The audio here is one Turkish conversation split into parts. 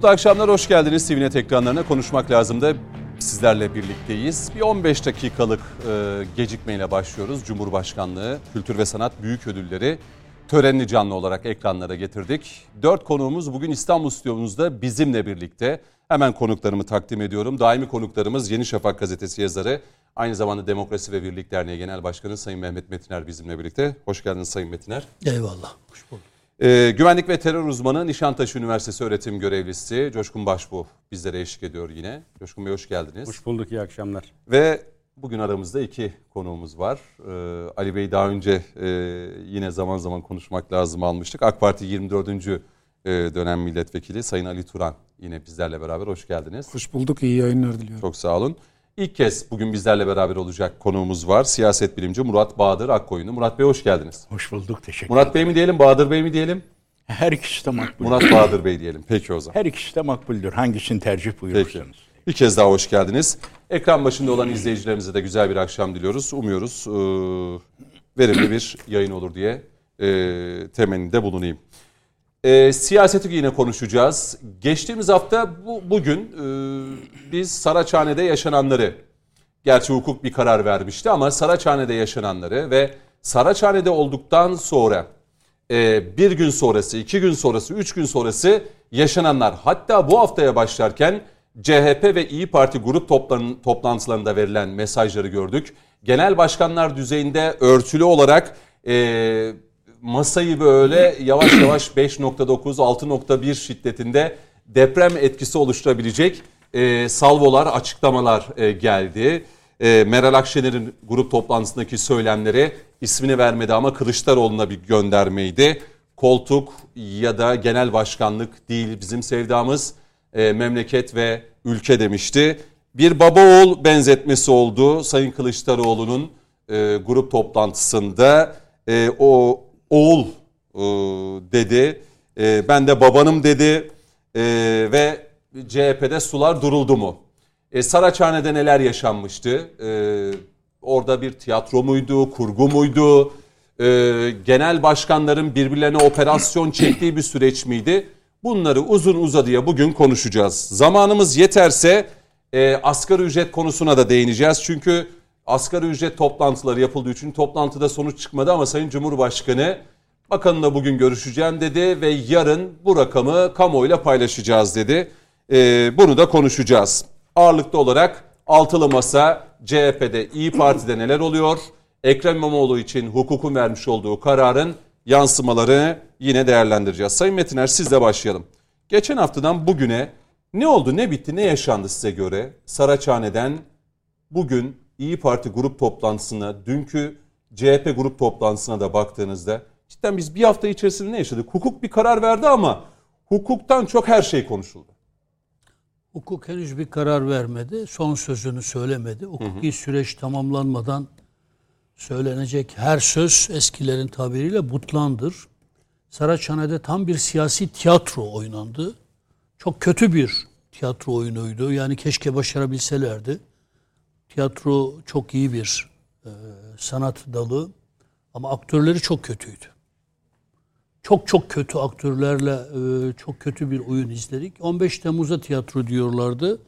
Mutlu akşamlar, hoş geldiniz TVNet ekranlarına. Konuşmak lazım da sizlerle birlikteyiz. Bir 15 dakikalık e, gecikmeyle başlıyoruz. Cumhurbaşkanlığı Kültür ve Sanat Büyük Ödülleri törenli canlı olarak ekranlara getirdik. Dört konuğumuz bugün İstanbul stüdyomuzda bizimle birlikte. Hemen konuklarımı takdim ediyorum. Daimi konuklarımız Yeni Şafak gazetesi yazarı, aynı zamanda Demokrasi ve Birlik Derneği Genel Başkanı Sayın Mehmet Metiner bizimle birlikte. Hoş geldiniz Sayın Metiner. Eyvallah, hoş bulduk. Ee, güvenlik ve terör uzmanı Nişantaşı Üniversitesi öğretim görevlisi Coşkun Başbuğ bizlere eşlik ediyor yine. Coşkun Bey hoş geldiniz. Hoş bulduk, iyi akşamlar. Ve bugün aramızda iki konuğumuz var. Ee, Ali Bey daha önce e, yine zaman zaman konuşmak lazım almıştık. AK Parti 24. E, dönem milletvekili Sayın Ali Turan yine bizlerle beraber hoş geldiniz. Hoş bulduk, iyi yayınlar diliyorum. Çok sağ olun. İlk kez bugün bizlerle beraber olacak konuğumuz var. Siyaset bilimci Murat Bahadır Akkoyunlu. Murat Bey hoş geldiniz. Hoş bulduk, teşekkür Murat Bey mi diyelim, Bahadır Bey mi diyelim? Her ikisi de makbul. Murat Bahadır Bey diyelim. Peki o zaman. Her ikisi de makbuldür. Hangisini tercih Peki. buyurursanız. Bir kez daha hoş geldiniz. Ekran başında olan izleyicilerimize de güzel bir akşam diliyoruz. Umuyoruz e, verimli bir yayın olur diye e, temennide bulunayım. E, siyaseti yine konuşacağız. Geçtiğimiz hafta bu, bugün e, biz Saraçhane'de yaşananları, gerçi hukuk bir karar vermişti ama Saraçhane'de yaşananları ve Saraçhane'de olduktan sonra e, bir gün sonrası, iki gün sonrası, üç gün sonrası yaşananlar hatta bu haftaya başlarken CHP ve İyi Parti grup toplan, toplantılarında verilen mesajları gördük. Genel başkanlar düzeyinde örtülü olarak e, masayı böyle yavaş yavaş 5.9, 6.1 şiddetinde deprem etkisi oluşturabilecek e, salvolar, açıklamalar e, geldi. E, Meral Akşener'in grup toplantısındaki söylemleri ismini vermedi ama Kılıçdaroğlu'na bir göndermeydi. Koltuk ya da genel başkanlık değil bizim sevdamız e, memleket ve ülke demişti. Bir baba oğul benzetmesi oldu Sayın Kılıçdaroğlu'nun e, grup toplantısında. E, o oğul e, dedi, e, ben de babanım dedi e, ve CHP'de sular duruldu mu? E, Saraçhane'de neler yaşanmıştı? E, orada bir tiyatro muydu, kurgu muydu? E, genel başkanların birbirlerine operasyon çektiği bir süreç miydi? Bunları uzun uzadıya bugün konuşacağız. Zamanımız yeterse e, asgari ücret konusuna da değineceğiz. Çünkü asgari ücret toplantıları yapıldığı için toplantıda sonuç çıkmadı ama Sayın Cumhurbaşkanı bakanla bugün görüşeceğim dedi ve yarın bu rakamı kamuoyuyla paylaşacağız dedi. E, bunu da konuşacağız. Ağırlıklı olarak altılı masa CHP'de İyi Parti'de neler oluyor? Ekrem İmamoğlu için hukukun vermiş olduğu kararın yansımaları yine değerlendireceğiz. Sayın Metiner sizle başlayalım. Geçen haftadan bugüne ne oldu, ne bitti, ne yaşandı size göre? Saraçhane'den bugün İyi Parti grup toplantısına, dünkü CHP grup toplantısına da baktığınızda cidden biz bir hafta içerisinde ne yaşadık? Hukuk bir karar verdi ama hukuktan çok her şey konuşuldu. Hukuk henüz bir karar vermedi. Son sözünü söylemedi. Hukuki hı hı. süreç tamamlanmadan söylenecek her söz eskilerin tabiriyle butlandır. Saraçhane'de tam bir siyasi tiyatro oynandı. Çok kötü bir tiyatro oyunuydu. Yani keşke başarabilselerdi. Tiyatro çok iyi bir e, sanat dalı ama aktörleri çok kötüydü. Çok çok kötü aktörlerle e, çok kötü bir oyun izledik. 15 Temmuz'da tiyatro diyorlardı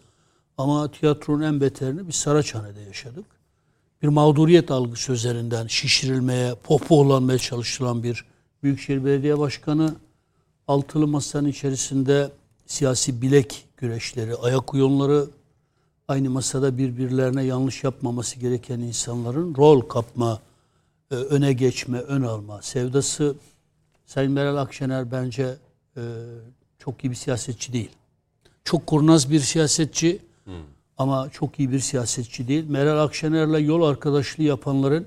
ama tiyatronun en beterini biz Saraçhane'de yaşadık bir mağduriyet algısı üzerinden şişirilmeye, pohpohlanmaya çalışılan bir Büyükşehir Belediye Başkanı altılı masanın içerisinde siyasi bilek güreşleri, ayak oyunları aynı masada birbirlerine yanlış yapmaması gereken insanların rol kapma, e, öne geçme, ön alma sevdası Sayın Meral Akşener bence e, çok iyi bir siyasetçi değil. Çok kurnaz bir siyasetçi. Hmm ama çok iyi bir siyasetçi değil. Meral Akşener'le yol arkadaşlığı yapanların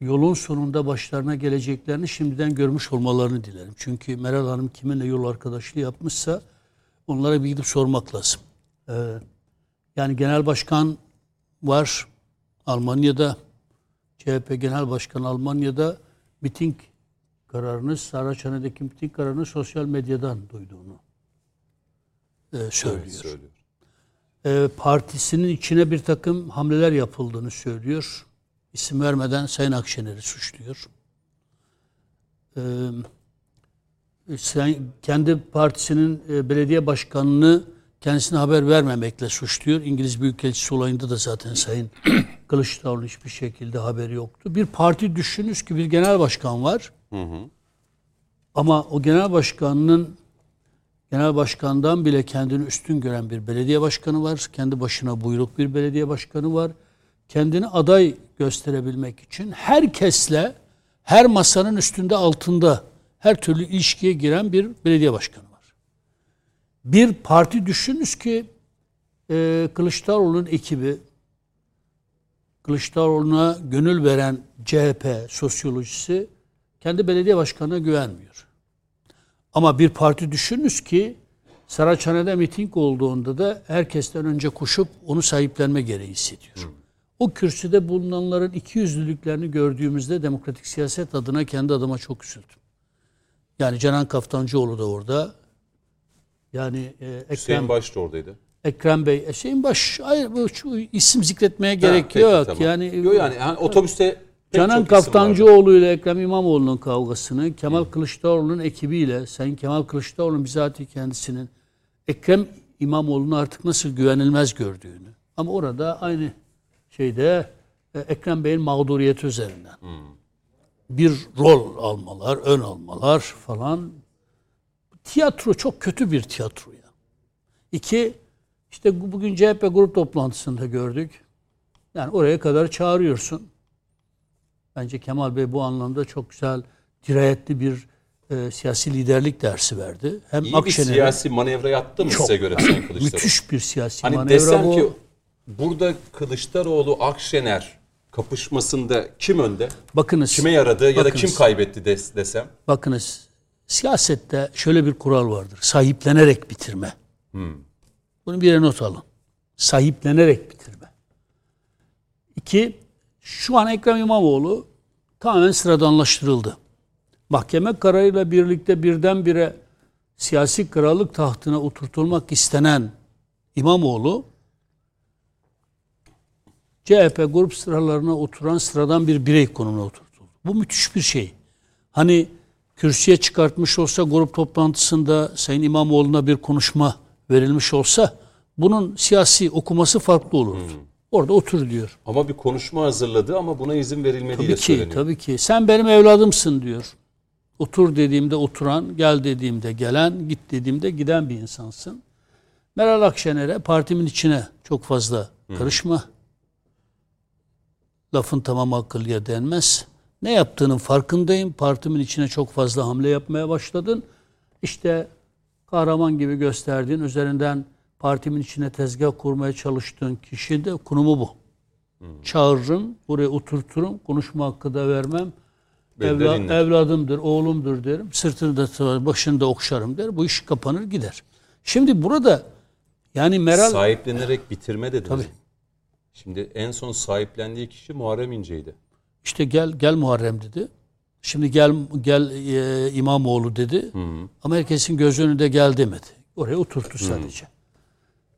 yolun sonunda başlarına geleceklerini şimdiden görmüş olmalarını dilerim. Çünkü Meral Hanım kiminle yol arkadaşlığı yapmışsa onlara bir gidip sormak lazım. Ee, yani genel başkan var Almanya'da, CHP genel başkan Almanya'da miting kararını, Saraçhane'deki miting kararını sosyal medyadan duyduğunu e, söylüyor. Evet, söylüyor e, partisinin içine bir takım hamleler yapıldığını söylüyor. İsim vermeden Sayın Akşener'i suçluyor. E, sen kendi partisinin e, belediye başkanını kendisine haber vermemekle suçluyor. İngiliz Büyükelçisi olayında da zaten Sayın Kılıçdaroğlu hiçbir şekilde haberi yoktu. Bir parti düşününüz ki bir genel başkan var. Ama o genel başkanının genel başkandan bile kendini üstün gören bir belediye başkanı var. Kendi başına buyruk bir belediye başkanı var. Kendini aday gösterebilmek için herkesle her masanın üstünde altında her türlü ilişkiye giren bir belediye başkanı var. Bir parti düşününüz ki e, Kılıçdaroğlu'nun ekibi Kılıçdaroğlu'na gönül veren CHP sosyolojisi kendi belediye başkanına güvenmiyor. Ama bir parti düşününüz ki Saraçhane'de miting olduğunda da herkesten önce koşup onu sahiplenme gereği hissediyor. O kürsüde bulunanların iki yüzlülüklerini gördüğümüzde demokratik siyaset adına kendi adıma çok üzüldüm. Yani Canan Kaftancıoğlu da orada. Yani e, Ekrem, Hüseyin Baş da oradaydı. Ekrem Bey, Hüseyin Baş, hayır bu şu isim zikretmeye Ha, gerek peki, yok. tamam. Yani Yo, yani, yani otobüste Canan. Kaftancıoğlu ile Ekrem İmamoğlu'nun kavgasını, Kemal Kılıçdaroğlu'nun ekibiyle, Sayın Kemal Kılıçdaroğlu'nun bizatihi kendisinin Ekrem İmamoğlu'nu artık nasıl güvenilmez gördüğünü. Ama orada aynı şeyde e, Ekrem Bey'in mağduriyeti üzerinden. Bir rol almalar, ön almalar falan. Tiyatro çok kötü bir tiyatro ya. İki, işte bu- bugün CHP grup toplantısında gördük. Yani oraya kadar çağırıyorsun. Bence Kemal Bey bu anlamda çok güzel, dirayetli bir e, siyasi liderlik dersi verdi. Hem İyi bir Akşener'e siyasi manevra yaptı mı size göre Sayın Kılıçdaroğlu? müthiş bir siyasi Hani manevra desem bu. ki burada Kılıçdaroğlu Akşener kapışmasında kim önde? Bakınız, Kime yaradı ya da bakınız, kim kaybetti des, desem? Bakınız, siyasette şöyle bir kural vardır. Sahiplenerek bitirme. Bunu bir not alın. Sahiplenerek bitirme. İki, şu an Ekrem İmamoğlu tamamen sıradanlaştırıldı. Mahkeme kararıyla birlikte birdenbire siyasi krallık tahtına oturtulmak istenen İmamoğlu CHP grup sıralarına oturan sıradan bir birey konumuna oturtuldu. Bu müthiş bir şey. Hani kürsüye çıkartmış olsa grup toplantısında Sayın İmamoğlu'na bir konuşma verilmiş olsa bunun siyasi okuması farklı olurdu. Orada otur diyor. Ama bir konuşma hazırladı ama buna izin verilmediği Tabii ki, söyleniyor. tabii ki. Sen benim evladımsın diyor. Otur dediğimde oturan, gel dediğimde gelen, git dediğimde giden bir insansın. Meral Akşener'e partimin içine çok fazla karışma. Lafın tamamı akıllıya denmez. Ne yaptığının farkındayım. Partimin içine çok fazla hamle yapmaya başladın. İşte kahraman gibi gösterdiğin üzerinden partimin içine tezgah kurmaya çalıştığın kişi de konumu bu. Çağırırım, buraya oturturum, konuşma hakkı da vermem. Evla- evladımdır, oğlumdur derim. Sırtını da tutar, başını da okşarım der. Bu iş kapanır gider. Şimdi burada yani Meral Sahiplenerek bitirme dediniz. Tabii. Şimdi en son sahiplendiği kişi Muharrem İnce'ydi. İşte gel gel Muharrem dedi. Şimdi gel gel e, İmamoğlu dedi. Ama herkesin göz önünde gel demedi. Oraya oturttu sadece.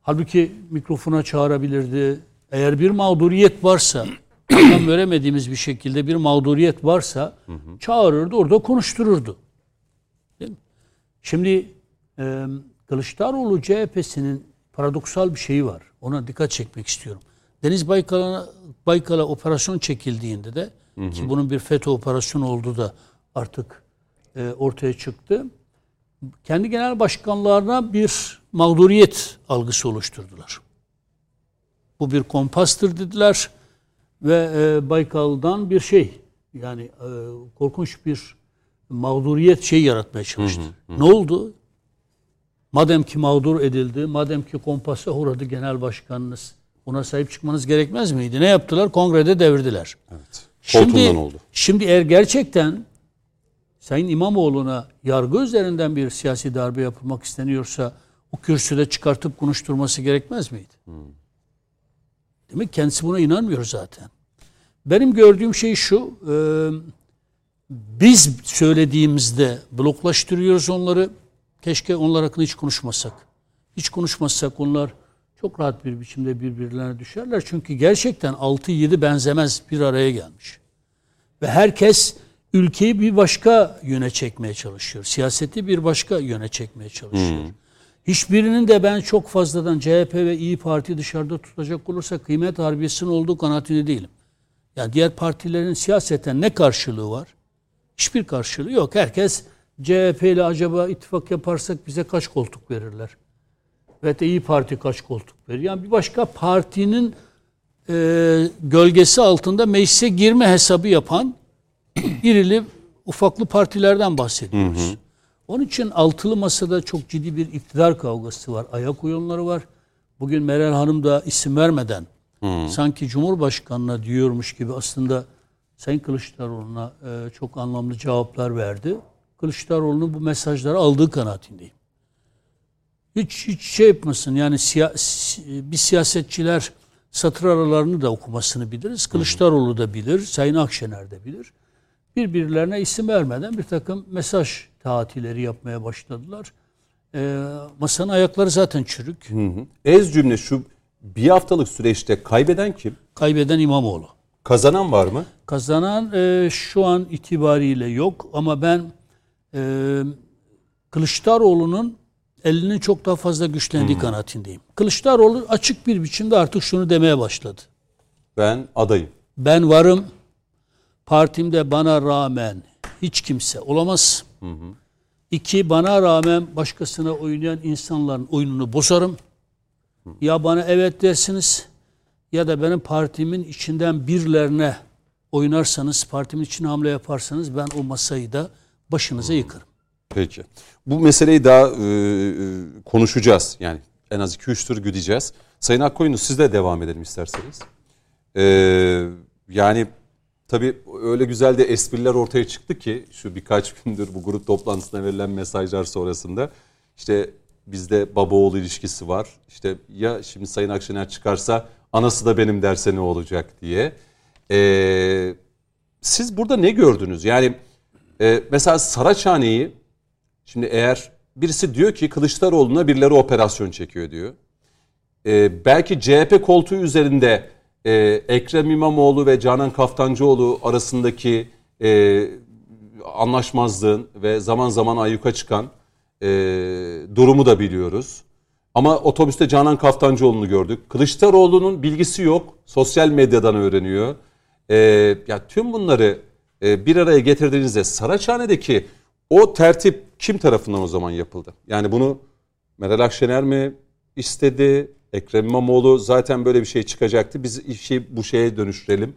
Halbuki mikrofona çağırabilirdi. Eğer bir mağduriyet varsa, anlam veremediğimiz bir şekilde bir mağduriyet varsa çağırırdı, orada konuştururdu. Değil mi? Şimdi e, Kılıçdaroğlu CHP'sinin paradoksal bir şeyi var. Ona dikkat çekmek istiyorum. Deniz Baykal'a Baykal'a operasyon çekildiğinde de ki bunun bir FETÖ operasyonu olduğu da artık e, ortaya çıktı. Kendi genel başkanlarına bir mağduriyet algısı oluşturdular. Bu bir kompastır dediler ve e, Baykal'dan bir şey yani e, korkunç bir mağduriyet şey yaratmaya çalıştı. Ne oldu? Madem ki mağdur edildi, madem ki kompasa uğradı genel başkanınız, ona sahip çıkmanız gerekmez miydi? Ne yaptılar? Kongrede devirdiler. Evet. Şimdi, Koltuğundan oldu. şimdi eğer gerçekten Sayın İmamoğlu'na yargı üzerinden bir siyasi darbe yapılmak isteniyorsa o kürsüde çıkartıp konuşturması gerekmez miydi? Demek kendisi buna inanmıyor zaten. Benim gördüğüm şey şu, e, biz söylediğimizde bloklaştırıyoruz onları. Keşke onlar hakkında hiç konuşmasak. Hiç konuşmazsak onlar çok rahat bir biçimde birbirlerine düşerler. Çünkü gerçekten 6-7 benzemez bir araya gelmiş. Ve herkes ülkeyi bir başka yöne çekmeye çalışıyor. Siyaseti bir başka yöne çekmeye çalışıyor. Hiçbirinin de ben çok fazladan CHP ve İyi Parti dışarıda tutacak olursa kıymet harbiyesinin olduğu kanaatinde değilim. Yani diğer partilerin siyaseten ne karşılığı var? Hiçbir karşılığı yok. Herkes CHP ile acaba ittifak yaparsak bize kaç koltuk verirler? Ve de İyi Parti kaç koltuk verir? Yani bir başka partinin e, gölgesi altında meclise girme hesabı yapan irili ufaklı partilerden bahsediyoruz. Onun için altılı masada çok ciddi bir iktidar kavgası var. Ayak oyunları var. Bugün Meral Hanım da isim vermeden sanki Cumhurbaşkanı'na diyormuş gibi aslında Sayın Kılıçdaroğlu'na e, çok anlamlı cevaplar verdi. Kılıçdaroğlu'nun bu mesajları aldığı kanaatindeyim. Hiç, hiç şey yapmasın yani siya- si- bir siyasetçiler satır aralarını da okumasını biliriz. Kılıçdaroğlu da bilir, Sayın Akşener de bilir. Birbirlerine isim vermeden bir takım mesaj taatileri yapmaya başladılar. Ee, masanın ayakları zaten çürük. Ez cümle şu bir haftalık süreçte kaybeden kim? Kaybeden İmamoğlu. Kazanan var mı? Kazanan e, şu an itibariyle yok ama ben e, Kılıçdaroğlu'nun elinin çok daha fazla güçlendiği kanaatindeyim. Kılıçdaroğlu açık bir biçimde artık şunu demeye başladı. Ben adayım. Ben varım. Partimde bana rağmen hiç kimse olamaz. İki, bana rağmen başkasına oynayan insanların oyununu bozarım. Ya bana evet dersiniz ya da benim partimin içinden birilerine oynarsanız, partimin içine hamle yaparsanız ben o masayı da başınıza yıkarım. Peki. Bu meseleyi daha e, e, konuşacağız. Yani en az 2-3 tur güdeceğiz. Sayın Akkoyunlu siz de devam edelim isterseniz. E, yani tabii öyle güzel de espriler ortaya çıktı ki şu birkaç gündür bu grup toplantısına verilen mesajlar sonrasında işte bizde baba oğul ilişkisi var. İşte ya şimdi Sayın Akşener çıkarsa anası da benim derse ne olacak diye. E, siz burada ne gördünüz? Yani e, mesela Saraçhane'yi Şimdi eğer birisi diyor ki Kılıçdaroğlu'na birileri operasyon çekiyor diyor. Ee, belki CHP koltuğu üzerinde e, Ekrem İmamoğlu ve Canan Kaftancıoğlu arasındaki e, anlaşmazlığın ve zaman zaman ayyuka çıkan e, durumu da biliyoruz. Ama otobüste Canan Kaftancıoğlu'nu gördük. Kılıçdaroğlu'nun bilgisi yok. Sosyal medyadan öğreniyor. E, ya tüm bunları e, bir araya getirdiğinizde Saraçhane'deki o tertip kim tarafından o zaman yapıldı? Yani bunu Meral Akşener mi istedi? Ekrem İmamoğlu zaten böyle bir şey çıkacaktı. Biz işi bu şeye dönüştürelim.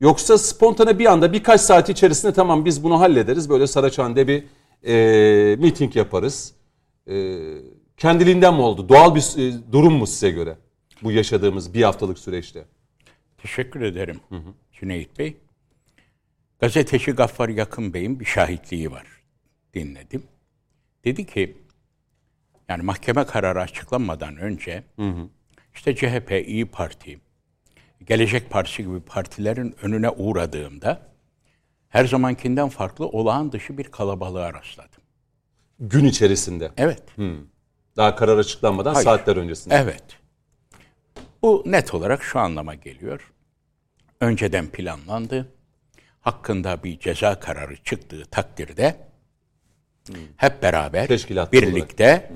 Yoksa spontane bir anda birkaç saat içerisinde tamam biz bunu hallederiz. Böyle Saraçhane'de bir e, miting yaparız. E, kendiliğinden mi oldu? Doğal bir e, durum mu size göre? Bu yaşadığımız bir haftalık süreçte. Teşekkür ederim Cüneyt Bey. Gazeteci Gaffar Yakın Bey'in bir şahitliği var. Dinledim. Dedi ki yani mahkeme kararı açıklanmadan önce işte CHP, İyi Parti, Gelecek Partisi gibi partilerin önüne uğradığımda her zamankinden farklı olağan dışı bir kalabalığa rastladım. Gün içerisinde. Evet. Daha karar açıklanmadan Hayır. saatler öncesinde. Evet. Bu net olarak şu anlama geliyor. Önceden planlandı. Hakkında bir ceza kararı çıktığı takdirde hep beraber birlikte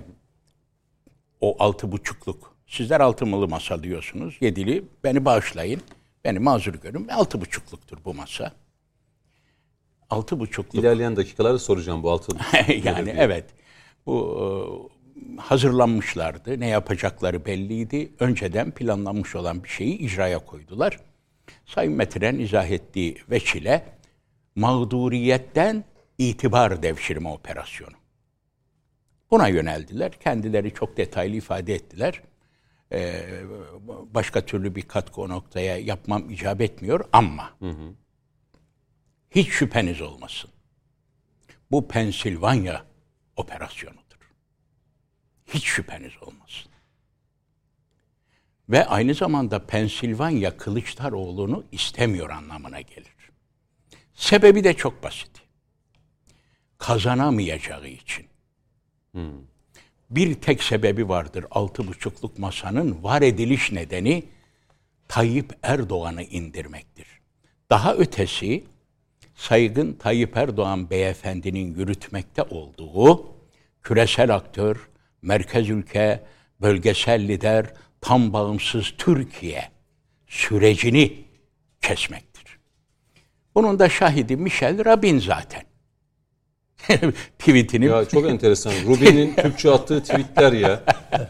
o altı buçukluk sizler altımılı masa diyorsunuz. Yedili beni bağışlayın. Beni mazur görün. Altı buçukluktur bu masa. Altı buçukluk İlerleyen dakikalarda soracağım bu altı. yani evet. Bu e, hazırlanmışlardı. Ne yapacakları belliydi. Önceden planlanmış olan bir şeyi icraya koydular. Sayın Metin'in izah ettiği veçile mağduriyetten itibar devşirme operasyonu. Buna yöneldiler. Kendileri çok detaylı ifade ettiler. Ee, başka türlü bir katkı o noktaya yapmam icap etmiyor ama hiç şüpheniz olmasın. Bu Pensilvanya operasyonudur. Hiç şüpheniz olmasın. Ve aynı zamanda Pensilvanya Kılıçdaroğlu'nu istemiyor anlamına gelir. Sebebi de çok basit. Kazanamayacağı için. Bir tek sebebi vardır altı buçukluk masanın var ediliş nedeni Tayyip Erdoğan'ı indirmektir. Daha ötesi saygın Tayyip Erdoğan beyefendinin yürütmekte olduğu küresel aktör, merkez ülke, bölgesel lider, tam bağımsız Türkiye sürecini kesmektir. Bunun da şahidi Michel Rabin zaten. Tweetini Ya çok enteresan. Rubin'in Türkçe attığı tweetler ya.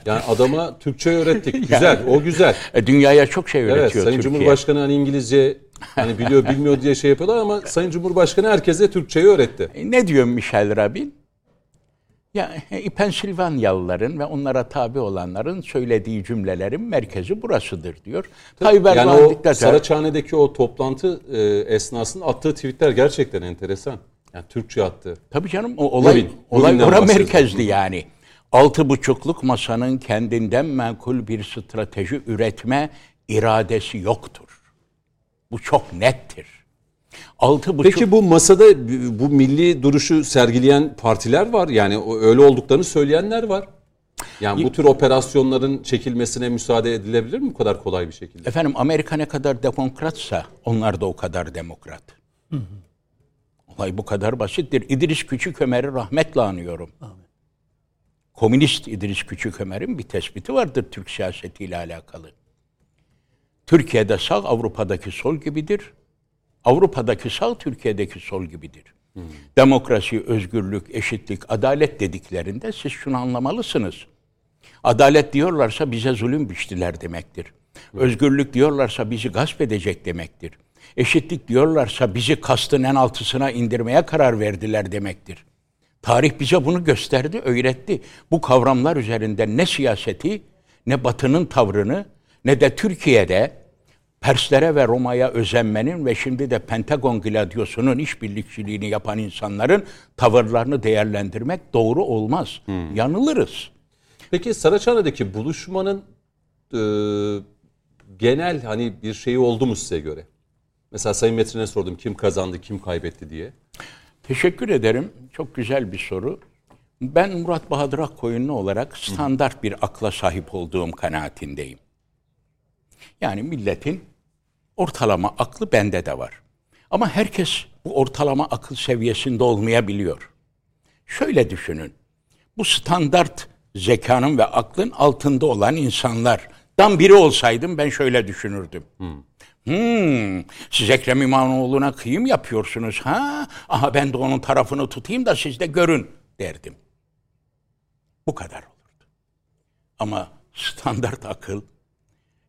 Yani adama Türkçe öğrettik. Güzel, o güzel. E, dünyaya çok şey öğretiyor Evet, Sayın Türkiye. Cumhurbaşkanı hani İngilizce hani biliyor bilmiyor diye şey yapıyorlar ama Sayın Cumhurbaşkanı herkese Türkçeyi öğretti. E, Ne diyor Michel Rabin? Ya e, Pensilvanyalıların ve onlara tabi olanların söylediği cümlelerin merkezi burasıdır diyor. Tayyip Yani Erdoğan o diktatör. Saraçhane'deki o toplantı e, esnasında attığı tweetler gerçekten enteresan. Yani Türkçe attı. Tabii canım o olay, Rubin, olay ora merkezdi yani. Altı buçukluk masanın kendinden menkul bir strateji üretme iradesi yoktur. Bu çok nettir. Altı buçuk... Peki bu masada bu milli duruşu sergileyen partiler var. Yani öyle olduklarını söyleyenler var. Yani bu tür operasyonların çekilmesine müsaade edilebilir mi bu kadar kolay bir şekilde? Efendim Amerika ne kadar demokratsa onlar da o kadar demokrat. Olay bu kadar basittir. İdris Küçükömer'i rahmetle anıyorum. Komünist İdris Küçükömer'in bir tespiti vardır Türk siyasetiyle alakalı. Türkiye'de sağ Avrupa'daki sol gibidir. Avrupa'daki sağ Türkiye'deki sol gibidir. Demokrasi, özgürlük, eşitlik, adalet dediklerinde siz şunu anlamalısınız. Adalet diyorlarsa bize zulüm biçtiler demektir. Özgürlük diyorlarsa bizi gasp edecek demektir. Eşitlik diyorlarsa bizi kastın en altısına indirmeye karar verdiler demektir. Tarih bize bunu gösterdi, öğretti. Bu kavramlar üzerinden ne siyaseti, ne Batı'nın tavrını, ne de Türkiye'de Perslere ve Roma'ya özenmenin ve şimdi de Pentagon Gladyosu'nun işbirlikçiliğini yapan insanların tavırlarını değerlendirmek doğru olmaz. Yanılırız. Peki Saraçhane'deki buluşmanın e, genel hani bir şeyi oldu mu size göre? Mesela Sayın Metrin'e sordum kim kazandı, kim kaybetti diye. Teşekkür ederim. Çok güzel bir soru. Ben Murat Bahadır Akkoyunlu olarak standart bir akla sahip olduğum kanaatindeyim. Yani milletin ortalama aklı bende de var. Ama herkes bu ortalama akıl seviyesinde olmayabiliyor. Şöyle düşünün. Bu standart zekanın ve aklın altında olan insanlardan biri olsaydım ben şöyle düşünürdüm. Hmm, siz Ekrem İmamoğlu'na kıyım yapıyorsunuz ha? Aha ben de onun tarafını tutayım da siz de görün derdim. Bu kadar olurdu. Ama standart akıl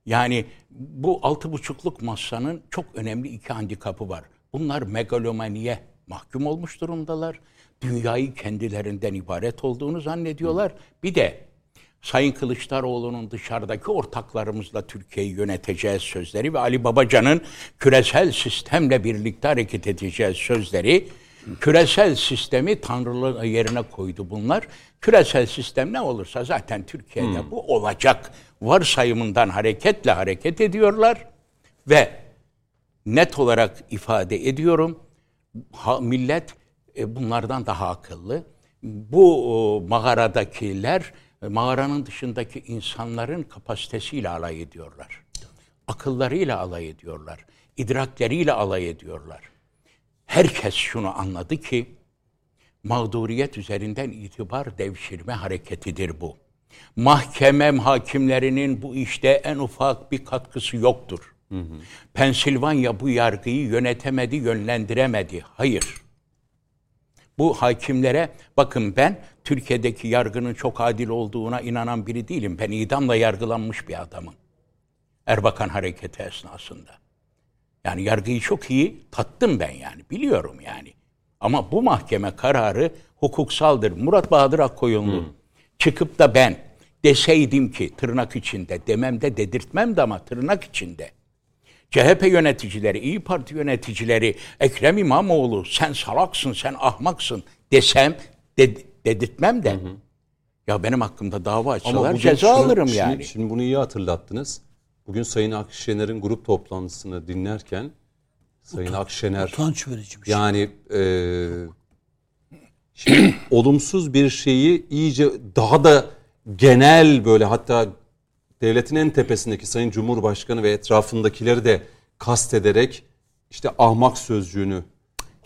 yani bu altı buçukluk masanın çok önemli iki handikapı var. Bunlar megalomaniye mahkum olmuş durumdalar. Dünyayı kendilerinden ibaret olduğunu zannediyorlar. Bir de Sayın Kılıçdaroğlu'nun dışarıdaki ortaklarımızla Türkiye'yi yöneteceğiz sözleri ve Ali Babacan'ın küresel sistemle birlikte hareket edeceğiz sözleri küresel sistemi tanrılığı yerine koydu bunlar. Küresel sistem ne olursa zaten Türkiye'de bu olacak varsayımından hareketle hareket ediyorlar ve net olarak ifade ediyorum ha, millet e, bunlardan daha akıllı. Bu o, mağaradakiler e, mağaranın dışındaki insanların kapasitesiyle alay ediyorlar. Akıllarıyla alay ediyorlar. idrakleriyle alay ediyorlar. Herkes şunu anladı ki mağduriyet üzerinden itibar devşirme hareketidir bu. Mahkeme hakimlerinin bu işte en ufak bir katkısı yoktur. Pensilvanya bu yargıyı yönetemedi, yönlendiremedi. Hayır. Bu hakimlere bakın ben Türkiye'deki yargının çok adil olduğuna inanan biri değilim. Ben idamla yargılanmış bir adamım. Erbakan hareketi esnasında. Yani yargıyı çok iyi tattım ben yani biliyorum yani. Ama bu mahkeme kararı hukuksaldır. Murat Bahadır Akkoyunlu çıkıp da ben deseydim ki tırnak içinde demem de dedirtmem de ama tırnak içinde. CHP yöneticileri, İyi Parti yöneticileri, Ekrem İmamoğlu sen salaksın, sen ahmaksın desem de, dedirtmem de. Ya benim hakkımda dava açsalar ceza şunu- alırım şimdi- yani. Şimdi bunu iyi hatırlattınız. Bugün Sayın Akşener'in grup toplantısını dinlerken Sayın Akşener Utanç verici bir şey. yani e, şimdi olumsuz bir şeyi iyice daha da genel böyle hatta devletin en tepesindeki Sayın Cumhurbaşkanı ve etrafındakileri de kastederek işte ahmak sözcüğünü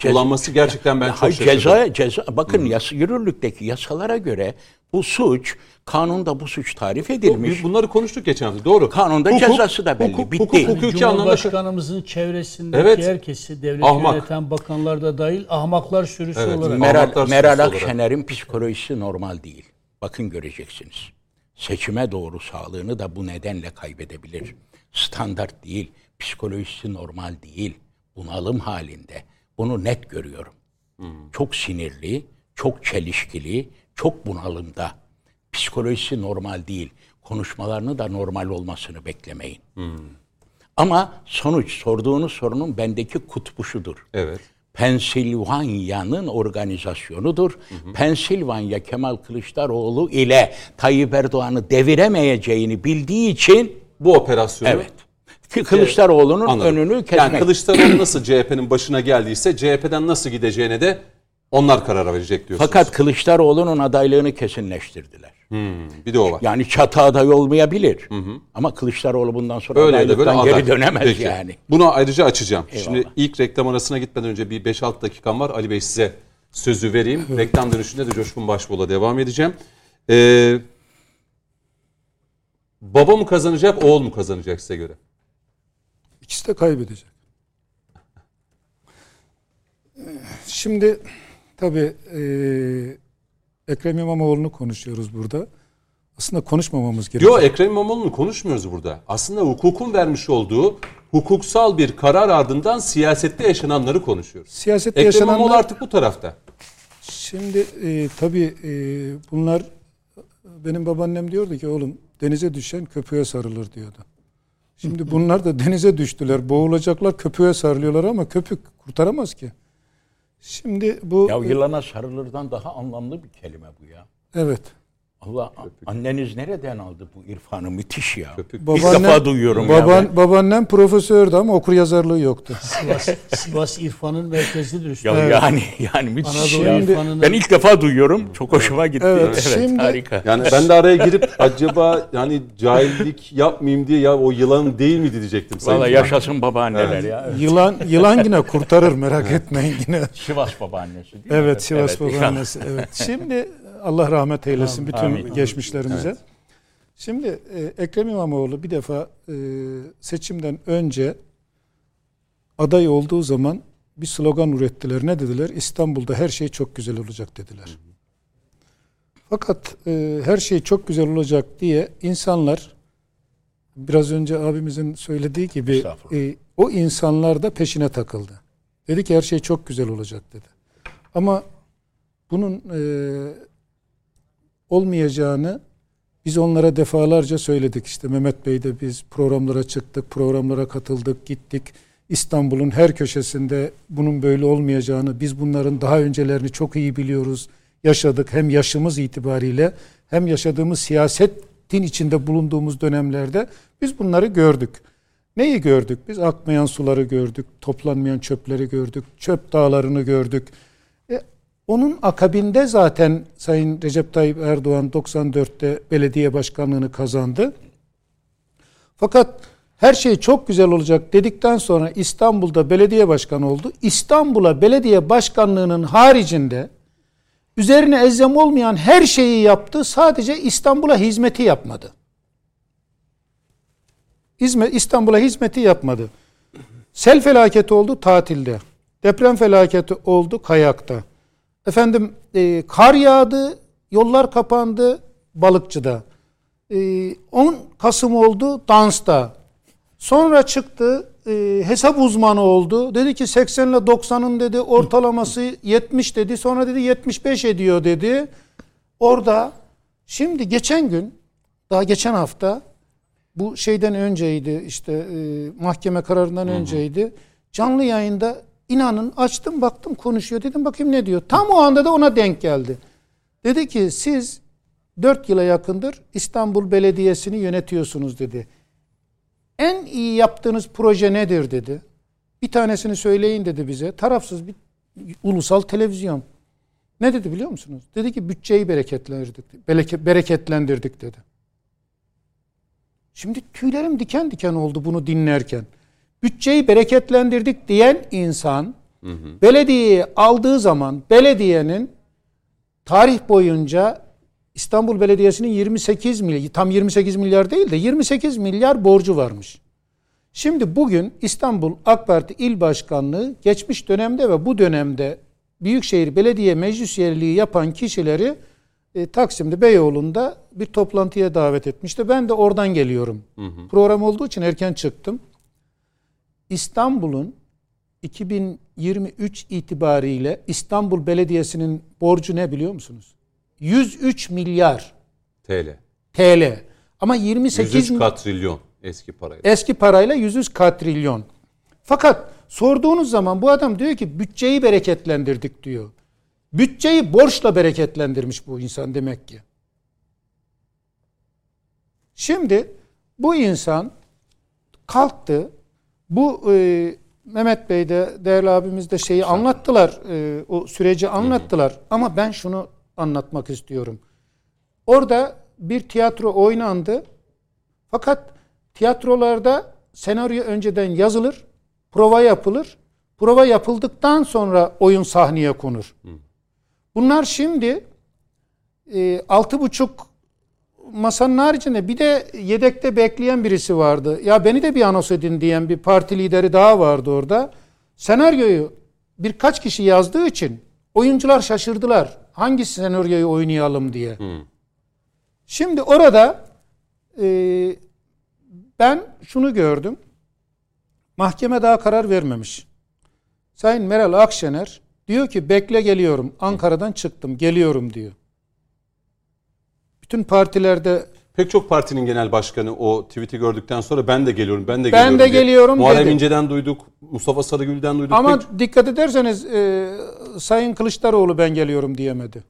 kullanması gerçekten ben çok ceza, ceza, bakın yasa, yürürlükteki yasalara göre bu suç, kanunda bu suç tarif edilmiş. Biz bunları konuştuk geçen hafta. Doğru. Kanunda cezası da belli. Hukuk, Bitti. hukuk, hukuki anlamda Cumhurbaşkanımızın çevresindeki Evet. herkesi, devlet Ahmak. yöneten bakanlar da dahil ahmaklar sürüsü Evet. olarak. Mer- Meral, Meral. Akşener'in psikolojisi normal değil. Bakın göreceksiniz. Seçime doğru sağlığını da bu nedenle kaybedebilir. Standart değil, psikolojisi normal değil. Bunalım halinde. Bunu net görüyorum. Çok sinirli, çok çelişkili, çok bunalımda. Psikolojisi normal değil. Konuşmalarını da normal olmasını beklemeyin. Ama sonuç sorduğunuz sorunun bendeki kutbu şudur. Evet. Pensilvanya'nın organizasyonudur. Pensilvanya Kemal Kılıçdaroğlu ile Tayyip Erdoğan'ı deviremeyeceğini bildiği için Bu operasyonu evet. Kılıçdaroğlu'nun Anladım. önünü kesmek. Yani Kılıçdaroğlu nasıl CHP'nin başına geldiyse CHP'den nasıl gideceğine de onlar karar verecek diyorsunuz. Fakat Kılıçdaroğlu'nun adaylığını kesinleştirdiler. Hmm, bir de o var. Yani çatı aday olmayabilir. Ama Kılıçdaroğlu bundan sonra Öyle böyle adaylıktan aday. geri dönemez Peki. yani. Bunu ayrıca açacağım. Eyvallah. Şimdi ilk reklam arasına gitmeden önce bir 5-6 dakikam var. Ali Bey size sözü vereyim. Reklam dönüşünde de Coşkun Başbuğ'la devam edeceğim. Ee, baba mı kazanacak, oğul mu kazanacak size göre? İkisi de kaybedecek. Şimdi tabii e, Ekrem İmamoğlu'nu konuşuyoruz burada. Aslında konuşmamamız gerekiyor. Yok Ekrem İmamoğlu'nu konuşmuyoruz burada. Aslında hukukun vermiş olduğu hukuksal bir karar ardından siyasette yaşananları konuşuyoruz. Siyasette Ekrem İmamoğlu yaşananlar artık bu tarafta. Şimdi e, tabii e, bunlar benim babaannem diyordu ki oğlum denize düşen köpüğe sarılır diyordu. Şimdi bunlar da denize düştüler. Boğulacaklar köpüğe sarılıyorlar ama köpük kurtaramaz ki. Şimdi bu Ya yılana sarılırdan daha anlamlı bir kelime bu ya. evet. Allah anneniz nereden aldı bu irfanı müthiş ya. Köpük. İlk defa duyuyorum ya. baban, ben. Babaannem profesördü ama okur yazarlığı yoktu. Sivas, Sivas İrfan'ın merkezidir üstad. Ya yani yani müthiş Anadolu ya. irfanının- Ben ilk defa duyuyorum. Çok hoşuma gitti. Evet, Evet, şimdi- harika. Yani ben de araya girip acaba yani cahillik yapmayayım diye ya o yılan değil miydi diyecektim. Valla yaşasın babaanneler ya. Yılan yılan yine kurtarır merak etmeyin yine. Sivas babaannesi değil mi? Evet Sivas evet, babaannesi. Evet. Şimdi Allah rahmet eylesin bütün Amin. geçmişlerimize. Şimdi e, Ekrem İmamoğlu bir defa e, seçimden önce aday olduğu zaman bir slogan ürettiler. Ne dediler? İstanbul'da her şey çok güzel olacak dediler. Fakat e, her şey çok güzel olacak diye insanlar biraz önce abimizin söylediği gibi e, o insanlar da peşine takıldı. Dedi ki her şey çok güzel olacak dedi. Ama bunun e, olmayacağını biz onlara defalarca söyledik. İşte Mehmet Bey de biz programlara çıktık, programlara katıldık, gittik. İstanbul'un her köşesinde bunun böyle olmayacağını, biz bunların daha öncelerini çok iyi biliyoruz, yaşadık. Hem yaşımız itibariyle hem yaşadığımız siyasetin içinde bulunduğumuz dönemlerde biz bunları gördük. Neyi gördük? Biz akmayan suları gördük, toplanmayan çöpleri gördük, çöp dağlarını gördük. Onun akabinde zaten Sayın Recep Tayyip Erdoğan 94'te belediye başkanlığını kazandı. Fakat her şey çok güzel olacak dedikten sonra İstanbul'da belediye başkanı oldu. İstanbul'a belediye başkanlığının haricinde üzerine ezzem olmayan her şeyi yaptı. Sadece İstanbul'a hizmeti yapmadı. İstanbul'a hizmeti yapmadı. Sel felaketi oldu tatilde. Deprem felaketi oldu kayakta. Efendim e, kar yağdı, yollar kapandı balıkçıda. E, 10 Kasım oldu dansta. Sonra çıktı e, hesap uzmanı oldu. Dedi ki 80 ile 90'ın dedi ortalaması 70 dedi. Sonra dedi 75 ediyor dedi. Orada şimdi geçen gün daha geçen hafta bu şeyden önceydi işte e, mahkeme kararından önceydi. Canlı yayında inanın açtım baktım konuşuyor dedim bakayım ne diyor. Tam o anda da ona denk geldi. Dedi ki siz 4 yıla yakındır İstanbul Belediyesi'ni yönetiyorsunuz dedi. En iyi yaptığınız proje nedir dedi. Bir tanesini söyleyin dedi bize. Tarafsız bir ulusal televizyon. Ne dedi biliyor musunuz? Dedi ki bütçeyi bereketlendirdik. bereke- Bereketlendirdik dedi. Şimdi tüylerim diken diken oldu bunu dinlerken. Bütçeyi bereketlendirdik diyen insan Belediyeyi aldığı zaman belediyenin tarih boyunca İstanbul Belediyesi'nin 28 milyar, tam 28 milyar değil de 28 milyar borcu varmış. Şimdi bugün İstanbul AK Parti İl Başkanlığı geçmiş dönemde ve bu dönemde Büyükşehir Belediye Meclis üyeliği yapan kişileri e, Taksim'de Beyoğlu'nda bir toplantıya davet etmişti. Ben de oradan geliyorum. Program olduğu için erken çıktım. İstanbul'un 2023 itibariyle İstanbul Belediyesi'nin borcu ne biliyor musunuz? 103 milyar TL. TL. Ama 28 103 katrilyon eski parayla. eski parayla 100 katrilyon. Fakat sorduğunuz zaman bu adam diyor ki bütçeyi bereketlendirdik diyor. Bütçeyi borçla bereketlendirmiş bu insan demek ki. Şimdi bu insan kalktı. Bu e, Mehmet Bey de değerli abimiz de şeyi anlattılar. e, o süreci anlattılar. Ama ben şunu anlatmak istiyorum. Orada bir tiyatro oynandı. Fakat tiyatrolarda senaryo önceden yazılır, prova yapılır. Prova yapıldıktan sonra oyun sahneye konur. Bunlar şimdi e, altı buçuk masanın haricinde bir de yedekte bekleyen birisi vardı. Ya beni de bir anons edin diyen bir parti lideri daha vardı orada. Senaryoyu birkaç kişi yazdığı için oyuncular şaşırdılar. Hangi senaryoyu oynayalım diye. Şimdi orada e, ben şunu gördüm. Mahkeme daha karar vermemiş. Sayın Meral Akşener diyor ki bekle geliyorum. Ankara'dan çıktım geliyorum diyor. Bütün partilerde Pek çok partinin genel başkanı o tweet'i gördükten sonra ben de geliyorum, ben de Ben geliyorum. de diye. geliyorum Muharrem dedi. İnce'den duyduk, Mustafa Sarıgül'den duyduk. ama Pek- dikkat ederseniz e, Sayın Kılıçdaroğlu ben geliyorum diyemedi.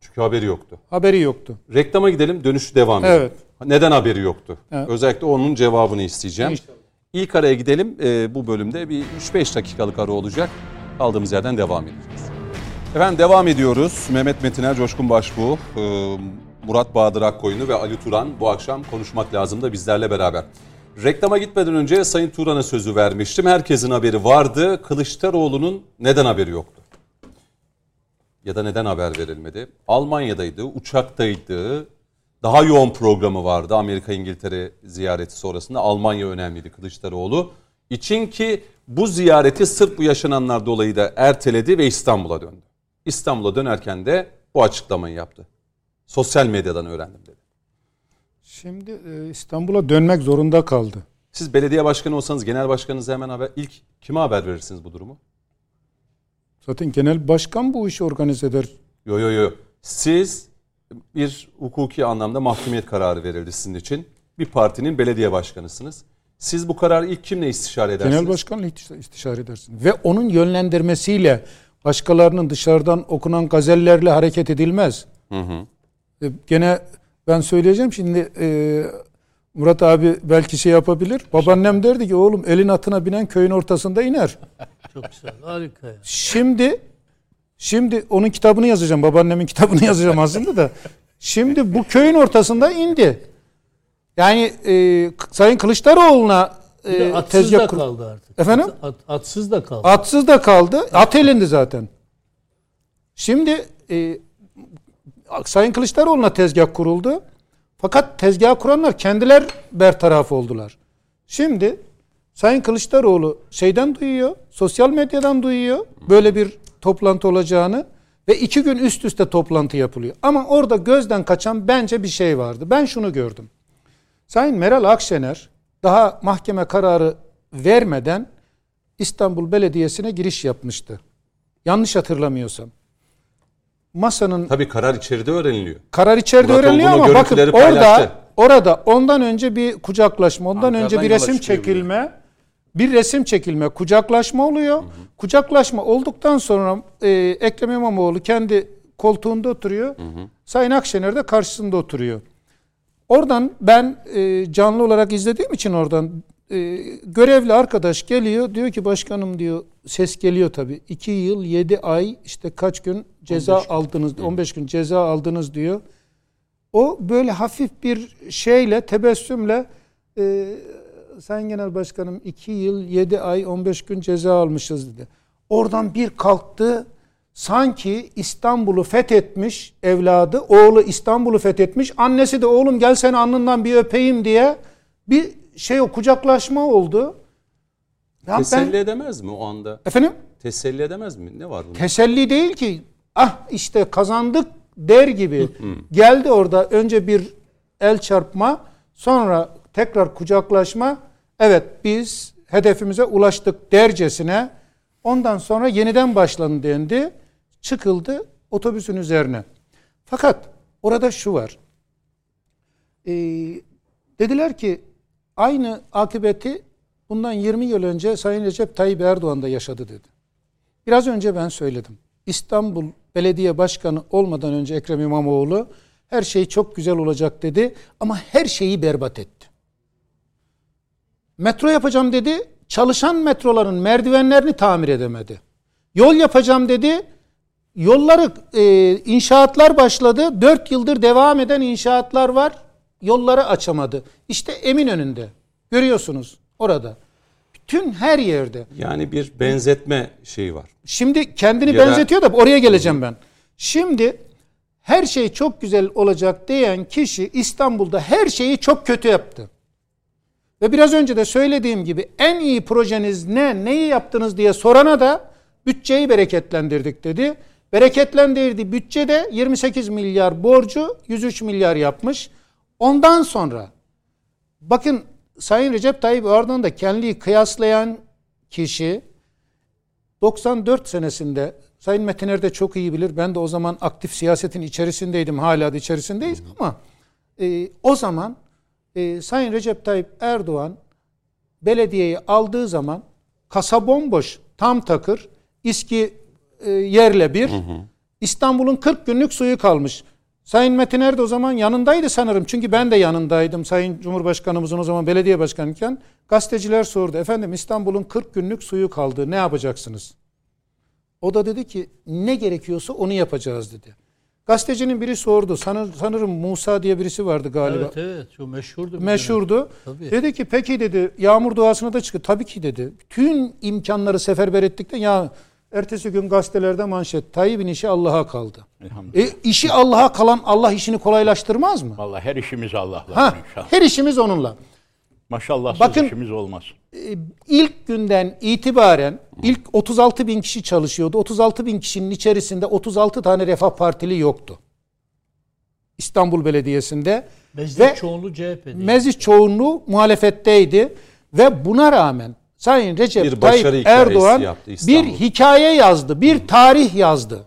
Çünkü haberi yoktu. Haberi yoktu. Reklama gidelim, dönüşü devam edelim. Evet. Neden haberi yoktu? Evet. Özellikle onun cevabını isteyeceğim. İnşallah. İlk araya gidelim. Ee, bu bölümde bir 3-5 dakikalık ara olacak. Kaldığımız yerden devam edeceğiz. Efendim devam ediyoruz. Mehmet Metiner, Coşkun Başbuğ, e, Murat Bahadır Akkoyunlu ve Ali Turan bu akşam konuşmak lazım da bizlerle beraber. Reklama gitmeden önce Sayın Turan'a sözü vermiştim. Herkesin haberi vardı. Kılıçdaroğlu'nun neden haberi yoktu? Ya da neden haber verilmedi? Almanya'daydı, uçaktaydı. Daha yoğun programı vardı Amerika İngiltere ziyareti sonrasında. Almanya önemliydi Kılıçdaroğlu. için ki bu ziyareti sırf bu yaşananlar dolayı da erteledi ve İstanbul'a döndü. İstanbul'a dönerken de bu açıklamayı yaptı. Sosyal medyadan öğrendim dedi. Şimdi e, İstanbul'a dönmek zorunda kaldı. Siz belediye başkanı olsanız genel başkanınıza hemen haber ilk kime haber verirsiniz bu durumu? Zaten genel başkan bu işi organize eder. Yo yo yo. Siz bir hukuki anlamda mahkumiyet kararı verildi sizin için. Bir partinin belediye başkanısınız. Siz bu kararı ilk kimle istişare edersiniz? Genel başkanla istiş- istişare edersin. Ve onun yönlendirmesiyle başkalarının dışarıdan okunan gazellerle hareket edilmez. E, Gene ben söyleyeceğim şimdi e, Murat abi belki şey yapabilir. Babaannem derdi ki oğlum elin atına binen köyün ortasında iner. Çok güzel. Harika ya. Şimdi şimdi onun kitabını yazacağım. Babaannemin kitabını yazacağım aslında da. Şimdi bu köyün ortasında indi. Yani e, Sayın Kılıçdaroğlu'na e, atsız tezgah da kur- kaldı artık. Efendim? At- atsız da kaldı. Atsız da kaldı. At elindi zaten. Şimdi e, Sayın Kılıçdaroğlu'na tezgah kuruldu. Fakat tezgah kuranlar kendiler bertaraf oldular. Şimdi Sayın Kılıçdaroğlu şeyden duyuyor, sosyal medyadan duyuyor böyle bir toplantı olacağını ve iki gün üst üste toplantı yapılıyor. Ama orada gözden kaçan bence bir şey vardı. Ben şunu gördüm. Sayın Meral Akşener daha mahkeme kararı vermeden İstanbul Belediyesi'ne giriş yapmıştı. Yanlış hatırlamıyorsam. Masanın Tabii karar içeride öğreniliyor. karar içeride Murat öğreniliyor ama bakın orada paylaştı. orada ondan önce bir kucaklaşma, ondan Ankara'dan önce bir resim çekilme, bir resim çekilme, kucaklaşma oluyor. Kucaklaşma olduktan sonra e, Ekrem İmamoğlu kendi koltuğunda oturuyor. Sayın Akşener de karşısında oturuyor. Oradan ben e, canlı olarak izlediğim için oradan e, görevli arkadaş geliyor diyor ki başkanım diyor ses geliyor tabii. 2 yıl 7 ay işte kaç gün ceza aldınız 15 gün ceza aldınız diyor. O böyle hafif bir şeyle tebessümle e, Sayın Genel Başkanım 2 yıl 7 ay 15 gün ceza almışız dedi. oradan bir kalktı. Sanki İstanbul'u fethetmiş evladı, oğlu İstanbul'u fethetmiş. Annesi de oğlum gel seni alnından bir öpeyim diye bir şey o kucaklaşma oldu. Ya Teselli ben, edemez mi o anda? efendim Teselli edemez mi? Ne var bunda? teselli değil ki. Ah işte kazandık der gibi. Geldi orada önce bir el çarpma, sonra tekrar kucaklaşma. Evet biz hedefimize ulaştık dercesine. Ondan sonra yeniden başlandı dendi. Çıkıldı otobüsün üzerine. Fakat orada şu var. Ee, dediler ki aynı akıbeti bundan 20 yıl önce Sayın Recep Tayyip Erdoğan da yaşadı dedi. Biraz önce ben söyledim. İstanbul Belediye Başkanı olmadan önce Ekrem İmamoğlu her şey çok güzel olacak dedi ama her şeyi berbat etti. Metro yapacağım dedi. Çalışan metroların merdivenlerini tamir edemedi. Yol yapacağım dedi. Yolları e, inşaatlar başladı. Dört yıldır devam eden inşaatlar var. Yolları açamadı. İşte Eminönü'nde. Görüyorsunuz orada. Bütün her yerde. Yani bir benzetme şeyi var. Şimdi kendini Ya benzetiyor da oraya geleceğim ben. Şimdi her şey çok güzel olacak diyen kişi İstanbul'da her şeyi çok kötü yaptı. Ve biraz önce de söylediğim gibi en iyi projeniz ne, neyi yaptınız diye sorana da bütçeyi bereketlendirdik dedi. Bereketlendirdi bütçede 28 milyar borcu 103 milyar yapmış. Ondan sonra bakın Sayın Recep Tayyip Erdoğan da kendiyi kıyaslayan kişi 94 senesinde Sayın Metiner de çok iyi bilir. Ben de o zaman aktif siyasetin içerisindeydim. Hala da içerisindeyiz ama e, o zaman e, Sayın Recep Tayyip Erdoğan belediyeyi aldığı zaman kasa bomboş, tam takır, İSKİ e, yerle bir. İstanbul'un 40 günlük suyu kalmış. Sayın Metiner de o zaman yanındaydı sanırım. Çünkü ben de yanındaydım. Sayın Cumhurbaşkanımızın o zaman belediye başkanıyken gazeteciler sordu. Efendim İstanbul'un 40 günlük suyu kaldı. Ne yapacaksınız? O da dedi ki ne gerekiyorsa onu yapacağız dedi. Gazetecinin biri sordu. Sanır, sanırım Musa diye birisi vardı galiba. Evet evet çok meşhurdu. Meşhurdu. Tabii. Dedi ki peki dedi yağmur duasına da çıkıyor. Tabii ki dedi. Bütün imkanları seferber ettik de ya ertesi gün gazetelerde manşet Tayyip'in işi Allah'a kaldı. E, işi Allah'a kalan Allah işini kolaylaştırmaz mı? Vallahi her işimiz Allah'la Ha, inşallah. her işimiz onunla. Maşallahsız Bakın- işimiz olmaz. E, ilk günden itibaren ilk 36 bin kişi çalışıyordu. 36 bin kişinin içerisinde 36 tane Refah Partili yoktu. İstanbul Belediyesi'nde. Meclis Ve- çoğunluğu CHP'di. Meclis çoğunluğu muhalefetteydi ve buna rağmen Sayın Recep Bir Tayyip Erdoğan yaptı bir hikaye yazdı, bir tarih yazdı.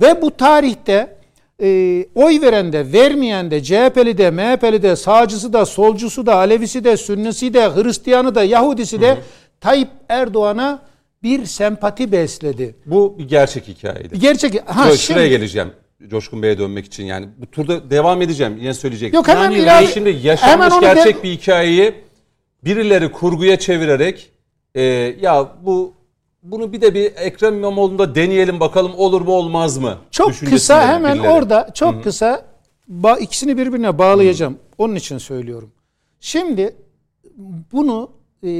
Ve bu tarihte e, oy veren de, vermeyen de, CHP'li de, MHP'li de, sağcısı da, solcusu da, Alevisi de, Sünnisi de, Hristiyanı da, Yahudisi de Tayyip Erdoğan'a bir sempati besledi. Bu bir gerçek hikayeydi. Gerçek ha Şöyle- şimdi- Şuraya geleceğim. Coşkun Bey'e dönmek için yani bu turda devam edeceğim yine söyleyecek. Yok, hemen yani ilave- şimdi hemen yaşanmış onu gerçek de- bir hikayeyi birileri kurguya çevirerek e, ya bu bunu bir de bir Ekrem İmamoğlu'nda deneyelim bakalım olur mu olmaz mı? Çok kısa hemen birileri. orada çok kısa ba- ikisini birbirine bağlayacağım. Onun için söylüyorum. Şimdi bunu e,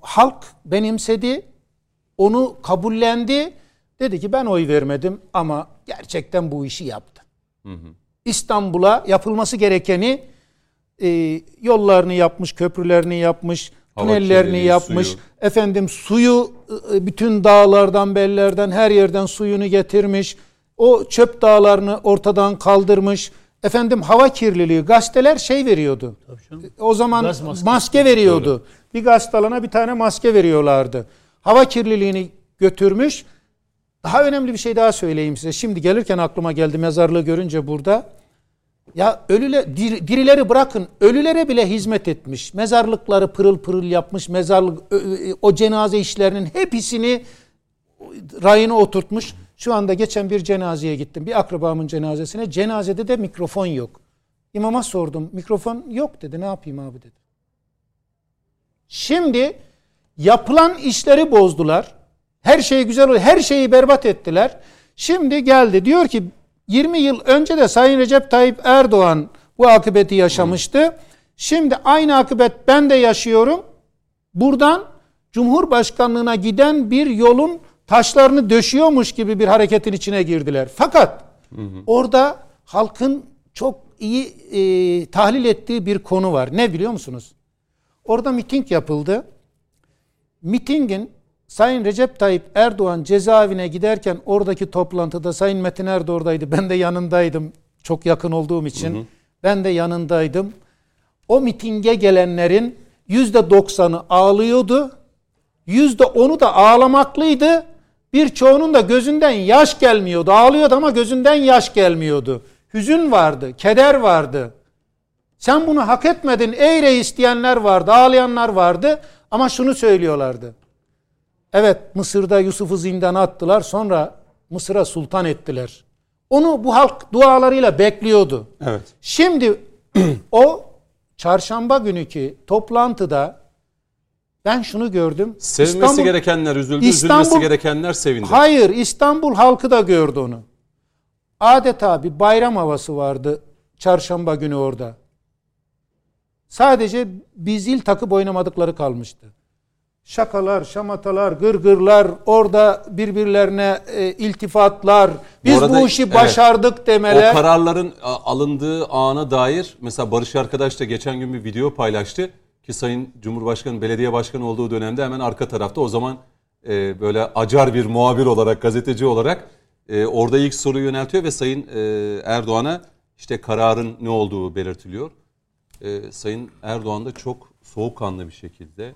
halk benimsedi, onu kabullendi. Dedi ki ben oy vermedim ama gerçekten bu işi yaptı. İstanbul'a yapılması gerekeni e, yollarını yapmış, köprülerini yapmış, tünellerini yapmış. suyu. Efendim suyu e, bütün dağlardan, bellerden, her yerden suyunu getirmiş. O çöp dağlarını ortadan kaldırmış. Efendim hava kirliliği, gazeteler şey veriyordu. O zaman Gaz maske, maskesi. veriyordu. Bir gazete alana bir tane maske veriyorlardı. Hava kirliliğini götürmüş. Daha önemli bir şey daha söyleyeyim size. Şimdi gelirken aklıma geldi mezarlığı görünce burada. Ya ölüle dir- dirileri bırakın. Ölülere bile hizmet etmiş. Mezarlıkları pırıl pırıl yapmış. Mezarlık o cenaze işlerinin hepsini rayına oturtmuş. Şu anda geçen bir cenazeye gittim. Bir akrabamın cenazesine. Cenazede de mikrofon yok. İmama sordum. Mikrofon yok dedi. Ne yapayım abi dedi. Şimdi yapılan işleri bozdular. Her şey güzel oldu. Her şeyi berbat ettiler. Şimdi geldi diyor ki 20 yıl önce de Sayın Recep Tayyip Erdoğan bu akıbeti yaşamıştı. Şimdi aynı akıbet ben de yaşıyorum. Buradan Cumhurbaşkanlığına giden bir yolun taşlarını döşüyormuş gibi bir hareketin içine girdiler. Fakat orada halkın çok iyi e, tahlil ettiği bir konu var. Ne biliyor musunuz? Orada miting yapıldı. Mitingin Sayın Recep Tayyip Erdoğan cezaevine giderken oradaki toplantıda Sayın Metin Erdoğan oradaydı. Ben de yanındaydım. Çok yakın olduğum için. Hı hı. Ben de yanındaydım. O mitinge gelenlerin yüzde doksanı ağlıyordu. Yüzde onu da ağlamaklıydı. Birçoğunun da gözünden yaş gelmiyordu. Ağlıyordu ama gözünden yaş gelmiyordu. Hüzün vardı, keder vardı. Sen bunu hak etmedin ey reis diyenler vardı, ağlayanlar vardı ama şunu söylüyorlardı. Evet Mısır'da Yusuf'u zindana attılar sonra Mısır'a sultan ettiler. Onu bu halk dualarıyla bekliyordu. Evet. Şimdi o çarşamba günkü toplantıda ben şunu gördüm. Sevinmesi İstanbul, gerekenler üzüldü, İstanbul, üzülmesi gerekenler sevindi. Hayır, İstanbul halkı da gördü onu. Adeta bir bayram havası vardı çarşamba günü orada. Sadece bir zil takıp oynamadıkları kalmıştı. Şakalar, şamatalar, gırgırlar, orada birbirlerine e, iltifatlar, biz bu, arada, bu işi başardık evet, demeler. O kararların alındığı ana dair mesela Barış arkadaş da geçen gün bir video paylaştı ki Sayın Cumhurbaşkanı belediye başkanı olduğu dönemde hemen arka tarafta o zaman e, böyle acar bir muhabir olarak, gazeteci olarak e, orada ilk soruyu yöneltiyor ve Sayın e, Erdoğan'a işte kararın ne olduğu belirtiliyor. E, Sayın Erdoğan da çok soğukkanlı bir şekilde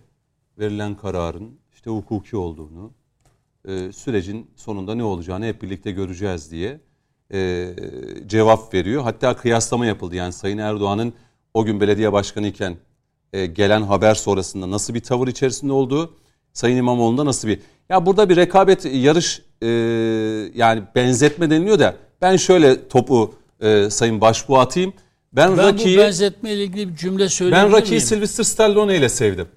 verilen kararın işte hukuki olduğunu, e, sürecin sonunda ne olacağını hep birlikte göreceğiz diye e, cevap veriyor. Hatta kıyaslama yapıldı. Yani Sayın Erdoğan'ın o gün belediye başkanı iken e, gelen haber sonrasında nasıl bir tavır içerisinde olduğu, Sayın İmamoğlu'nda nasıl bir... Ya burada bir rekabet, yarış e, yani benzetme deniliyor da ben şöyle topu e, Sayın Başbuğ'a atayım. Ben, ben Rocky'yi... bu benzetme ilgili bir cümle söyleyeyim Ben Rocky'yi Sylvester Stallone ile sevdim.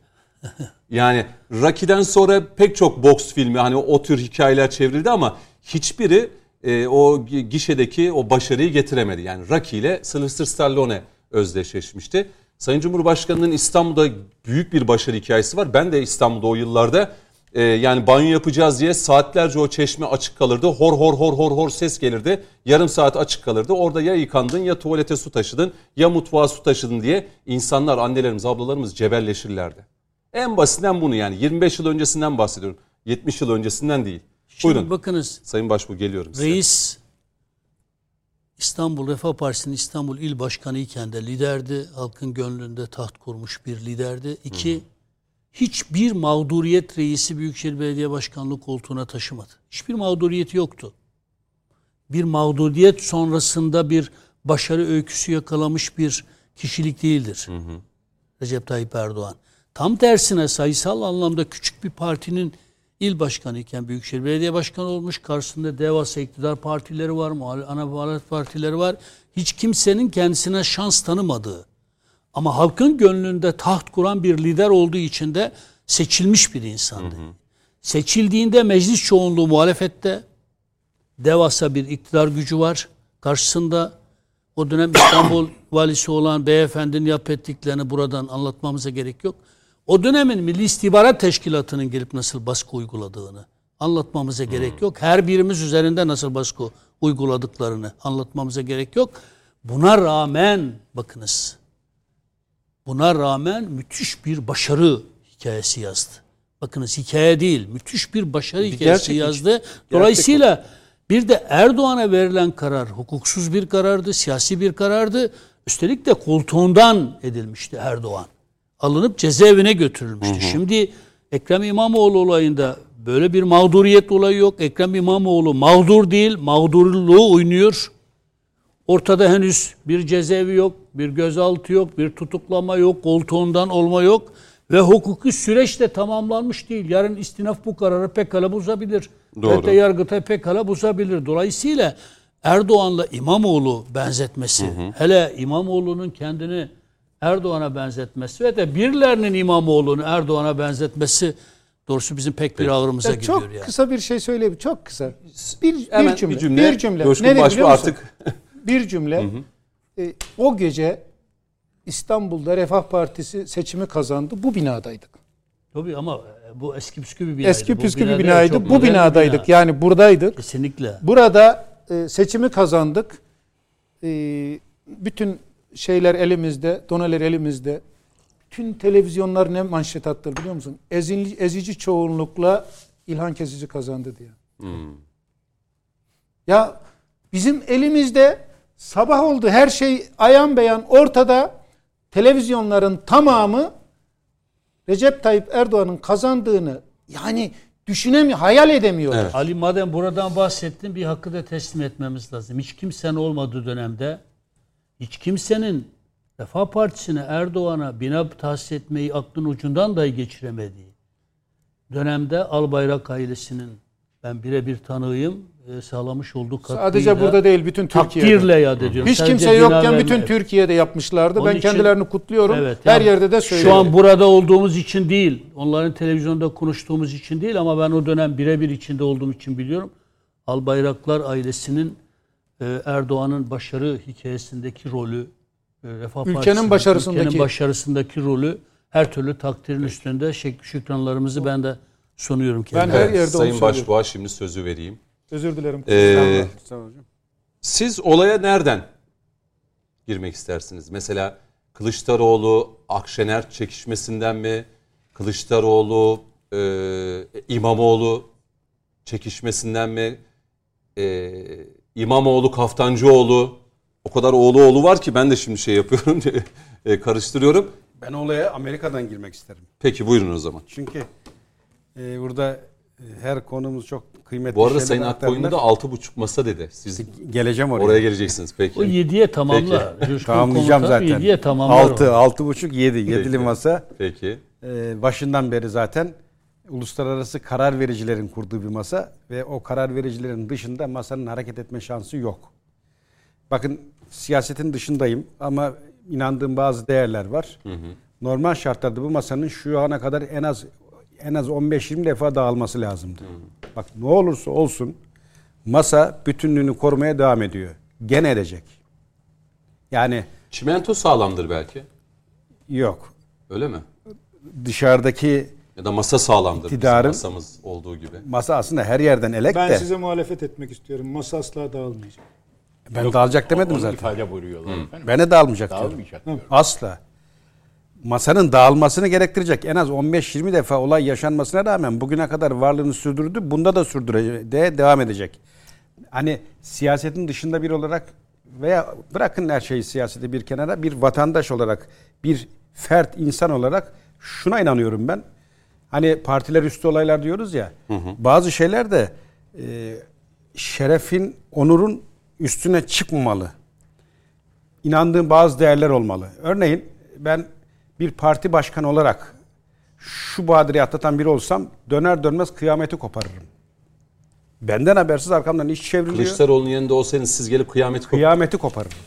yani Rocky'den sonra pek çok boks filmi hani o tür hikayeler çevrildi ama hiçbiri e, o gişedeki o başarıyı getiremedi. Yani Rocky ile Sylvester Stallone özdeşleşmişti. Sayın Cumhurbaşkanı'nın İstanbul'da büyük bir başarı hikayesi var. Ben de İstanbul'da o yıllarda e, yani banyo yapacağız diye saatlerce o çeşme açık kalırdı. Hor hor hor hor hor ses gelirdi. Yarım saat açık kalırdı. Orada ya yıkandın ya tuvalete su taşıdın ya mutfağa su taşıdın diye insanlar annelerimiz ablalarımız cebelleşirlerdi. En basitinden bunu yani 25 yıl öncesinden bahsediyorum. 70 yıl öncesinden değil. Şimdi Buyurun. bakınız. Sayın Başbuğ geliyorum size. Reis İstanbul Refah Partisi'nin İstanbul İl Başkanı iken de liderdi. Halkın gönlünde taht kurmuş bir liderdi. İki, hı hı. hiçbir mağduriyet reisi Büyükşehir Belediye Başkanlığı koltuğuna taşımadı. Hiçbir mağduriyeti yoktu. Bir mağduriyet sonrasında bir başarı öyküsü yakalamış bir kişilik değildir. Hı hı. Recep Tayyip Erdoğan. Tam tersine sayısal anlamda küçük bir partinin il başkanı iken Büyükşehir Belediye Başkanı olmuş. Karşısında devasa iktidar partileri var, ana muhalefet partileri var. Hiç kimsenin kendisine şans tanımadığı ama halkın gönlünde taht kuran bir lider olduğu için de seçilmiş bir insandı. Hı hı. Seçildiğinde meclis çoğunluğu muhalefette devasa bir iktidar gücü var. Karşısında o dönem İstanbul valisi olan beyefendinin yap ettiklerini buradan anlatmamıza gerek yok o dönemin Milli İstihbarat Teşkilatı'nın gelip nasıl baskı uyguladığını anlatmamıza hmm. gerek yok. Her birimiz üzerinde nasıl baskı uyguladıklarını anlatmamıza gerek yok. Buna rağmen bakınız buna rağmen müthiş bir başarı hikayesi yazdı. Bakınız hikaye değil, müthiş bir başarı bir hikayesi yazdı. Dolayısıyla Gerçek bir de Erdoğan'a verilen karar hukuksuz bir karardı, siyasi bir karardı. Üstelik de koltuğundan edilmişti Erdoğan alınıp cezaevine götürülmüştü. Hı hı. Şimdi Ekrem İmamoğlu olayında böyle bir mağduriyet olayı yok. Ekrem İmamoğlu mağdur değil, mağdurluğu oynuyor. Ortada henüz bir cezaevi yok, bir gözaltı yok, bir tutuklama yok, koltuğundan olma yok. Ve hukuki süreç de tamamlanmış değil. Yarın istinaf bu kararı pekala bozabilir. Doğru. Ve yargıta pekala bozabilir. Dolayısıyla Erdoğan'la İmamoğlu benzetmesi, hı hı. hele İmamoğlu'nun kendini Erdoğan'a benzetmesi ve de birilerinin İmamoğlu'nu Erdoğan'a benzetmesi doğrusu bizim pek bir ağrımıza ya gidiyor çok yani. kısa bir şey söyleyeyim. Çok kısa. Bir, Hemen bir cümle. Bir cümle. Bir cümle. Coşkun Başbuğ artık. bir cümle. Hı hı. E, o gece İstanbul'da Refah Partisi seçimi kazandı. Bu binadaydık. Tabii ama Bu eski püskü bir binaydı. Eski püskü bina bir binaydı. Bu binadaydık. bina. Yani buradaydık. Kesinlikle. Burada e, seçimi kazandık. E, bütün şeyler elimizde, doneler elimizde. Bütün televizyonlar ne manşet attı biliyor musun? Ezili, ezici çoğunlukla İlhan Kesici kazandı diye. Ya bizim elimizde sabah oldu her şey ayan beyan ortada televizyonların tamamı Recep Tayyip Erdoğan'ın kazandığını yani düşünemiyor, hayal edemiyorlar. Evet. Ali madem buradan bahsettin bir hakkı da teslim etmemiz lazım. Hiç kimsenin olmadığı dönemde hiç kimsenin Refah Partisi'ne Erdoğan'a bina tahsis etmeyi aklın ucundan dahi geçiremediği dönemde Albayrak ailesinin ben birebir tanığıyım e, sağlamış olduğu katkıyla Sadece burada değil bütün Türkiye'de. takdirle yad ediyorum. Hiç Sadece kimse yokken bütün Türkiye'de yapmışlardı. Onun ben için- kendilerini kutluyorum. Evet, Her yani yerde de söylüyorum. Şu an burada olduğumuz için değil, onların televizyonda konuştuğumuz için değil ama ben o dönem birebir içinde olduğum için biliyorum. Albayraklar ailesinin Erdoğan'ın başarı hikayesindeki rolü, e, Refah Ülkenin başarısındaki- ülkenin başarısındaki rolü her türlü takdirin üstünde şek- şükranlarımızı ben de sunuyorum Ben kendime. her Evet, yerde Sayın. Başbuğa şimdi sözü vereyim. Özür dilerim. Ee, siz olaya nereden girmek istersiniz? Mesela Kılıçdaroğlu Akşener çekişmesinden mi? Kılıçdaroğlu e, İmamoğlu çekişmesinden mi? E, İmamoğlu Kaftancıoğlu o kadar oğlu oğlu var ki ben de şimdi şey yapıyorum e, karıştırıyorum. Ben olaya Amerika'dan girmek isterim. Peki buyurun o zaman. Çünkü e, burada e, her konumuz çok kıymetli Bu arada Sayın. Akkoyunlu da altı buçuk masa dedi. Siz geleceğim oraya. oraya geleceksiniz peki. O 7'ye tamamla. Tamamlayacağım zaten. 7'ye tamamlar. 6, altı buçuk, 7. Yedili Peki. masa. Peki. E, başından beri zaten uluslararası karar vericilerin kurduğu bir masa ve o karar vericilerin dışında masanın hareket etme şansı yok. Bakın siyasetin dışındayım ama inandığım bazı değerler var. Normal şartlarda bu masanın şu ana kadar en az en az 15-20 defa dağılması lazımdı. Bak ne olursa olsun masa bütünlüğünü korumaya devam ediyor. Gene edecek. Yani Çimento sağlamdır belki. yok. Öyle mi? Dışarıdaki Ya da masa sağlamdır. Bizim İktidarın- masamız olduğu gibi. masa aslında her yerden elek Ben de. size muhalefet etmek istiyorum. Masa asla dağılmayacak. Ben dağılacak demedim Onu zaten. ifade buyuruyorlar efendim. Ben de dağılmayacak diyorum. Dağılmayacak diyorum. Asla. Masanın dağılmasını gerektirecek en az 15-20 defa olay yaşanmasına rağmen bugüne kadar varlığını sürdürdü. Bunda da sürdürecek, de devam edecek. Hani siyasetin dışında bir olarak veya bırakın her şeyi siyaseti bir kenara bir vatandaş olarak bir fert insan olarak şuna inanıyorum ben. Hani partiler üstü olaylar diyoruz ya. Bazı şeyler de e, şerefin, onurun üstüne çıkmamalı inandığım bazı değerler olmalı. Örneğin ben bir parti başkanı olarak şu badireyi atlatan biri olsam döner dönmez kıyameti koparırım. Benden habersiz arkamdan iş çevriliyor. Kılıçdaroğlu'nun yanında olsaydınız siz gelip kıyamet kop- Kıyameti koparırım.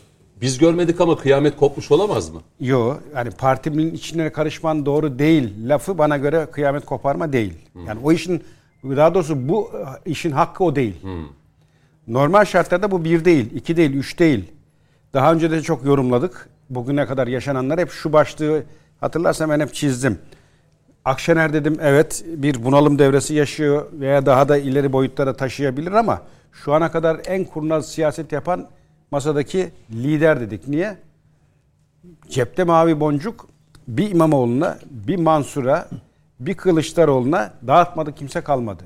Biz görmedik ama kıyamet kopmuş olamaz mı? Yo yani partimin içine karışman doğru değil lafı bana göre kıyamet koparma değil. Yani o işin daha doğrusu bu e, işin hakkı o değil. Normal şartlarda bu bir değil, iki değil, üç değil. Daha önce de çok yorumladık. Bugüne kadar yaşananlar hep şu başlığı hatırlarsam ben hep çizdim. Akşener dedim evet bir bunalım devresi yaşıyor veya daha da ileri boyutlara taşıyabilir ama şu ana kadar en kurnaz siyaset yapan masadaki lider dedik. Niye? Cepte mavi boncuk bir İmamoğlu'na, bir Mansur'a, bir Kılıçdaroğlu'na dağıtmadı kimse kalmadı.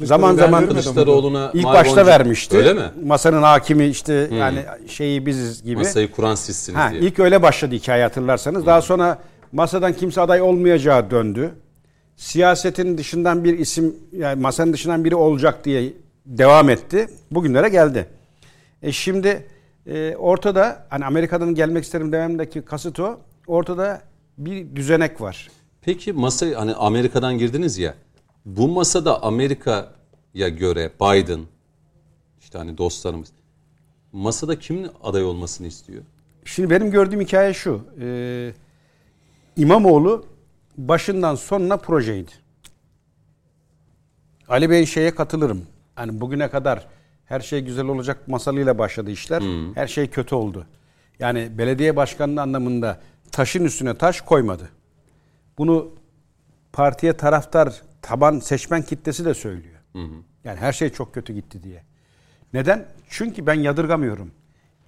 Zaman zaman Kılıçdaroğlu'na İlk başta boncuk- vermişti. Öyle mi? Masanın hakimi işte yani şeyi biziz gibi. Masayı kuran sizsiniz Ha, diye. ilk öyle başladı hikaye hatırlarsanız. Daha sonra masadan kimse aday olmayacağı döndü. Siyasetin dışından bir isim yani masanın dışından biri olacak diye devam etti. Bugünlere geldi. E şimdi e, ortada hani Amerika'dan gelmek isterim dememdeki kasıt o. Ortada bir düzenek var. Peki masa hani Amerika'dan girdiniz ya. Bu masada Amerika'ya göre Biden işte hani dostlarımız masada kimin aday olmasını istiyor? Şimdi benim gördüğüm hikaye şu. E, İmamoğlu başından sonuna projeydi. Ali Bey şeye katılırım. Hani bugüne kadar her şey güzel olacak masalıyla başladı işler. Her şey kötü oldu. Yani belediye başkanlığı anlamında taşın üstüne taş koymadı. Bunu partiye taraftar taban seçmen kitlesi de söylüyor. Yani her şey çok kötü gitti diye. Neden? Çünkü ben yadırgamıyorum.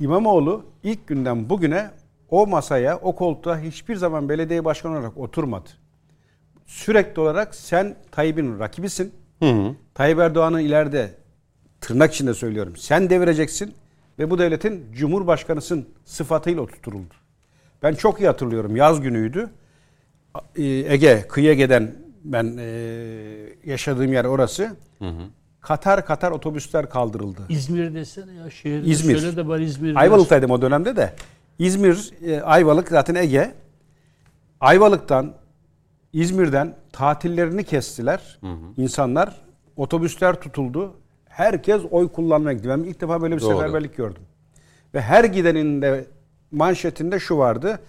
İmamoğlu ilk günden bugüne o masaya, o koltuğa hiçbir zaman belediye başkanı olarak oturmadı. Sürekli olarak sen Tayyip'in rakibisin. Tayyip Erdoğan'ı ileride tırnak içinde söylüyorum. Sen devireceksin ve bu devletin cumhurbaşkanısın sıfatıyla oturtuldu. Ben çok iyi hatırlıyorum. Yaz günüydü. Ee, Ege, kıyı Ege'den ben e, yaşadığım yer orası. Katar Katar otobüsler kaldırıldı. İzmir desene ya şehir. İzmir. Söyle de bari İzmir. Ayvalık'taydım o dönemde de. İzmir, e, Ayvalık zaten Ege. Ayvalık'tan, İzmir'den tatillerini kestiler. İnsanlar, otobüsler tutuldu. Herkes oy kullanmaya gidiyor. Ben ilk defa böyle bir Doğru. seferberlik gördüm. Ve her gidenin de manşetinde şu vardı.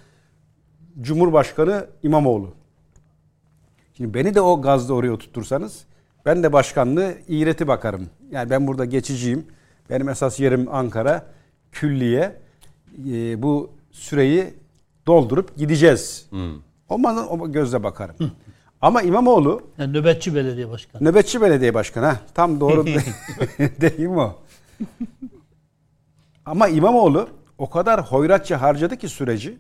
Cumhurbaşkanı İmamoğlu. Şimdi beni de o gazda oraya oturtursanız ben de başkanlığı iğreti bakarım. Yani ben burada geçiciyim. Benim esas yerim Ankara. Külliye. Ee, bu süreyi doldurup gideceğiz. O, man- o gözle bakarım. Ama İmamoğlu Yani nöbetçi belediye başkanı. nöbetçi belediye başkanı. Ha, tam doğru değil mi o? Ama İmamoğlu o kadar hoyratça harcadı ki süreci.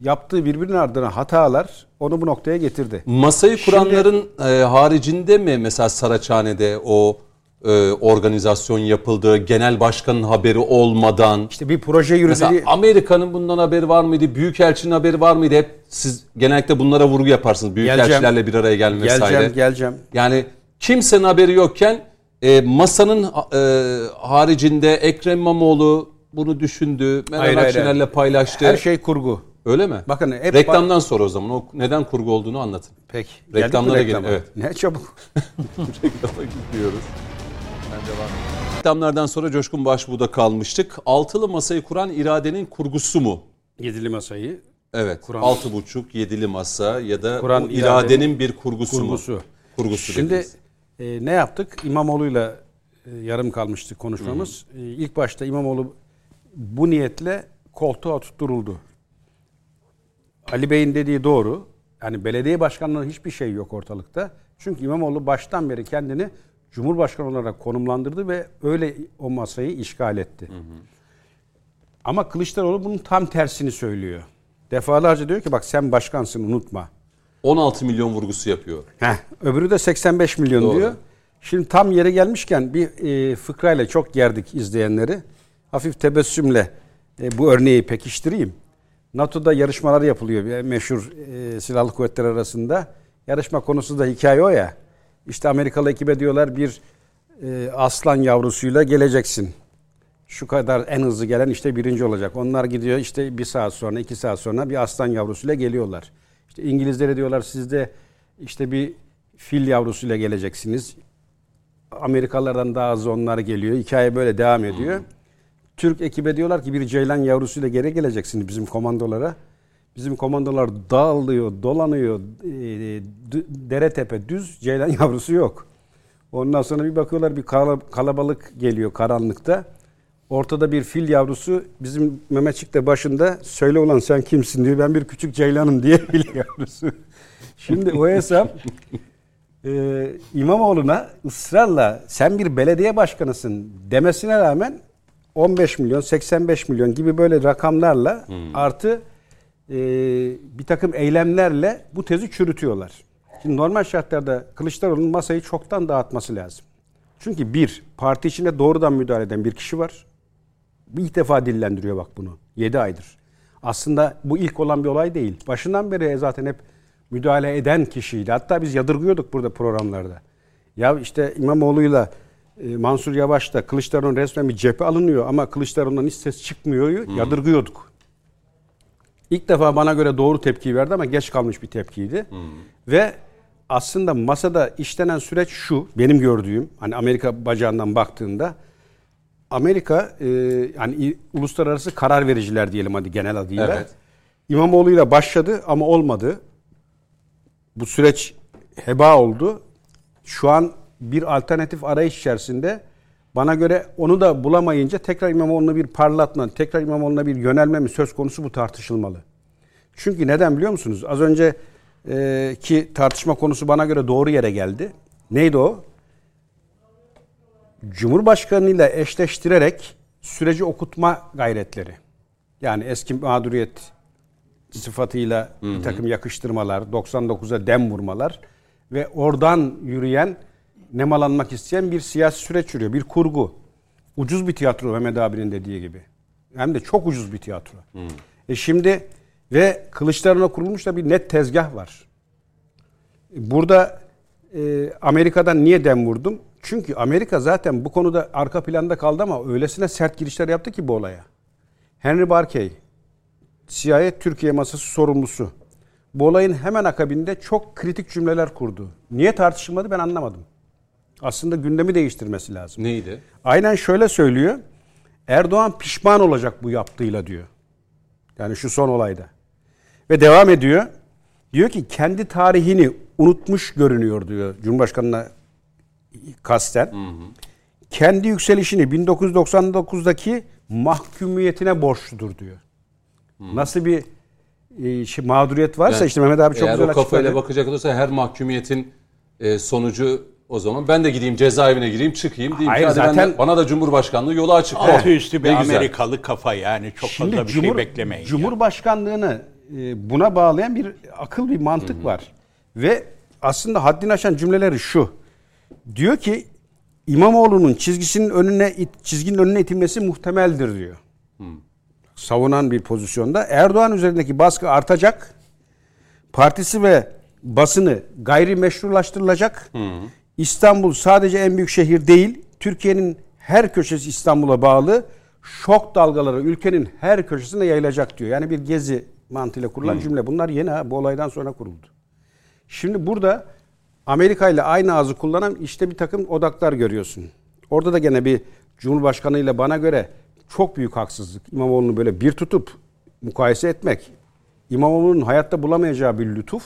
Yaptığı birbirinin ardına hatalar onu bu noktaya getirdi. Masayı kuranların e, haricinde mi mesela Saraçhane'de o e, organizasyon yapıldı, genel başkanın haberi olmadan? İşte bir proje Mesela yürüdü. Amerika'nın bundan haberi var mıydı? Büyükelçinin haberi var mıydı? Hep siz genellikle bunlara vurgu yaparsınız. Büyükelçilerle bir araya gelme vesaire. Geleceğim, geleceğim. Yani kimsenin haberi yokken e, masanın e, haricinde Ekrem İmamoğlu bunu düşündü. Meral Akşener'le paylaştı. Her şey kurgu. Öyle mi? Bakın hep Reklamdan sonra o zaman o neden kurgu olduğunu anlatın. Peki. Reklamlara gelin, evet. Ne çabuk. Reklama gidiyoruz. Reklamlardan sonra Coşkun Başbuğ'da kalmıştık. Altılı masayı kuran iradenin kurgusu mu? Yedili masayı Evet. Kuran- Altı buçuk, yedili masa ya da Kuran o iradenin iradenin bir kurgusu, kurgusu. mu? Kurgusu Şimdi dediniz. e, ne yaptık? İmamoğlu'yla e, yarım kalmıştı konuşmamız. E, ilk başta İmamoğlu bu niyetle koltuğa tutturuldu. Ali Bey'in dediği doğru. Yani belediye başkanlığı hiçbir şey yok ortalıkta. Çünkü İmamoğlu baştan beri kendini Cumhurbaşkanı olarak konumlandırdı ve öyle o masayı işgal etti. Ama Kılıçdaroğlu bunun tam tersini söylüyor. Defalarca diyor ki bak sen başkansın unutma. 16 milyon vurgusu yapıyor. Heh, öbürü de 85 milyon Doğru. diyor. Şimdi tam yere gelmişken bir e, fıkrayla çok gerdik izleyenleri. Hafif tebessümle e, bu örneği pekiştireyim. NATO'da yarışmalar yapılıyor. Meşhur e, silahlı kuvvetler arasında. Yarışma konusu da hikaye o ya. İşte Amerikalı ekibe diyorlar bir e, aslan yavrusuyla geleceksin. Şu kadar en hızlı gelen işte birinci olacak. Onlar gidiyor işte bir saat sonra, iki saat sonra bir aslan yavrusuyla geliyorlar. İşte İngilizlere diyorlar siz de işte bir fil yavrusuyla geleceksiniz. Amerikalılardan daha hızlı onlar geliyor. Hikaye böyle devam ediyor. Türk ekibe diyorlar ki bir ceylan yavrusuyla geri geleceksiniz bizim komandolara. Bizim komandolar dağılıyor, dolanıyor. e, dere tepe düz ceylan yavrusu yok. Ondan sonra bir bakıyorlar bir kala- kalabalık geliyor karanlıkta. Ortada bir fil yavrusu bizim Mehmetçik de başında söyle ulan sen kimsin diyor. Ben bir küçük ceylanım diye fil yavrusu. Şimdi o hesap e, İmamoğlu'na ısrarla sen bir belediye başkanısın demesine rağmen 15 milyon 85 milyon gibi böyle rakamlarla artı e, bir takım eylemlerle bu tezi çürütüyorlar. Şimdi normal şartlarda Kılıçdaroğlu'nun masayı çoktan dağıtması lazım. Çünkü bir, parti içinde doğrudan müdahale eden bir kişi var. İlk defa dillendiriyor bak bunu. 7 aydır. Aslında bu ilk olan bir olay değil. Başından beri zaten hep müdahale eden kişiydi. Hatta biz yadırgıyorduk burada programlarda. Ya işte İmamoğlu'yla e, Mansur Yavaş'ta Kılıçdaroğlu'nun resmen bir cephe alınıyor ama Kılıçdaroğlu'ndan hiç ses çıkmıyor. Yadırgıyorduk. İlk defa bana göre doğru tepkiyi verdi ama geç kalmış bir tepkiydi. Ve aslında masada işlenen süreç şu, benim gördüğüm, hani Amerika bacağından baktığında, Amerika e, yani uluslararası karar vericiler diyelim hadi genel adıyla. Evet. İmamoğlu'yla başladı ama olmadı. Bu süreç heba oldu. Şu an bir alternatif arayış içerisinde bana göre onu da bulamayınca tekrar İmamoğlu'na bir parlatma, tekrar İmamoğlu'na bir yönelme mi söz konusu bu tartışılmalı. Çünkü neden biliyor musunuz? Az önce e, ki tartışma konusu bana göre doğru yere geldi. Neydi o? Cumhurbaşkanıyla eşleştirerek süreci okutma gayretleri. Yani eski mağduriyet sıfatıyla bir takım yakıştırmalar, 99'a dem vurmalar ve oradan yürüyen nemalanmak isteyen bir siyasi süreç yürüyor. Bir kurgu. Ucuz bir tiyatro Mehmet abinin dediği gibi. Hem de çok ucuz bir tiyatro. E şimdi ve Kılıçdaroğlu'na kurulmuş da bir net tezgah var. Burada e, Amerika'dan niye dem vurdum? Çünkü Amerika zaten bu konuda arka planda kaldı ama öylesine sert girişler yaptı ki bu olaya. Henry Barkey, CIA Türkiye masası sorumlusu. Bu olayın hemen akabinde çok kritik cümleler kurdu. Niye tartışılmadı ben anlamadım. Aslında gündemi değiştirmesi lazım. Neydi? Aynen şöyle söylüyor. Erdoğan pişman olacak bu yaptığıyla diyor. Yani şu son olayda. Ve devam ediyor. Diyor ki kendi tarihini unutmuş görünüyor diyor Cumhurbaşkanı'na kasten. Kendi yükselişini 1999'daki mahkumiyetine borçludur diyor. Nasıl bir e, şey, mağduriyet varsa Yani işte Mehmet abi çok Eğer güzel o kafayla açıkladı. bakacak olursa her mahkumiyetin e, sonucu o zaman ben de gideyim cezaevine gireyim çıkayım diyeyim Hayır, ki hadi ben zaten- bana da Cumhurbaşkanlığı yolu açık. Altı üstü bir Ne güzel. Amerikalı kafa yani çok fazla bir şey beklemeyin. ya. Cumhurbaşkanlığını e, buna bağlayan bir akıl bir mantık var. Ve aslında haddini aşan cümleleri şu. Diyor ki İmamoğlu'nun çizgisinin önüne it- çizginin önüne itilmesi muhtemeldir diyor. Savunan bir pozisyonda Erdoğan üzerindeki baskı artacak. Partisi ve basını gayri meşrulaştırılacak. İstanbul sadece en büyük şehir değil, Türkiye'nin her köşesi İstanbul'a bağlı. Şok dalgaları ülkenin her köşesine yayılacak diyor. Yani bir gezi mantığıyla kurulan cümle. Bunlar yeni ha, bu olaydan sonra kuruldu. Şimdi burada Amerika ile aynı ağzı kullanan işte bir takım odaklar görüyorsun. Orada da gene bir Cumhurbaşkanı ile bana göre çok büyük haksızlık. İmamoğlu'nu böyle bir tutup mukayese etmek. İmamoğlu'nun hayatta bulamayacağı bir lütuf.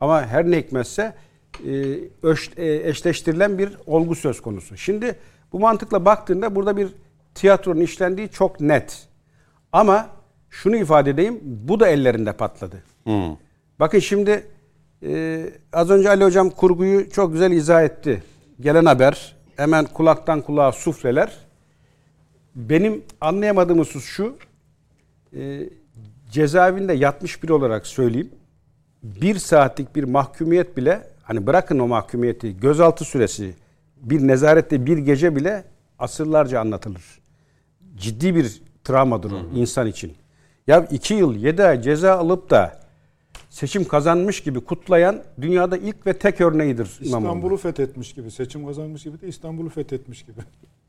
Ama her ne hikmetse eşleştirilen bir olgu söz konusu. Şimdi bu mantıkla baktığında burada bir tiyatronun işlendiği çok net. Ama şunu ifade edeyim, bu da ellerinde patladı. Bakın şimdi e, az önce Ali Hocam kurguyu çok güzel izah etti. Gelen haber hemen kulaktan kulağa sufleler. Benim anlayamadığım husus şu. E, cezaevinde yatmış biri olarak söyleyeyim. Bir saatlik bir mahkumiyet bile hani bırakın o mahkumiyeti gözaltı süresi bir nezarette bir gece bile asırlarca anlatılır. Ciddi bir travmadır o insan için. Ya iki yıl yedi ay ceza alıp da seçim kazanmış gibi kutlayan dünyada ilk ve tek örneğidir İmamoğlu. İstanbul'u fethetmiş gibi, seçim kazanmış gibi de İstanbul'u fethetmiş gibi.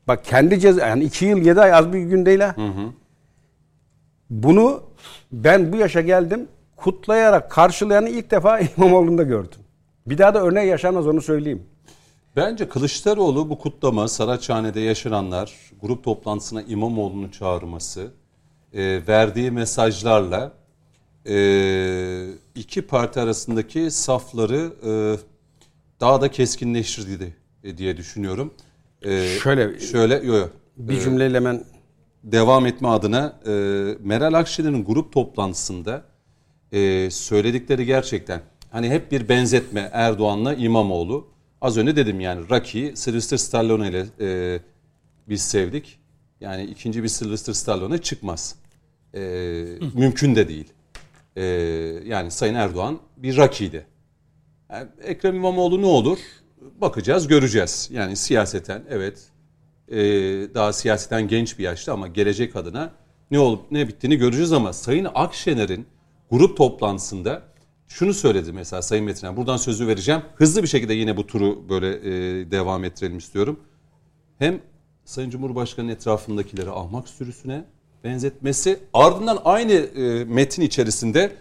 Bak kendi ceza yani iki yıl yedi ay az bir gün değil ha. Bunu ben bu yaşa geldim kutlayarak karşılayanı ilk defa İmamoğlu'nda gördüm. Bir daha da örneği yaşanmaz onu söyleyeyim. Bence Kılıçdaroğlu bu kutlama Saraçhane'de yaşananlar, grup toplantısına İmamoğlu'nu çağırması, e, verdiği mesajlarla e, iki parti arasındaki safları e, daha da keskinleştirdi e, diye düşünüyorum. E, Şöyle- şöyle yo, yo. Bir cümleyle hemen devam etme adına e, Meral Akşener'in grup toplantısında e, söyledikleri gerçekten hani hep bir benzetme Erdoğan'la İmamoğlu. Az önce dedim yani Rocky'yi Sylvester Stallone ile e, biz sevdik. Yani ikinci bir Sylvester Stallone çıkmaz. E, mümkün de değil. E, yani Sayın Erdoğan bir Rocky'ydi. Yani Ekrem İmamoğlu ne olur? Bakacağız, göreceğiz. Yani siyaseten evet e, daha siyaseten genç bir yaşta ama gelecek adına ne olup ne bittiğini göreceğiz ama Sayın Akşener'in grup toplantısında şunu söyledi mesela Sayın Metin'e. Buradan sözü vereceğim. Hızlı bir şekilde yine bu turu böyle e, devam ettirelim istiyorum. Hem Sayın Cumhurbaşkanı'nın etrafındakileri ahmak sürüsüne benzetmesi ardından aynı e, metin içerisinde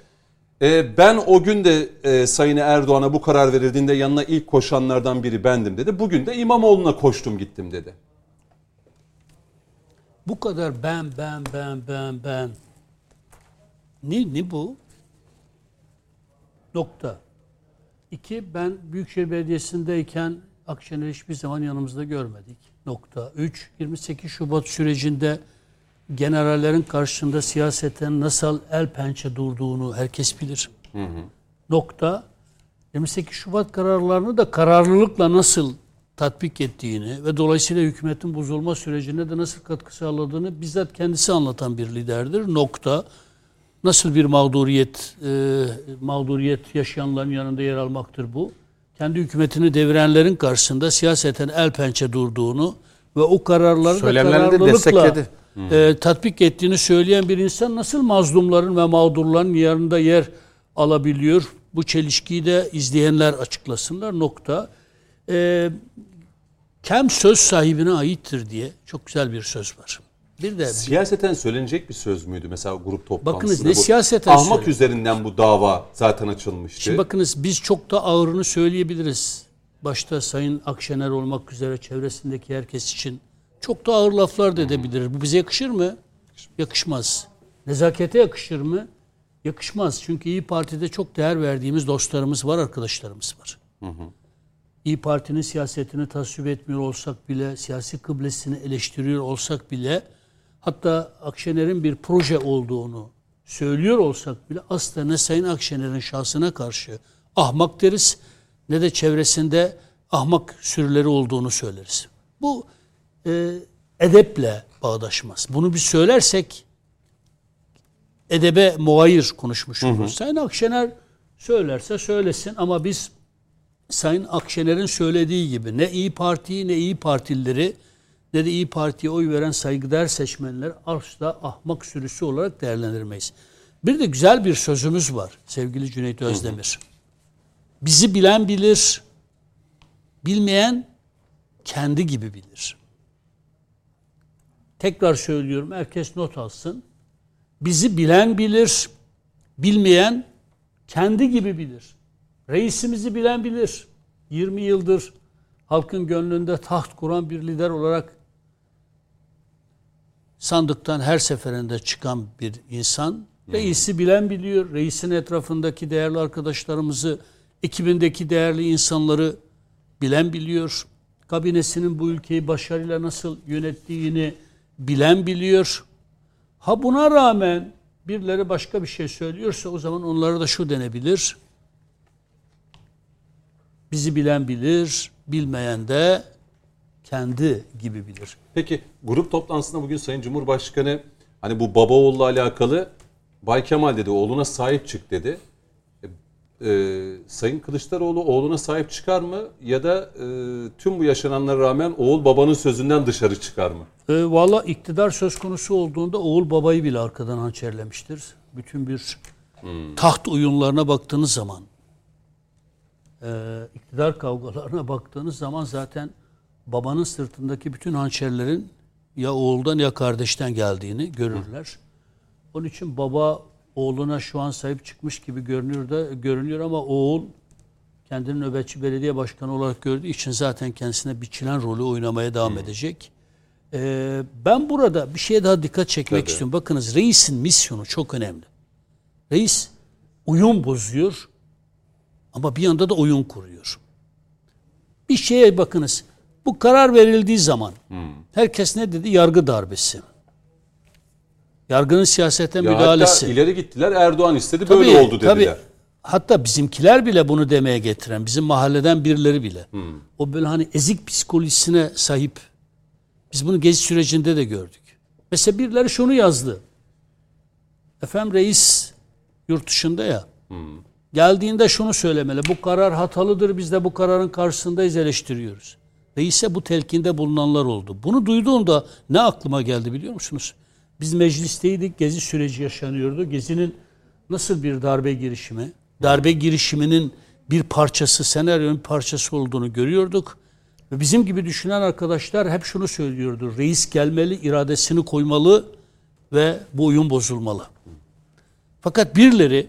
e, ben o gün de e, Sayın Erdoğan'a bu karar verildiğinde yanına ilk koşanlardan biri bendim dedi. Bugün de İmamoğlu'na koştum gittim dedi. Bu kadar ben ben ben ben ben. Ne, ne bu? Nokta. İki, ben Büyükşehir Belediyesi'ndeyken Akşener hiçbir zaman yanımızda görmedik. Nokta. Üç, 28 Şubat sürecinde generallerin karşısında siyaseten nasıl el pençe durduğunu herkes bilir. Nokta. 28 Şubat kararlarını da kararlılıkla nasıl tatbik ettiğini ve dolayısıyla hükümetin bozulma sürecine de nasıl katkı sağladığını bizzat kendisi anlatan bir liderdir. Nokta. Nasıl bir mağduriyet e, mağduriyet yaşayanların yanında yer almaktır bu. Kendi hükümetini devirenlerin karşısında siyaseten el pençe durduğunu ve o kararları da kararlılıkla destekledi. e, tatbik ettiğini söyleyen bir insan nasıl mazlumların ve mağdurların yanında yer alabiliyor? Bu çelişkiyi de izleyenler açıklasınlar. Nokta. E, kem söz sahibine aittir diye çok güzel bir söz var. Bir de Siyaseten söylenecek bir söz müydü mesela grup toplantısında? Bakınız ne bu? siyaseten Ahmak söylüyor. üzerinden bu dava zaten açılmıştı. Şimdi bakınız biz çok da ağırını söyleyebiliriz. Başta Sayın Akşener olmak üzere çevresindeki herkes için çok da ağır laflar da edebiliriz. Bu bize yakışır mı? Yakışmaz. Nezakete yakışır mı? Yakışmaz. Çünkü İyi Parti'de çok değer verdiğimiz dostlarımız var, arkadaşlarımız var. İyi Parti'nin siyasetini tasvip etmiyor olsak bile, siyasi kıblesini eleştiriyor olsak bile, hatta Akşener'in bir proje olduğunu söylüyor olsak bile asla ne Sayın Akşener'in şahsına karşı ahmak deriz ne de çevresinde ahmak sürüleri olduğunu söyleriz. Bu e, edeple bağdaşmaz. Bunu bir söylersek edebe muayir konuşmuş oluruz. Sayın Akşener söylerse söylesin ama biz Sayın Akşener'in söylediği gibi ne İyi Parti'yi ne İyi Partilileri ne de İyi Parti'ye oy veren saygıdeğer seçmenler asla ahmak sürüsü olarak değerlendirmeyiz. Bir de güzel bir sözümüz var sevgili Cüneyt Özdemir. Bizi bilen bilir, bilmeyen kendi gibi bilir. Tekrar söylüyorum herkes not alsın. Bizi bilen bilir, bilmeyen kendi gibi bilir. Reisimizi bilen bilir. 20 yıldır halkın gönlünde taht kuran bir lider olarak sandıktan her seferinde çıkan bir insan. Reisi bilen biliyor. Reisin etrafındaki değerli arkadaşlarımızı, ekibindeki değerli insanları bilen biliyor. Kabinesinin bu ülkeyi başarıyla nasıl yönettiğini bilen biliyor. Ha buna rağmen birileri başka bir şey söylüyorsa o zaman onlara da şu denebilir. Bizi bilen bilir, bilmeyen de kendi gibi bilir. Peki grup toplantısında bugün Sayın Cumhurbaşkanı hani bu baba oğulla alakalı Bay Kemal dedi oğluna sahip çık dedi. E, e, Sayın Kılıçdaroğlu oğluna sahip çıkar mı ya da e, tüm bu yaşananlara rağmen oğul babanın sözünden dışarı çıkar mı? E, Valla iktidar söz konusu olduğunda oğul babayı bile arkadan hançerlemiştir. Bütün bir taht oyunlarına baktığınız zaman, e, iktidar kavgalarına baktığınız zaman zaten babanın sırtındaki bütün hançerlerin ya oğuldan ya kardeşten geldiğini görürler. Onun için baba oğluna şu an sahip çıkmış gibi görünüyor da görünüyor ama oğul kendini nöbetçi belediye başkanı olarak gördüğü için zaten kendisine biçilen rolü oynamaya devam edecek. Ee, ben burada bir şeye daha dikkat çekmek Tabii. istiyorum. Bakınız reisin misyonu çok önemli. Reis uyum bozuyor ama bir yanda da oyun kuruyor. Bir şeye bakınız. Bu karar verildiği zaman herkes ne dedi? Yargı darbesi. Yargının siyasete Ya müdahalesi. hatta ileri gittiler Erdoğan istedi Tabii, böyle oldu dediler. tabii. Hatta bizimkiler bile bunu demeye getiren, bizim mahalleden birileri bile. O böyle hani ezik psikolojisine sahip. Biz bunu gezi sürecinde de gördük. Mesela birileri şunu yazdı. Efendim reis yurt dışında ya. Geldiğinde şunu söylemeli. Bu karar hatalıdır. Biz de bu kararın karşısındayız eleştiriyoruz. Reise bu telkinde bulunanlar oldu. Bunu duyduğumda ne aklıma geldi biliyor musunuz? Biz meclisteydik. Gezi süreci yaşanıyordu. Gezi'nin nasıl bir darbe girişimi, darbe girişiminin bir parçası, senaryonun parçası olduğunu görüyorduk. Ve bizim gibi düşünen arkadaşlar hep şunu söylüyordu. Reis gelmeli, iradesini koymalı ve bu oyun bozulmalı. Fakat birileri,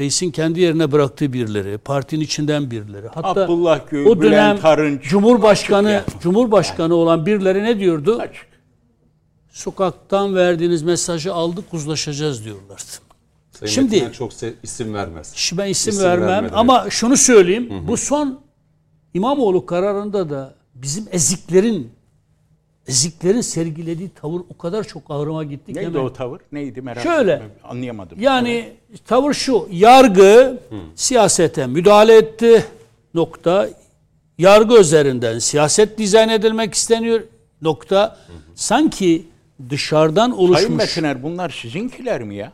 reisin kendi yerine bıraktığı birileri, partinin içinden birileri, hatta Abdullah Gül, o dönem Bülent Arınç. Cumhurbaşkanı Açık ya. Cumhurbaşkanı olan birileri ne diyordu? Açık. Sokaktan verdiğiniz mesajı aldık, uzlaşacağız diyorlardı. Sayın Şimdi- Metin Er çok isim vermez. Şimdi ben isim, İsim vermem vermedi, ama şunu söyleyeyim. Bu son İmamoğlu kararında da bizim eziklerin eziklerin sergilediği tavır o kadar çok ağrıma gitti ki. Neydi hemen- o tavır? Neydi merak Şöyle. ettim. Anlayamadım. Yani tavır şu. Yargı siyasete müdahale etti. Nokta. Yargı üzerinden siyaset dizayn edilmek isteniyor. Nokta. Sanki dışarıdan Sayın oluşmuş. Metiner bunlar sizinkiler mi ya?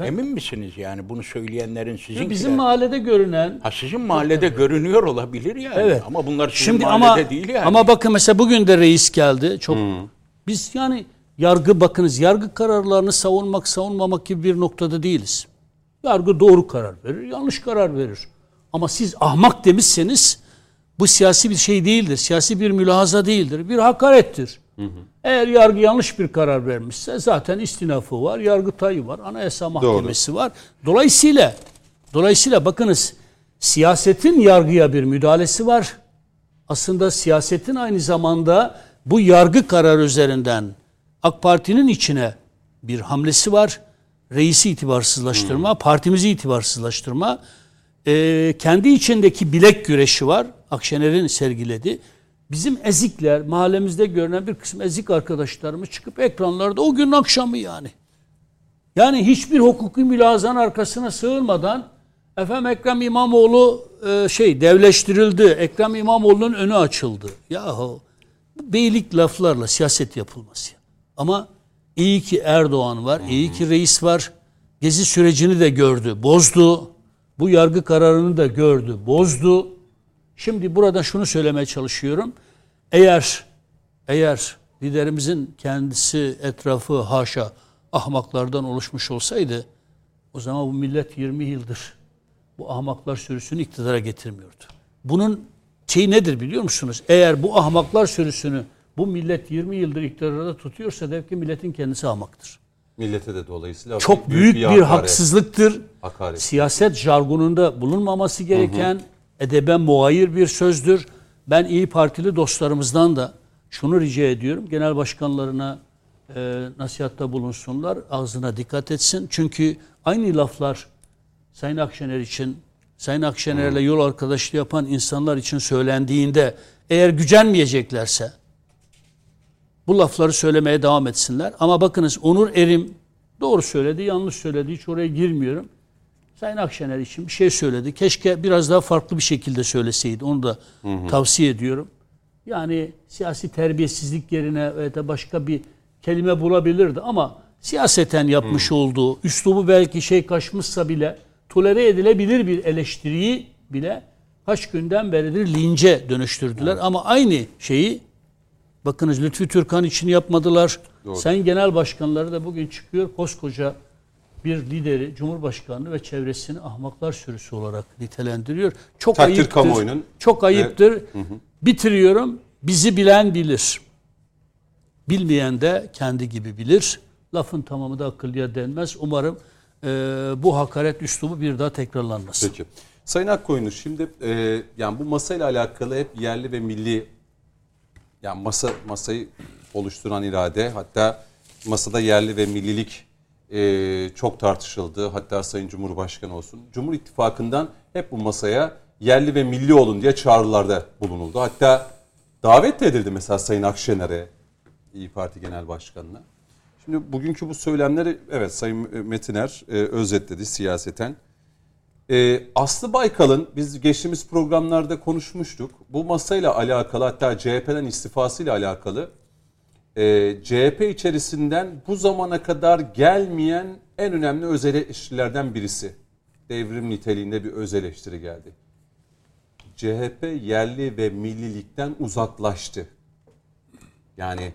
Emin misiniz yani bunu söyleyenlerin sizinkiler? Bizim mahallede görünen Ha sizin mahallede görünüyor olabilir yani. Evet. Ama bunlar sizin Şimdi mahallede ama değil yani. ama bakın mesela bugün de reis geldi. Çok biz yani yargı bakınız yargı kararlarını savunmak savunmamak gibi bir noktada değiliz. Yargı doğru karar verir, yanlış karar verir. Ama siz ahmak demişseniz bu siyasi bir şey değildir. Siyasi bir mülahaza değildir. Bir hakarettir. Eğer yargı yanlış bir karar vermişse zaten istinafı var, yargıtayı var, anayasa mahkemesi var. Dolayısıyla dolayısıyla bakınız siyasetin yargıya bir müdahalesi var. Aslında siyasetin aynı zamanda bu yargı kararı üzerinden AK Parti'nin içine bir hamlesi var. Reisi itibarsızlaştırma, partimizi itibarsızlaştırma. Ee, kendi içindeki bilek güreşi var. Akşener'in sergiledi. Bizim ezikler, mahallemizde görünen bir kısım ezik arkadaşlarımız çıkıp ekranlarda o günün akşamı yani. Yani hiçbir hukuki mülazanın arkasına sığınmadan efendim Ekrem İmamoğlu e, şey devleştirildi. Ekrem İmamoğlu'nun önü açıldı. Yahu beylik laflarla siyaset yapılmaz. ya. Ama iyi ki Erdoğan var, iyi ki reis var. Gezi sürecini de gördü, bozdu. Bu yargı kararını da gördü, bozdu. Şimdi burada şunu söylemeye çalışıyorum. Eğer eğer liderimizin kendisi etrafı haşa ahmaklardan oluşmuş olsaydı o zaman bu millet 20 yıldır bu ahmaklar sürüsünü iktidara getirmiyordu. Bunun şeyi nedir biliyor musunuz? Eğer bu ahmaklar sürüsünü bu millet 20 yıldır iktidarda tutuyorsa demek ki milletin kendisi ahmaktır. Millete de dolayısıyla Çok büyük, bir, hakaret. haksızlıktır. Hakaret. Siyaset jargonunda bulunmaması gereken edebe muayir bir sözdür. Ben iyi Partili dostlarımızdan da şunu rica ediyorum. Genel başkanlarına e, nasihatta bulunsunlar. Ağzına dikkat etsin. Çünkü aynı laflar Sayın Akşener için, Sayın Akşener'le yol arkadaşlığı yapan insanlar için söylendiğinde eğer gücenmeyeceklerse bu lafları söylemeye devam etsinler. Ama bakınız Onur Erim doğru söyledi, yanlış söyledi. Hiç oraya girmiyorum. Sayın Akşener için bir şey söyledi. Keşke biraz daha farklı bir şekilde söyleseydi. Onu da tavsiye ediyorum. Yani siyasi terbiyesizlik yerine veya da başka bir kelime bulabilirdi ama siyaseten yapmış olduğu üslubu belki şey kaçmışsa bile tolere edilebilir bir eleştiriyi bile kaç günden beridir lince dönüştürdüler. Ama aynı şeyi bakınız Lütfü Türkan için yapmadılar. Sayın Genel Başkanları da bugün çıkıyor koskoca bir lideri, Cumhurbaşkanı ve çevresini ahmaklar sürüsü olarak nitelendiriyor. Çok Takdir ayıptır. kamuoyunun Çok ayıptır. Bitiriyorum. Bizi bilen bilir. Bilmeyen de kendi gibi bilir. Lafın tamamı da akıllıya denmez. Umarım e, bu hakaret üslubu bir daha tekrarlanmaz. Peki. Sayın Akkoyunlu şimdi e, yani bu masayla alakalı hep yerli ve milli yani masa masayı oluşturan irade hatta masada yerli ve millilik e, çok tartışıldı. Hatta Sayın Cumhurbaşkanı olsun. Cumhur İttifakı'ndan hep bu masaya yerli ve milli olun diye çağrılarda bulunuldu. Hatta davet de edildi mesela Sayın Akşener'e İyi Parti Genel Başkanı'na. Şimdi bugünkü bu söylemleri evet Sayın Metiner e, özetledi siyaseten. Ee, Aslı Baykal'ın biz geçtiğimiz programlarda konuşmuştuk. Bu masayla alakalı hatta CHP'den istifasıyla alakalı e, CHP içerisinden bu zamana kadar gelmeyen en önemli öz eleştirilerden birisi. Devrim niteliğinde bir öz eleştiri geldi. CHP yerli ve millilikten uzaklaştı. Yani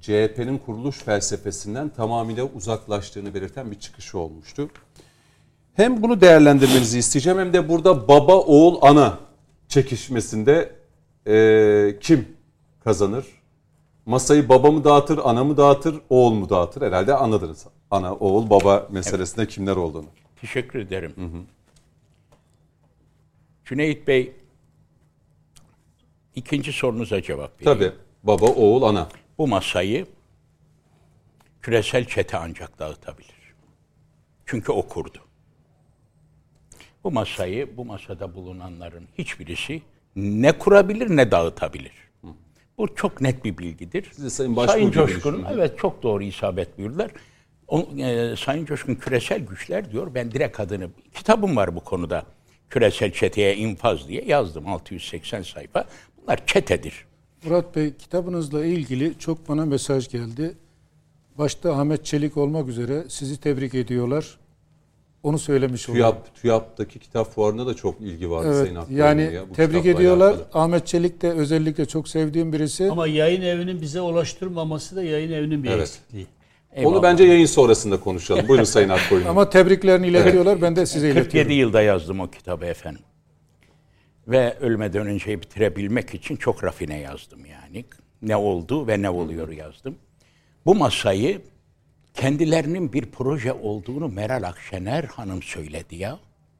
CHP'nin kuruluş felsefesinden tamamıyla uzaklaştığını belirten bir çıkışı olmuştu. Hem bunu değerlendirmenizi isteyeceğim hem de burada baba oğul ana çekişmesinde e, kim kazanır? Masayı baba mı dağıtır, ana mı dağıtır, oğul mu dağıtır? Herhalde anladınız. Ana, oğul, baba meselesinde kimler olduğunu. Teşekkür ederim. Cüneyt Bey, ikinci sorunuza cevap vereyim. Tabii baba, oğul, ana. Bu masayı küresel çete ancak dağıtabilir. Çünkü o kurdu. Bu masayı, bu masada bulunanların hiçbirisi ne kurabilir ne dağıtabilir. Bu çok net bir bilgidir. Siz de Sayın Başbuğ Sayın Coşkun, evet çok doğru isabet buyurdular. O, e, Sayın Coşkun küresel güçler diyor. Ben direkt adını, kitabım var bu konuda. Küresel çeteye infaz diye yazdım 680 sayfa. Bunlar çetedir. Murat Bey kitabınızla ilgili çok bana mesaj geldi. Başta Ahmet Çelik olmak üzere sizi tebrik ediyorlar. Onu söylemiş olayım. TÜYAP, TÜYAP'taki kitap fuarında da çok ilgi vardı Evet, Sayın Hakkı yani ya tebrik ediyorlar. alakalı. Ahmet Çelik de özellikle çok sevdiğim birisi. Ama yayın evinin bize ulaştırmaması da yayın evinin bir Evet. eksikliği. Onu bence yayın sonrasında konuşalım. Buyurun Sayın Akkoyun. Ama tebriklerini iletiyorlar. Ben de size 47 iletiyorum. yılda yazdım o kitabı efendim. Ve ölmeden önce bitirebilmek için çok rafine yazdım yani. Ne oldu ve ne oluyor yazdım. Bu masayı kendilerinin bir proje olduğunu Meral Akşener Hanım söyledi ya.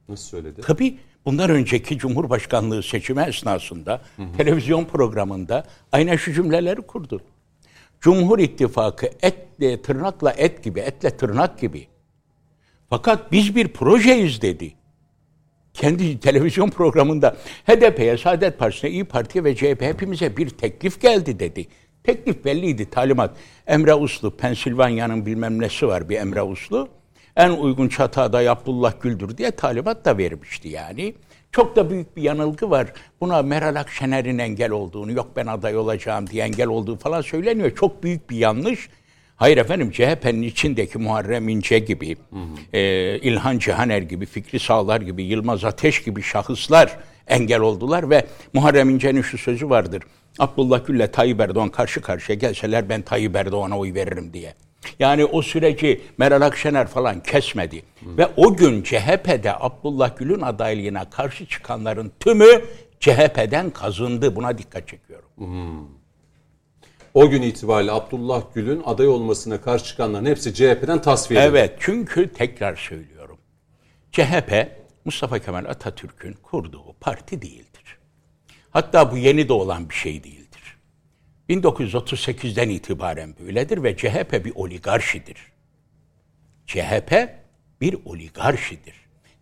Nasıl söyledi? Tabii bundan önceki Cumhurbaşkanlığı seçimi esnasında televizyon programında aynen şu cümleleri kurdu. Cumhur İttifakı etle tırnakla et gibi, etle tırnak gibi. Fakat biz bir projeyiz dedi. Kendi televizyon programında HDP'ye, Saadet Partisi'ne, İyi Parti'ye ve CHP hepimize bir teklif geldi dedi. Teklif belliydi, talimat. Emre Uslu, Pensilvanya'nın bilmem nesi var bir Emre Uslu. En uygun çatı adayı Abdullah Gül'dür diye talimat da vermişti yani. Çok da büyük bir yanılgı var. Buna Meral Akşener'in engel olduğunu, yok ben aday olacağım diye engel olduğu falan söyleniyor. Çok büyük bir yanlış. Hayır efendim CHP'nin içindeki Muharrem İnce gibi, e, İlhan Cihaner gibi, Fikri Sağlar gibi, Yılmaz Ateş gibi şahıslar engel oldular ve Muharrem İnce'nin şu sözü vardır. Abdullah Gül'le Tayyip Erdoğan karşı karşıya gelseler ben Tayyip Erdoğan'a oy veririm diye. Yani o süreci Meral Akşener falan kesmedi. Ve o gün CHP'de Abdullah Gül'ün adaylığına karşı çıkanların tümü CHP'den kazındı. Buna dikkat çekiyorum. O gün itibariyle Abdullah Gül'ün aday olmasına karşı çıkanların hepsi CHP'den tasfiye edildi. Evet çünkü tekrar söylüyorum. CHP Mustafa Kemal Atatürk'ün kurduğu parti değildir. Hatta bu yeni de olan bir şey değildir. 1938'den itibaren böyledir ve CHP bir oligarşidir. CHP bir oligarşidir.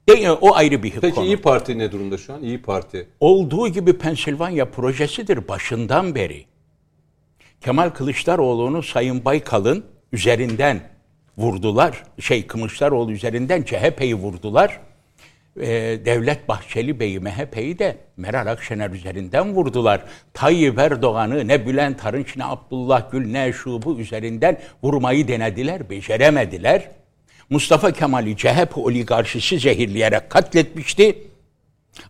De, o ayrı bir Peki konu. İyi Parti ne durumda şu an? İyi Parti. Olduğu gibi Pensilvanya projesidir başından beri. Kemal Kılıçdaroğlu'nu Sayın Baykal'ın üzerinden vurdular. Şey Kılıçdaroğlu üzerinden CHP'yi vurdular. Ee, Devlet Bahçeli Bey'i MHP'yi de Meral Akşener üzerinden vurdular. Tayyip Erdoğan'ı ne Bülent Arınç ne Abdullah Gül ne şu bu üzerinden vurmayı denediler, beceremediler. Mustafa Kemal'i CHP oligarşisi zehirleyerek katletmişti.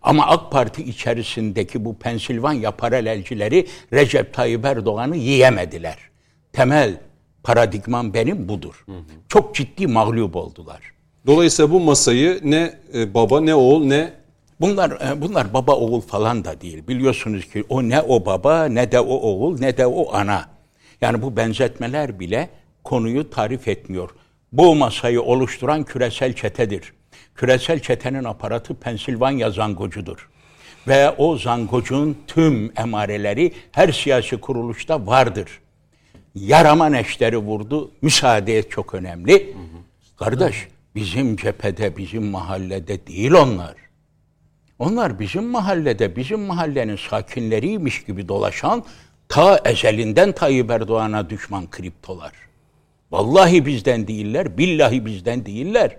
Ama AK Parti içerisindeki bu Pensilvanya paralelcileri Recep Tayyip Erdoğan'ı yiyemediler. Temel paradigmam benim budur. Çok ciddi mağlup oldular. Dolayısıyla bu masayı ne e, baba ne oğul ne Bunlar e, bunlar baba oğul falan da değil. Biliyorsunuz ki o ne o baba ne de o oğul ne de o ana. Yani bu benzetmeler bile konuyu tarif etmiyor. Bu masayı oluşturan küresel çetedir. Küresel çetenin aparatı Pensilvanya zangocudur. Ve o zangocun tüm emareleri her siyasi kuruluşta vardır. Yarama neşteri vurdu. Müsaade çok önemli. Kardeş bizim cephede, bizim mahallede değil onlar. Onlar bizim mahallede, bizim mahallenin sakinleriymiş gibi dolaşan ta ezelinden Tayyip Erdoğan'a düşman kriptolar. Vallahi bizden değiller, billahi bizden değiller.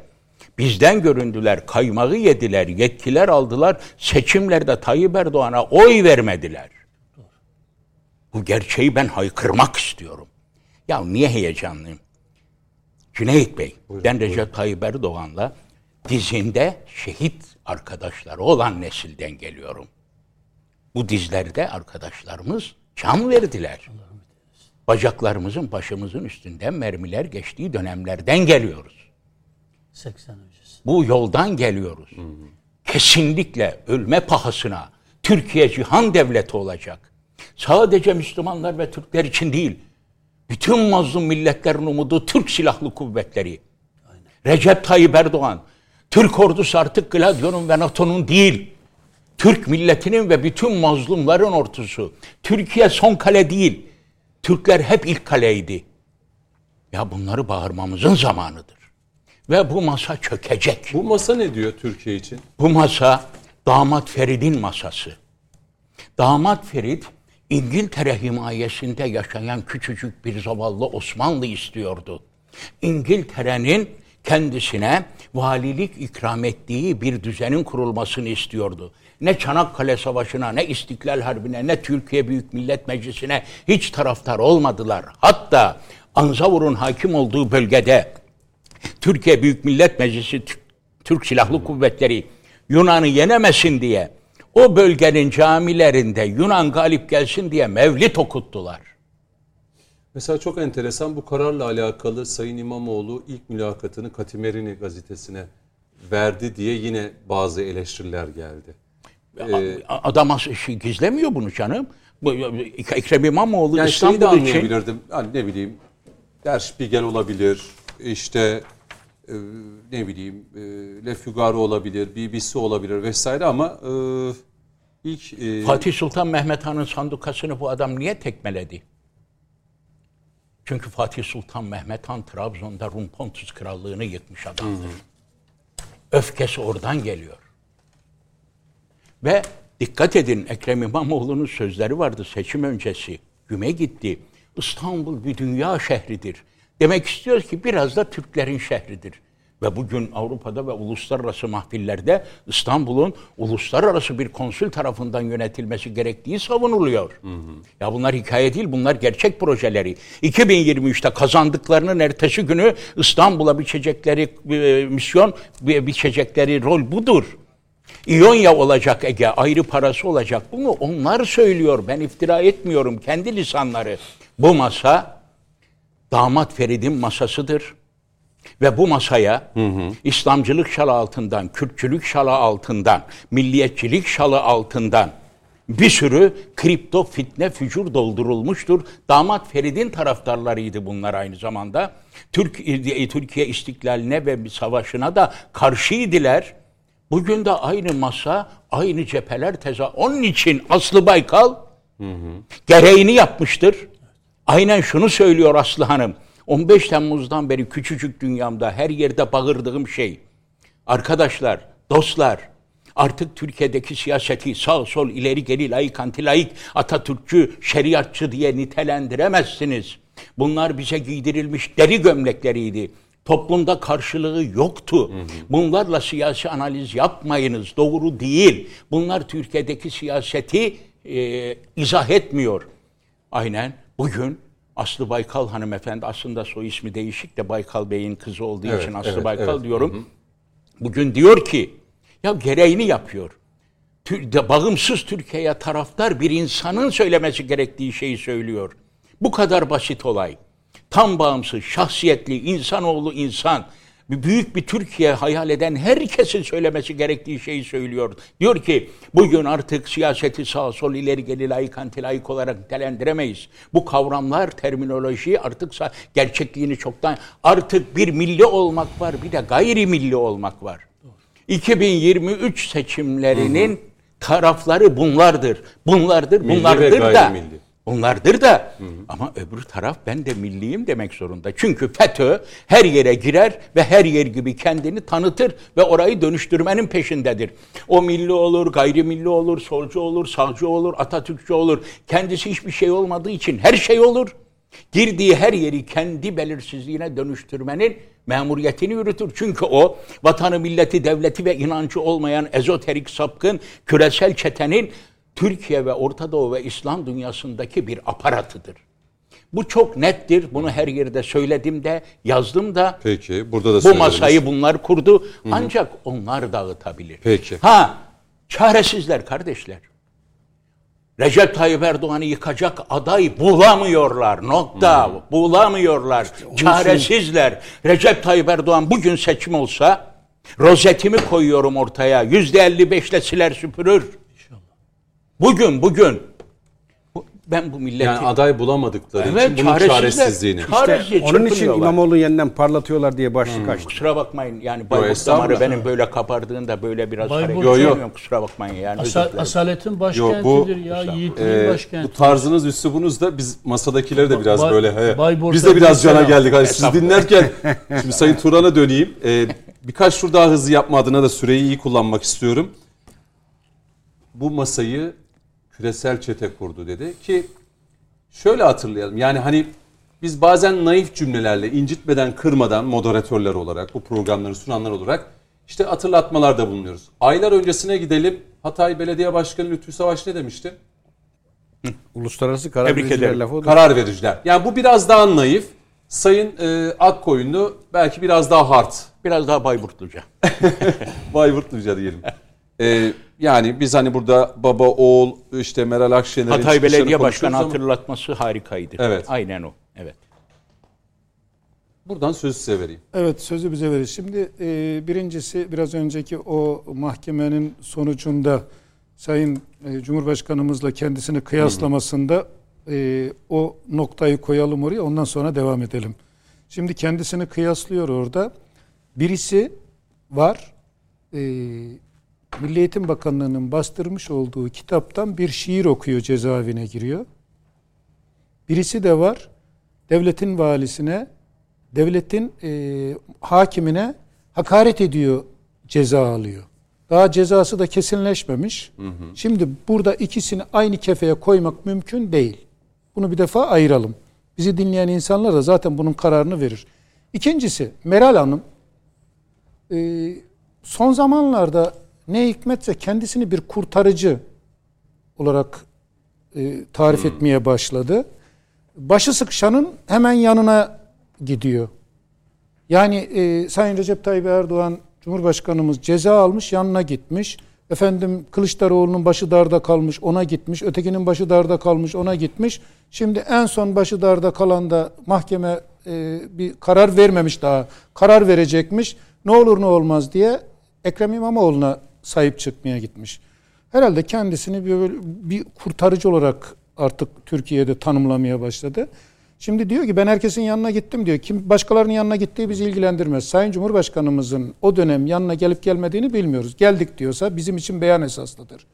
Bizden göründüler, kaymağı yediler, yetkiler aldılar, seçimlerde Tayyip Erdoğan'a oy vermediler. Bu gerçeği ben haykırmak istiyorum. Ya niye heyecanlıyım? Cüneyt Bey, ben Recep Tayyip Erdoğan'la dizinde şehit arkadaşları olan nesilden geliyorum. Bu dizlerde arkadaşlarımız can verdiler. Bacaklarımızın başımızın üstünden mermiler geçtiği dönemlerden geliyoruz. 80 öncesi. Bu yoldan geliyoruz. Kesinlikle ölme pahasına Türkiye cihan devleti olacak. Sadece Müslümanlar ve Türkler için değil. Bütün mazlum milletlerin umudu Türk Silahlı Kuvvetleri. Recep Tayyip Erdoğan. Türk ordusu artık Gladio'nun ve NATO'nun değil. Türk milletinin ve bütün mazlumların ordusu. Türkiye son kale değil. Türkler hep ilk kaleydi. Ya bunları bağırmamızın zamanıdır. Ve bu masa çökecek. bu masa ne diyor Türkiye için? Bu masa damat Ferid'in masası. Damat Ferit İngiltere himayesinde yaşayan küçücük bir zavallı Osmanlı istiyordu. İngiltere'nin kendisine valilik ikram ettiği bir düzenin kurulmasını istiyordu. Ne Çanakkale Savaşı'na, ne İstiklal Harbi'ne, ne Türkiye Büyük Millet Meclisi'ne hiç taraftar olmadılar. Hatta Anzavur'un hakim olduğu bölgede Türkiye Büyük Millet Meclisi, Türk Silahlı Kuvvetleri Yunan'ı yenemesin diye o bölgenin camilerinde Yunan galip gelsin diye mevlit okuttular. Mesela çok enteresan bu kararla alakalı Sayın İmamoğlu ilk mülakatını Katimerini gazetesine verdi diye yine bazı eleştiriler geldi. Ee, Adam şey, gizlemiyor bunu canım. Ekrem İmamoğlu Yani şeyi de İstanbul için anlayabilirdim. Hani ne bileyim Der Spiegel olabilir. işte e, ne bileyim e, Le Figaro olabilir, BBC olabilir vesaire ama e, ilk e, Fatih Sultan Mehmet Han'ın sandukasını bu adam niye tekmeledi? Çünkü Fatih Sultan Mehmet Han Trabzon'da Rum Pontus krallığını yıkmış adamdır. Öfkesi oradan geliyor. Ve dikkat edin Ekrem İmamoğlu'nun sözleri vardı seçim öncesi. Güme gitti. İstanbul bir dünya şehridir. Demek istiyor ki biraz da Türklerin şehridir. Ve bugün Avrupa'da ve uluslararası mahfillerde İstanbul'un uluslararası bir konsül tarafından yönetilmesi gerektiği savunuluyor. Ya bunlar hikaye değil, bunlar gerçek projeleri. 2023'te kazandıklarının ertesi günü İstanbul'a biçecekleri e, misyon, bi- biçecekleri rol budur. İonya olacak Ege, ayrı parası olacak. Bunu onlar söylüyor. Ben iftira etmiyorum. Kendi lisanları. Bu masa damat Ferid'in masasıdır. Ve bu masaya İslamcılık şalı altından, Kürtçülük şalı altından, milliyetçilik şalı altından bir sürü kripto fitne fücur doldurulmuştur. Damat Ferid'in taraftarlarıydı bunlar aynı zamanda. Türk e, Türkiye istiklaline ve savaşına da karşıydılar. Bugün de aynı masa, aynı cepheler teza. Onun için Aslı Baykal gereğini yapmıştır. Aynen şunu söylüyor Aslı Hanım. 15 Temmuz'dan beri küçücük dünyamda her yerde bağırdığım şey. Arkadaşlar, dostlar, artık Türkiye'deki siyaseti sağ sol ileri geri layık anti layık Atatürkçü şeriatçı diye nitelendiremezsiniz. Bunlar bize giydirilmiş deri gömlekleriydi. Toplumda karşılığı yoktu. Bunlarla siyasi analiz yapmayınız. Doğru değil. Bunlar Türkiye'deki siyaseti e, izah etmiyor. Aynen bugün Aslı Baykal hanımefendi aslında soy ismi değişik de Baykal Bey'in kızı olduğu Evet, için Aslı evet, Baykal evet. diyorum. Bugün diyor ki ya gereğini yapıyor. Tür- bağımsız Türkiye'ye taraftar bir insanın söylemesi gerektiği şeyi söylüyor. Bu kadar basit olay. Tam bağımsız, şahsiyetli, insanoğlu insan, büyük bir Türkiye hayal eden herkesin söylemesi gerektiği şeyi söylüyor. Diyor ki bugün artık siyaseti sağ sol ileri geri layık anti layık olarak nitelendiremeyiz. Bu kavramlar, terminoloji artık gerçekliğini çoktan artık bir milli olmak var bir de gayri milli olmak var. 2023 seçimlerinin tarafları bunlardır. Bunlardır, Milli ve bunlardır da. gayrimilli. Bunlardır da. Ama öbür taraf ben de milliyim demek zorunda. Çünkü FETÖ her yere girer ve her yer gibi kendini tanıtır ve orayı dönüştürmenin peşindedir. O milli olur, gayrimilli olur, solcu olur, sağcı olur, Atatürkçü olur. Kendisi hiçbir şey olmadığı için her şey olur. Girdiği her yeri kendi belirsizliğine dönüştürmenin memuriyetini yürütür. Çünkü o vatanı, milleti, devleti ve inancı olmayan ezoterik sapkın küresel çetenin Türkiye ve Orta Doğu ve İslam dünyasındaki bir aparatıdır. Bu çok nettir. Bunu her yerde söyledim de, yazdım da. Peki burada da Bu masayı bunlar kurdu. Ancak onlar dağıtabilir. Peki. Ha, çaresizler kardeşler. Recep Tayyip Erdoğan'ı yıkacak aday bulamıyorlar. Nokta. Bulamıyorlar. Çaresizler. Recep Tayyip Erdoğan bugün seçim olsa rozetimi koyuyorum ortaya. Yüzde elli beşle siler süpürür. Bugün, bugün. Bu- Ben bu milleti... yani aday bulamadıkları Evet, için bunun çaresizliğini. Çaresizce Onun için. İmamoğlu yeniden parlatıyorlar diye başlık açtı. Kusura bakmayın yani Bayburt damarı benim böyle kapardığında böyle biraz Bayburt- hareket Yo, yo. edemiyorum. Kusura bakmayın yani. özür Asa- dilerim. asaletin başkentidir ya. Yiğitliğin Ee, başkenti. bu tarzınız, üslubunuz da biz masadakileri de biraz Bay- böyle he, Bayburt'a biz de biraz bir cana geldik. Hani siz dinlerken şimdi Sayın Turan'a döneyim. Ee, birkaç tur daha hızlı yapma adına da süreyi iyi kullanmak istiyorum. Bu masayı küresel çete kurdu dedi ki şöyle hatırlayalım. Yani hani biz bazen naif cümlelerle incitmeden kırmadan moderatörler olarak bu programları sunanlar olarak işte hatırlatmalarda bulunuyoruz. Aylar öncesine gidelim. Hatay Belediye Başkanı Lütfü Savaş ne demişti? Uluslararası karar Tebrik vericiler ederim. lafı Karar vericiler. Yani bu biraz daha naif. Sayın e, Akkoyunlu belki biraz daha hard. Biraz daha Bayburtluca. Bayburtluca diyelim. E, yani biz hani burada baba oğul işte Meral Akşener'in Hatay Belediye Başkanı ama hatırlatması harikaydı. Evet. Aynen o. Evet. Buradan sözü size vereyim. Evet sözü bize verir. Şimdi e, birincisi biraz önceki o mahkemenin sonucunda Sayın e, Cumhurbaşkanımızla kendisini kıyaslamasında e, o noktayı koyalım oraya ondan sonra devam edelim. Şimdi kendisini kıyaslıyor orada. Birisi var e, Milli Eğitim Bakanlığı'nın bastırmış olduğu kitaptan bir şiir okuyor cezaevine giriyor. Birisi de var devletin valisine devletin e, hakimine hakaret ediyor, ceza alıyor. Daha cezası da kesinleşmemiş. Şimdi burada ikisini aynı kefeye koymak mümkün değil. Bunu bir defa ayıralım. Bizi dinleyen insanlar da zaten bunun kararını verir. İkincisi Meral Hanım e, son zamanlarda ne hikmetse kendisini bir kurtarıcı olarak e, tarif etmeye başladı. Başı sıkışanın hemen yanına gidiyor. Yani e, Sayın Recep Tayyip Erdoğan Cumhurbaşkanımız ceza almış yanına gitmiş. Efendim Kılıçdaroğlu'nun başı darda kalmış ona gitmiş. Ötekinin başı darda kalmış ona gitmiş. Şimdi en son başı darda kalan da mahkeme e, bir karar vermemiş daha. Karar verecekmiş. Ne olur ne olmaz diye Ekrem İmamoğlu'na sahip çıkmaya gitmiş. Herhalde kendisini bir, bir kurtarıcı olarak artık Türkiye'de tanımlamaya başladı. Şimdi diyor ki ben herkesin yanına gittim diyor. Kim başkalarının yanına gittiği bizi ilgilendirmez. Sayın Cumhurbaşkanımızın o dönem yanına gelip gelmediğini bilmiyoruz. Geldik diyorsa bizim için beyan esaslıdır.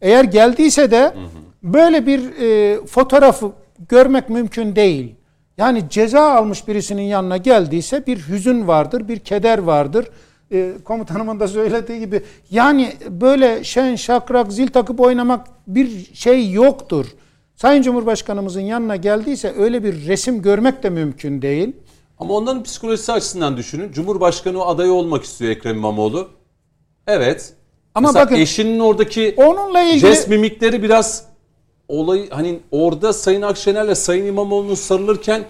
Eğer geldiyse de böyle bir e, fotoğrafı görmek mümkün değil. Yani ceza almış birisinin yanına geldiyse bir hüzün vardır, bir keder vardır. E, komutanımın da söylediği gibi yani böyle şen şakrak zil takıp oynamak bir şey yoktur. Sayın Cumhurbaşkanımızın yanına geldiyse öyle bir resim görmek de mümkün değil. Ama onların psikolojisi açısından düşünün. Cumhurbaşkanı adayı olmak istiyor Ekrem İmamoğlu. Evet. Ama Mesela bakın eşinin oradaki onunla ilgili jest mimikleri biraz olayı hani orada Sayın Akşener'le Sayın İmamoğlu'nu sarılırken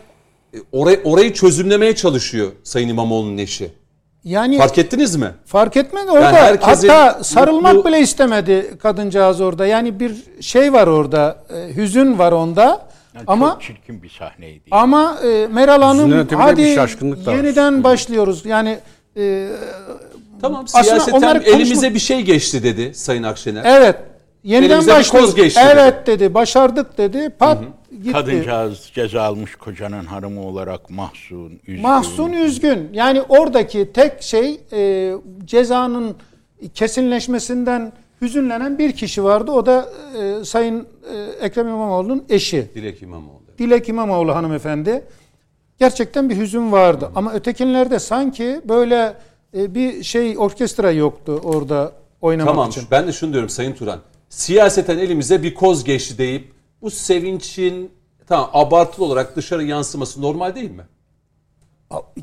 e, orayı, orayı çözümlemeye çalışıyor Sayın İmamoğlu'nun eşi. Yani Fark ettiniz mi? fark etmedi orada. herkesin Hatta sarılmak mutlu- bile istemedi kadıncağız orada. Yani bir şey var orada. e, hüzün var onda. Yani ama çok çirkin bir sahneydi. ama e, Meral Hanım hadi bir şaşkınlık da var. yeniden başlıyoruz. Yani e, Tamam Aslında siyaseten elimize bir şey geçti dedi Sayın Akşener. evet yeniden başlıyoruz. geçti Evet dedi. Başardık dedi. Pat gitti. Kadıncağız ceza almış kocanın hanımı olarak mahzun, üzgün. Mahzun üzgün. Yani oradaki tek şey e, cezanın kesinleşmesinden hüzünlenen bir kişi vardı. O da e, Sayın e, Ekrem İmamoğlu'nun eşi. Dilek İmamoğlu. Dilek İmamoğlu hanımefendi. Gerçekten bir hüzün vardı. Ama ötekinlerde sanki böyle e, bir şey orkestra yoktu orada oynamak Tamam için. ben de şunu diyorum Sayın Turan. Siyaseten elimize bir koz geçti deyip bu sevinçin tamam abartılı olarak dışarı yansıması normal değil mi?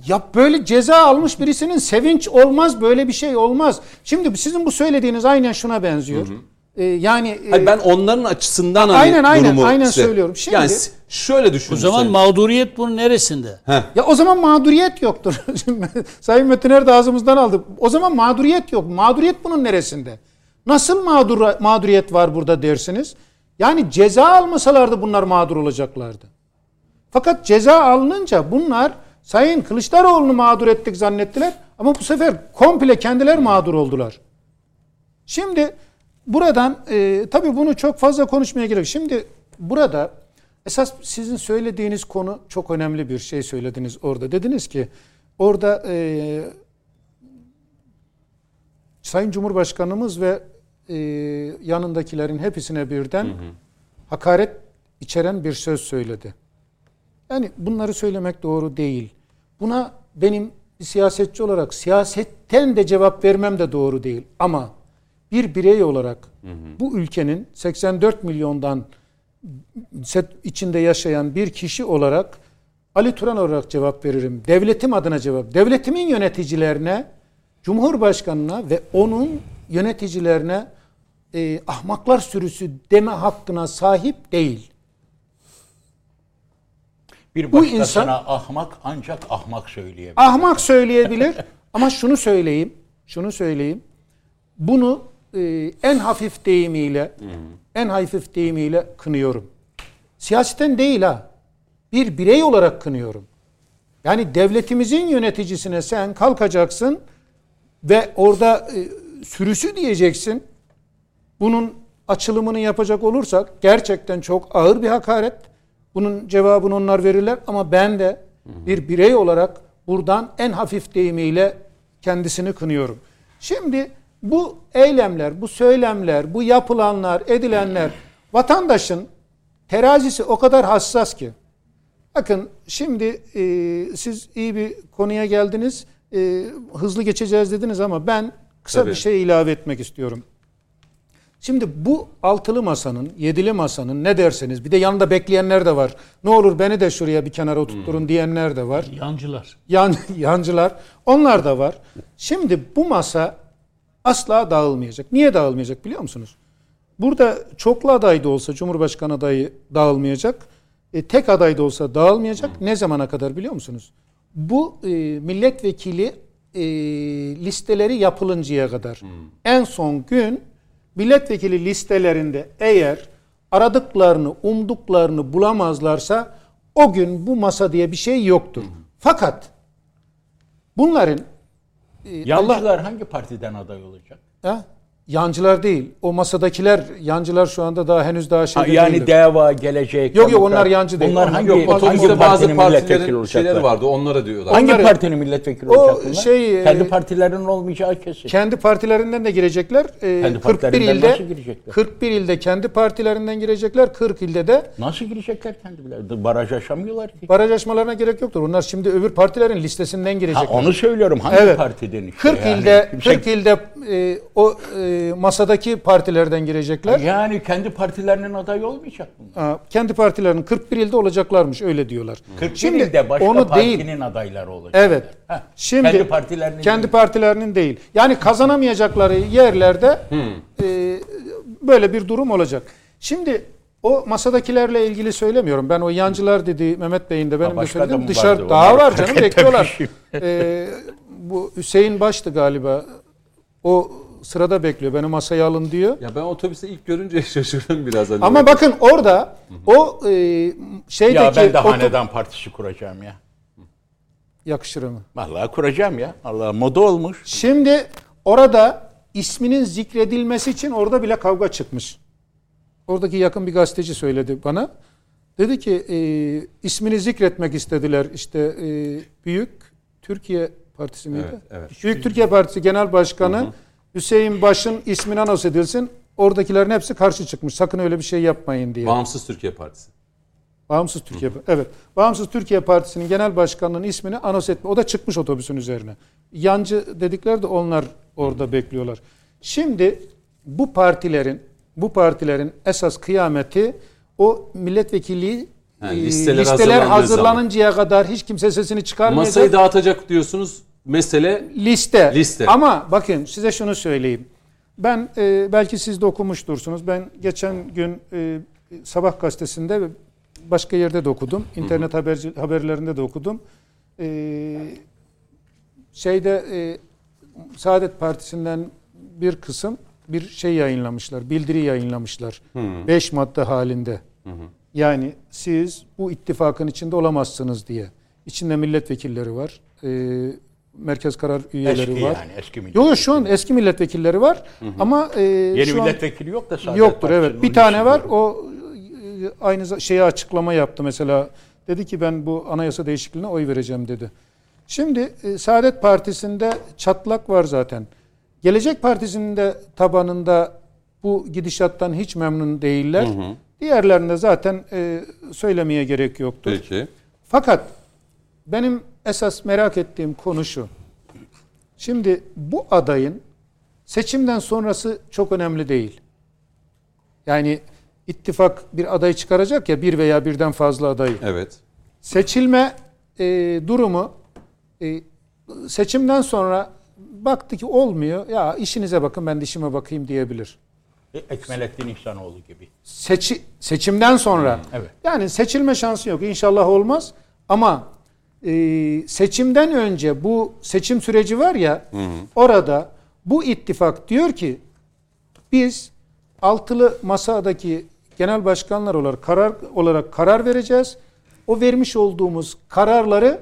Ya böyle ceza almış birisinin sevinç olmaz böyle bir şey olmaz. Şimdi sizin bu söylediğiniz aynen şuna benziyor. Ee, yani e, Hayır, ben onların açısından hani Aynen, aynen, durumu aynen size- söylüyorum. Şimdi- yani şöyle düşünün. O zaman Sayın- mağduriyet bunun neresinde? ya o zaman mağduriyet yoktur. Sayın Metiner de ağzımızdan aldı. O zaman mağduriyet yok. Mağduriyet bunun neresinde? Nasıl mağdur mağduriyet var burada dersiniz? Yani ceza almasalardı bunlar mağdur olacaklardı. Fakat ceza alınınca bunlar Sayın Kılıçdaroğlu'nu mağdur ettik zannettiler ama bu sefer komple kendiler mağdur oldular. Şimdi buradan e, tabii bunu çok fazla konuşmaya gerek. Şimdi burada esas sizin söylediğiniz konu çok önemli bir şey söylediniz orada. Dediniz ki orada e, Sayın Cumhurbaşkanımız ve e, yanındakilerin hepsine birden hakaret içeren bir söz söyledi. Yani bunları söylemek doğru değil. Buna benim bir siyasetçi olarak siyasetten de cevap vermem de doğru değil. Ama bir birey olarak bu ülkenin 84 milyondan içinde yaşayan bir kişi olarak Ali Turan olarak cevap veririm. Devletim adına cevap. Devletimin yöneticilerine, Cumhurbaşkanına ve onun yöneticilerine e, ahmaklar sürüsü deme hakkına sahip değil. Bir Bu başkasına insan- ahmak ancak ahmak söyleyebilir. Ahmak söyleyebilir ama şunu söyleyeyim, şunu söyleyeyim. Bunu e, en hafif deyimiyle, en hafif deyimiyle kınıyorum. Siyaseten değil ha. Bir birey olarak kınıyorum. Yani devletimizin yöneticisine sen kalkacaksın ve orada e, sürüsü diyeceksin. Bunun açılımını yapacak olursak gerçekten çok ağır bir hakaret. Bunun cevabını onlar verirler ama ben de bir birey olarak buradan en hafif deyimiyle kendisini kınıyorum. Şimdi bu eylemler, bu söylemler, bu yapılanlar, edilenler vatandaşın terazisi o kadar hassas ki. Bakın şimdi e, siz iyi bir konuya geldiniz. E, hızlı geçeceğiz dediniz ama ben kısa Tabii. bir şey ilave etmek istiyorum. Şimdi bu altılı masanın, yedili masanın ne derseniz bir de yanında bekleyenler de var. Ne olur beni de şuraya bir kenara oturtturun diyenler de var. Yancılar. Yan, yancılar onlar da var. Şimdi bu masa asla dağılmayacak. Niye dağılmayacak biliyor musunuz? Burada çoklu aday da olsa Cumhurbaşkanı adayı dağılmayacak. E, tek aday da olsa dağılmayacak. Ne zamana kadar biliyor musunuz? Bu e, milletvekili e, listeleri yapılıncaya kadar. En son gün milletvekili listelerinde eğer aradıklarını, umduklarını bulamazlarsa o gün bu masa diye bir şey yoktur. Fakat bunların e, Yancılar hangi partiden aday olacak? Ha? Yancılar değil. O masadakiler yancılar şu anda daha henüz daha Ha, şeyde yani deva, gelecek. Yok, yok, onlar yancı değil. Onlar- hangi, Yok hangi otobüste bazı partilerin şeyleri vardı onlara diyorlar. Hangi Onları- partinin milletvekili O olacak şey, e, Kendi partilerinin olmayacağı kesin. kendi partilerinden de girecekler. Ee, Kendi 41 partilerinden ilde nasıl girecekler? 41 ilde kendi partilerinden girecekler. 40 ilde de Nasıl girecekler kendileri? Baraj aşamıyorlar ki. baraj aşmalarına gerek yoktur. Onlar şimdi öbür partilerin listesinden Ha, girecekler. onu söylüyorum. Hangi Evet. partiden işte? 40 yani? ilde Kimse- 40 ilde e, o e, masadaki partilerden girecekler. Yani kendi partilerinin adayı olmayacak bunlar. Ha, kendi partilerinin 41 ilde olacaklarmış öyle diyorlar. 41 Şimdi ilde başka onu partinin değil. adayları olacak. Evet. Heh, Şimdi kendi partilerinin kendi değil. partilerinin değil. Yani kazanamayacakları yerlerde Hmm. e, böyle bir durum olacak. Şimdi o masadakilerle ilgili söylemiyorum. Ben o yancılar dediği Mehmet Bey'in de benim de başka da söylediğim dışarı vardı? daha var canım bekliyorlar. bir E, bu Hüseyin Baş'tı galiba. O sırada bekliyor. Beni masaya alın diyor. Ya ben otobüste ilk görünce şaşırdım biraz. Hani Ama bakın orada o e, şeydeki Ya ben de hanedan partisi kuracağım ya. yakışır mı? Vallahi kuracağım ya. Allah moda olmuş. Şimdi orada isminin zikredilmesi için orada bile kavga çıkmış. Oradaki yakın bir gazeteci söyledi bana. Dedi ki e, ismini zikretmek istediler işte e, Büyük Türkiye Partisi miydi? Evet, evet. Büyük Türkiye Partisi Genel Başkanı Hüseyin Baş'ın ismini anons edilsin. Oradakilerin hepsi karşı çıkmış. Sakın öyle bir şey yapmayın diye. Bağımsız Türkiye Partisi. Bağımsız Türkiye Evet. Bağımsız Türkiye Partisi'nin genel başkanının ismini anons etme. O da çıkmış otobüsün üzerine. Yancı dedikler de onlar orada bekliyorlar. Şimdi bu partilerin bu partilerin esas kıyameti o milletvekili Ha, e, listeler listeler, hazırlanıncaya kadar hiç kimse sesini çıkarmayacak. Masayı dağıtacak diyorsunuz. Mesele Liste. Liste. Ama bakın size şunu söyleyeyim. Ben e, belki siz de okumuştursunuz. Ben geçen gün e, Sabah gazetesinde ve başka yerde de okudum. İnternet haberci, haberlerinde de okudum. E, şeyde e, Saadet Partisi'nden bir kısım bir şey yayınlamışlar. Bildiri yayınlamışlar. Beş madde halinde. Yani siz bu ittifakın içinde olamazsınız diye. İçinde milletvekilleri var. E, merkez karar üyeleri Eski var. yani eski Yok yok şu an eski milletvekilleri var ama e, Yeni şu an milletvekili yok da Saadet yoktur Partisi'nin, evet. Bir tane var. diyorum. O e, aynı şeye açıklama yaptı mesela. Dedi ki ben bu anayasa değişikliğine oy vereceğim dedi. Şimdi e, Saadet Partisi'nde çatlak var zaten. Gelecek Partisi'nin de tabanında bu gidişattan hiç memnun değiller. Diğerlerinde zaten e, söylemeye gerek yoktur. peki. Fakat benim esas merak ettiğim konu şu. Şimdi bu adayın Seçimden sonrası çok önemli değil. Yani ittifak bir aday çıkaracak ya bir veya birden fazla adayı. Evet. Seçilme e, durumu e, seçimden sonra baktı ki olmuyor. Ya işinize bakın ben de işime bakayım diyebilir. E, Ekmelettin İhsanoğlu gibi. Seçi, seçimden sonra Evet. yani seçilme şansı yok. İnşallah olmaz. Ama e, seçimden önce bu seçim süreci var ya orada bu ittifak diyor ki biz altılı masadaki genel başkanlar olarak karar olarak karar vereceğiz. O vermiş olduğumuz kararları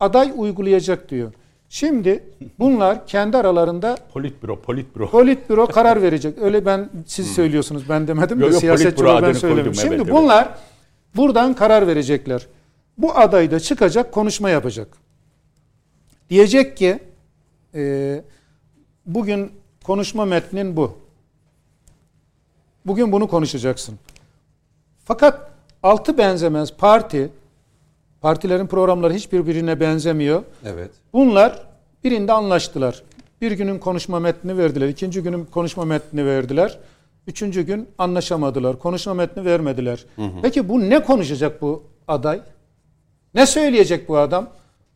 aday uygulayacak diyor. Şimdi bunlar kendi aralarında Politbüro, politbüro. Politbüro karar verecek. Öyle ben siz söylüyorsunuz ben demedim de Yo, yo, siyasetçi ben koydum, Şimdi evet, evet. bunlar buradan karar verecekler. Bu aday da çıkacak konuşma yapacak. Diyecek ki e, bugün konuşma metnin bu. Bugün bunu konuşacaksın. Fakat altı benzemez parti, partilerin programları hiçbirbirine benzemiyor. Evet. Bunlar birinde anlaştılar. Bir günün konuşma metnini verdiler. ikinci günün konuşma metnini verdiler. Üçüncü gün anlaşamadılar. Konuşma metni vermediler. Peki bu ne konuşacak bu aday? Ne söyleyecek bu adam?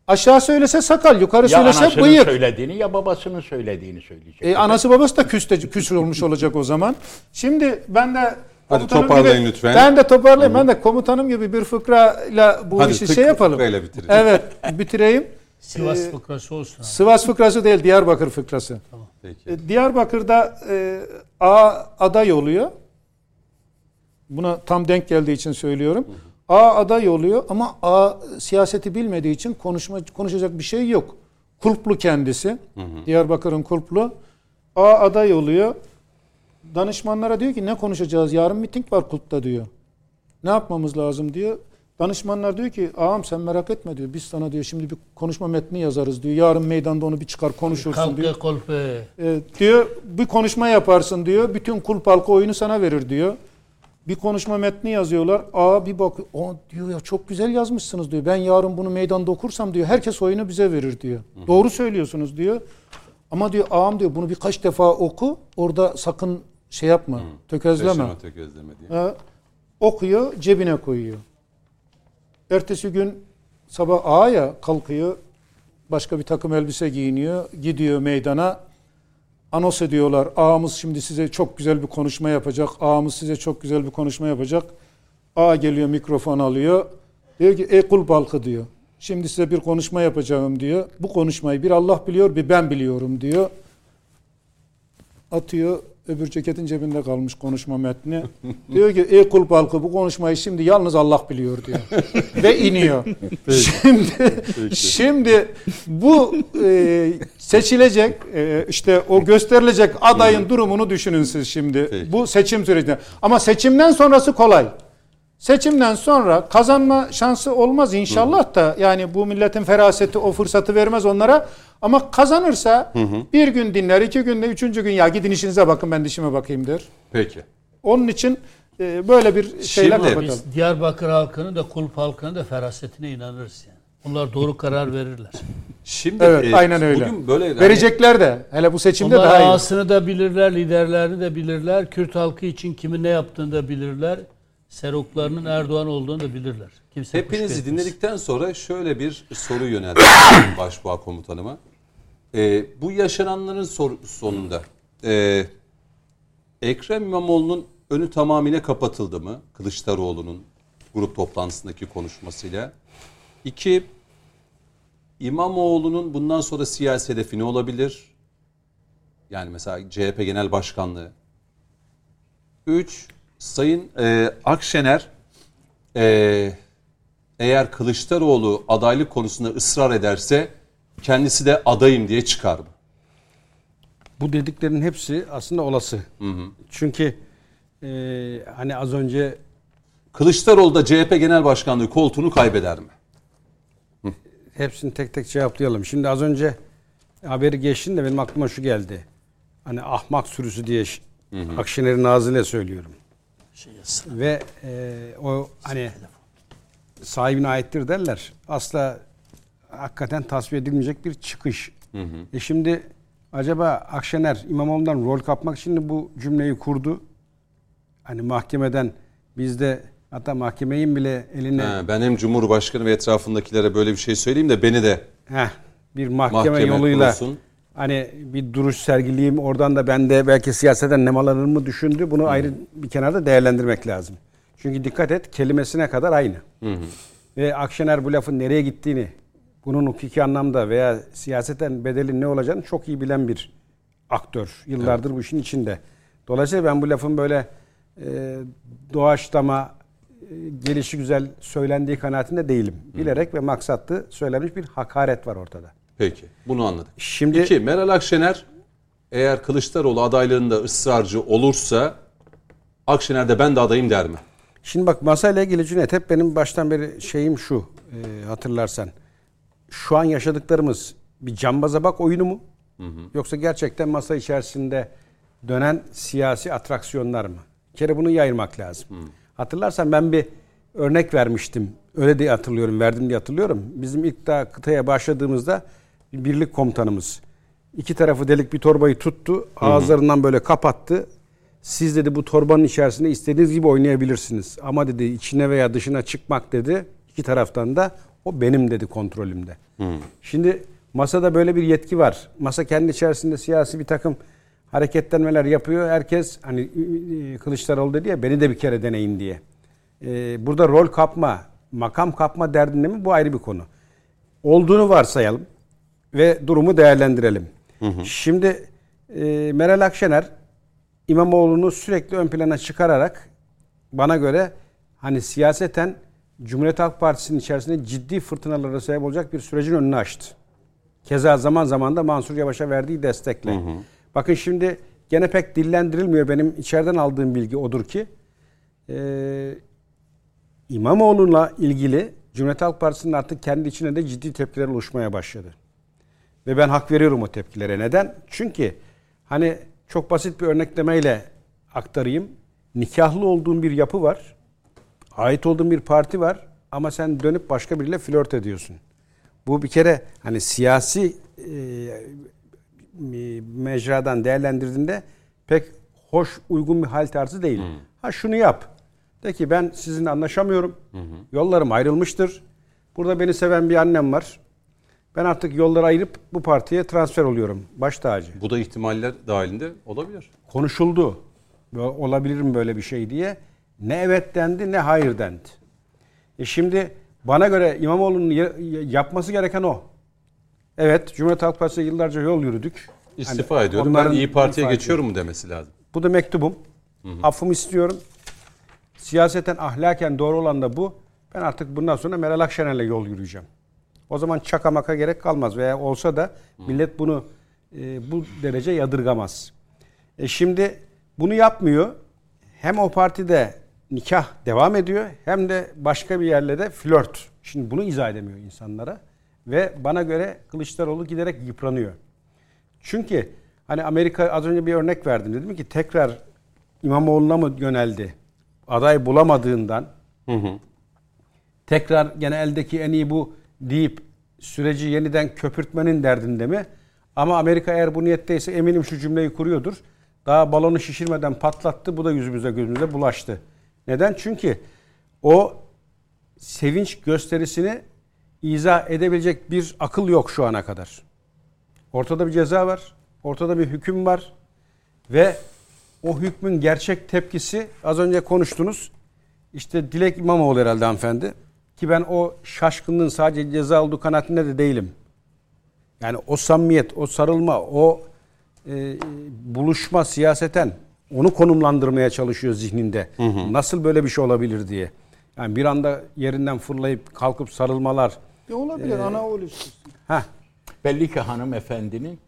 Aşağı söylese sakal, yukarı Ya söylese anasının bıyık. söylediğini ya babasının söylediğini söyleyecek. E, anası babası da küste, küsür olmuş olacak o zaman. Şimdi ben de komutanım toparlayın lütfen. Ben de toparlayayım. Ben de komutanım gibi bir fıkrayla bu Hadi işi şey yapalım. fıkrayla bitirelim. Evet, bitireyim. Sivas Ee, fıkrası olsun. abi. Sivas fıkrası değil, Diyarbakır fıkrası. Peki. E, Diyarbakır'da e, A aday oluyor. Buna tam denk geldiği için söylüyorum. A aday oluyor ama A siyaseti bilmediği için konuşma konuşacak bir şey yok. Kulplu kendisi. Diyarbakır'ın kulplu. A aday oluyor. Danışmanlara diyor ki ne konuşacağız? Yarın miting var kulpta diyor. Ne yapmamız lazım diyor. Danışmanlar diyor ki ağam sen merak etme diyor. Biz sana diyor şimdi bir konuşma metni yazarız diyor. Yarın meydanda onu bir çıkar konuşursun diyor. Kalkı kolpe. E, diyor bir konuşma yaparsın diyor. Bütün kulp halkı oyunu sana verir diyor. Bir konuşma metni yazıyorlar. Aa bir bak o diyor ya çok güzel yazmışsınız diyor. Ben yarın bunu meydanda okursam diyor herkes oyunu bize verir diyor. Doğru söylüyorsunuz diyor. Ama diyor ağam diyor bunu birkaç defa oku. Orada sakın şey yapma. Tökezleme. Şaşırma tökezleme diye. Ha, okuyor, cebine koyuyor. Ertesi gün sabah ağa ya kalkıyor, başka bir takım elbise giyiniyor, gidiyor meydana. Anons ediyorlar. Ağamız şimdi size çok güzel bir konuşma yapacak. Ağamız size çok güzel bir konuşma yapacak. Ağa geliyor mikrofon alıyor. Diyor ki ey kul halkı diyor. Şimdi size bir konuşma yapacağım diyor. Bu konuşmayı bir Allah biliyor bir ben biliyorum diyor. Atıyor öbür ceketin cebinde kalmış konuşma metni. diyor ki ey kul halkı bu konuşmayı şimdi yalnız Allah biliyor diyor. Ve iniyor. Şimdi şimdi bu e, seçilecek e, işte o gösterilecek adayın durumunu düşünün siz şimdi. Peki. Bu seçim sürecinde. Ama seçimden sonrası kolay. Seçimden sonra kazanma şansı olmaz inşallah da yani bu milletin feraseti o fırsatı vermez onlara. Ama kazanırsa bir gün dinler, iki günde, üçüncü gün ya gidin işinize bakın ben dişime bakayım der. Peki. Onun için e, böyle bir şeyle Şimdi- kapatalım. Biz Diyarbakır halkının da kulp halkının da ferasetine inanırız yani. Bunlar doğru karar verirler. Şimdi Evet, e, aynen öyle. Bugün böyle Verecekler de hele bu seçimde Onlar daha iyi. ağasını da bilirler, liderlerini de bilirler. Kürt halkı için kimin ne yaptığını da bilirler. Seroklarının Erdoğan olduğunu da bilirler. Kimse Hepinizi dinledikten sonra şöyle bir soru yöneldim Başbuğa komutanıma. Ee, bu yaşananların sor- sonunda e, Ekrem İmamoğlu'nun önü tamamıyla kapatıldı mı? Kılıçdaroğlu'nun grup toplantısındaki konuşmasıyla. İki, İmamoğlu'nun bundan sonra siyasi hedefi ne olabilir? Yani mesela CHP Genel Başkanlığı. Üç, Sayın e, Akşener e, eğer Kılıçdaroğlu adaylık konusunda ısrar ederse kendisi de adayım diye çıkar mı? Bu dediklerin hepsi aslında olası. Çünkü e, hani az önce Kılıçdaroğlu da CHP Genel Başkanlığı koltuğunu kaybeder mi? hepsini tek tek cevaplayalım. Şimdi az önce haberi geçtin de benim aklıma şu geldi. Hani ahmak sürüsü diye ş- Akşener'in ağzıyla söylüyorum. Ve e, o hani sahibine aittir derler. Asla hakikaten tasvip edilmeyecek bir çıkış. E şimdi acaba Akşener İmamoğlu'ndan rol kapmak için bu cümleyi kurdu. Hani mahkemeden bizde hatta mahkemeyin bile eline Ha, ben hem Cumhurbaşkanı ve etrafındakilere böyle bir şey söyleyeyim de beni de heh, bir mahkeme, mahkeme yoluyla kurulsun. hani bir duruş sergileyeyim oradan da ben de belki siyaseten nemalanır mı düşündü. Bunu ayrı bir kenarda değerlendirmek lazım. Çünkü dikkat et kelimesine kadar aynı. Ve Akşener bu lafın nereye gittiğini, bunun hukuki anlamda veya siyaseten bedelin ne olacağını çok iyi bilen bir aktör. Yıllardır bu işin içinde. Dolayısıyla ben bu lafın böyle e, doğaçlama, e, gelişi güzel söylendiği kanaatinde değilim. Bilerek ve maksatlı söylenmiş bir hakaret var ortada. Peki bunu anladık. Şimdi İki, Meral Akşener eğer Kılıçdaroğlu adaylığında ısrarcı olursa Akşener de ben de adayım der mi? Şimdi bak masayla ilgili Cüneyt hep benim baştan beri şeyim şu e, hatırlarsan. Şu an yaşadıklarımız bir cambaza bak oyunu mu? Yoksa gerçekten masa içerisinde dönen siyasi atraksiyonlar mı? Bir kere bunu yayırmak lazım. Hatırlarsan ben bir örnek vermiştim. Öyle diye hatırlıyorum, verdim diye hatırlıyorum. Bizim ilk daha kıtaya başladığımızda bir birlik komutanımız iki tarafı delik bir torbayı tuttu, ağızlarından böyle kapattı. Siz dedi bu torbanın içerisinde istediğiniz gibi oynayabilirsiniz. Ama dedi içine veya dışına çıkmak dedi iki taraftan da o benim dedi kontrolümde. Şimdi masada böyle bir yetki var. Masa kendi içerisinde siyasi bir takım hareketlenmeler yapıyor. Herkes hani Kılıçdaroğlu dedi ya beni de bir kere deneyin diye. Ee, burada rol kapma, makam kapma derdinde mi bu ayrı bir konu. Olduğunu varsayalım ve durumu değerlendirelim. Şimdi e, Meral Akşener İmamoğlu'nu sürekli ön plana çıkararak bana göre hani siyaseten Cumhuriyet Halk Partisi'nin içerisinde ciddi fırtınalara sebep olacak bir sürecin önünü açtı. Keza zaman zaman da Mansur Yavaş'a verdiği destekle. Bakın şimdi gene pek dillendirilmiyor. Benim içeriden aldığım bilgi odur ki e, İmamoğlu'na ilgili Cumhuriyet Halk Partisi'nin artık kendi içinde de ciddi tepkiler oluşmaya başladı. Ve ben hak veriyorum o tepkilere. Neden? Çünkü hani çok basit bir örneklemeyle aktarayım. Nikahlı olduğun bir yapı var. Ait olduğun bir parti var. Ama sen dönüp başka biriyle flört ediyorsun. Bu bir kere hani siyasi e, mecradan değerlendirdiğinde pek hoş uygun bir hal tarzı değil. Ha şunu yap. De ki ben sizinle anlaşamıyorum. Yollarım ayrılmıştır. Burada beni seven bir annem var. Ben artık yolları ayırıp bu partiye transfer oluyorum. Baş tacı. Bu da ihtimaller dahilinde olabilir. Konuşuldu. Olabilir mi böyle bir şey diye. Ne evet dendi ne hayır dendi. E şimdi bana göre İmamoğlu'nun ya- yapması gereken o. Evet Cumhuriyet Halk Partisi'ne yıllarca yol yürüdük. İstifa Hani ediyorum. Ben iyi Parti'ye geçiyorum mu demesi lazım. Bu da mektubum. Affımı istiyorum. Siyaseten ahlaken doğru olan da bu. Ben artık bundan sonra Meral Akşener'le yol yürüyeceğim. O zaman çaka maka gerek kalmaz veya olsa da millet bunu e, bu derece yadırgamaz. E şimdi bunu yapmıyor. Hem o partide nikah devam ediyor hem de başka bir yerle de flört. Şimdi bunu izah edemiyor insanlara ve bana göre Kılıçdaroğlu giderek yıpranıyor. Çünkü hani Amerika az önce bir örnek verdim. Dedim ki tekrar İmamoğlu'na mı yöneldi? Aday bulamadığından tekrar gene eldeki en iyi bu deyip süreci yeniden köpürtmenin derdinde mi? Ama Amerika eğer bu niyetteyse eminim şu cümleyi kuruyordur. Daha balonu şişirmeden patlattı. Bu da yüzümüze gözümüze bulaştı. Neden? Çünkü o sevinç gösterisini izah edebilecek bir akıl yok şu ana kadar. Ortada bir ceza var. Ortada bir hüküm var. Ve o hükmün gerçek tepkisi az önce konuştunuz. İşte Dilek İmamoğlu herhalde hanımefendi. Ki ben o şaşkınlığın sadece ceza olduğu kanaatinde de değilim. Yani o samimiyet, o sarılma, o e, buluşma siyaseten onu konumlandırmaya çalışıyor zihninde. Nasıl böyle bir şey olabilir diye. Yani bir anda yerinden fırlayıp kalkıp sarılmalar. E olabilir ana oğlu istiyorsun. Heh, Belli ki hanımefendinin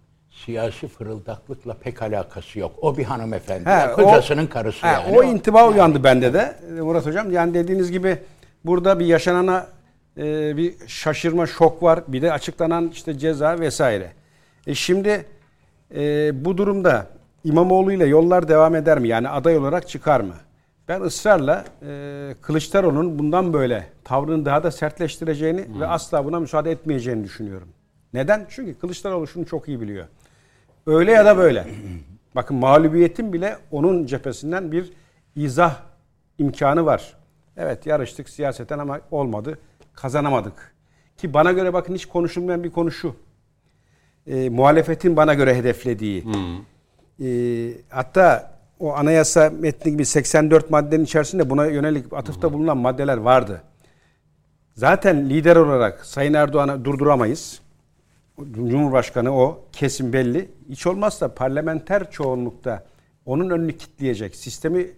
siyasi fırıldaklıkla pek alakası yok. O bir hanımefendi. He, ya, o- kocasının karısı He, yani. O intiba uyandı bende de e, Murat Hocam. Yani dediğiniz gibi burada bir yaşanana e, bir şaşırma, şok var. Bir de açıklanan işte ceza vesaire. E şimdi e, bu durumda İmamoğlu ile yollar devam eder mi? Yani aday olarak çıkar mı? Ben ısrarla e, Kılıçdaroğlu'nun bundan böyle tavrını daha da sertleştireceğini ve asla buna müsaade etmeyeceğini düşünüyorum. Neden? Çünkü Kılıçdaroğlu şunu çok iyi biliyor. Öyle ya da böyle. Bakın mağlubiyetin bile onun cephesinden bir izah imkanı var. Evet yarıştık siyaseten ama olmadı. Kazanamadık. Ki bana göre bakın hiç konuşulmayan bir konu şu. E, muhalefetin bana göre hedeflediği. E, hatta o anayasa metni gibi 84 maddenin içerisinde buna yönelik atıfta bulunan maddeler vardı. Zaten lider olarak Sayın Erdoğan'ı durduramayız. Cumhurbaşkanı o kesin belli. Hiç olmazsa parlamenter çoğunlukta onun önünü kitleyecek, sistemi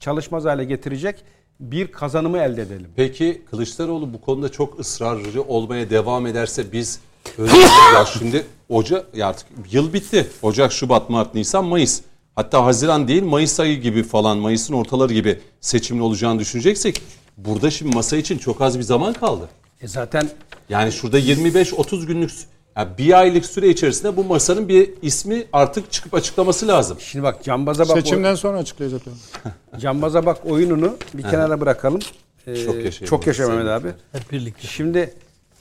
çalışmaz hale getirecek bir kazanımı elde edelim. Peki Kılıçdaroğlu bu konuda çok ısrarcı olmaya devam ederse biz öyle ya şimdi Ocak ya artık yıl bitti. Ocak, Şubat, Mart, Nisan, Mayıs. Hatta Haziran değil Mayıs ayı gibi falan Mayıs'ın ortaları gibi seçimin olacağını düşüneceksek burada şimdi masa için çok az bir zaman kaldı. E zaten Yani şurada 25-30 günlük yani bir aylık süre içerisinde bu masanın bir ismi artık çıkıp açıklaması lazım. şimdi bak cambaza bak Seçimden sonra açıklayacak. cambaza bak oyununu bir kenara bırakalım. Ee, Çok yaşayın. Çok yaşa Mehmet abi. Hep birlikte. Şimdi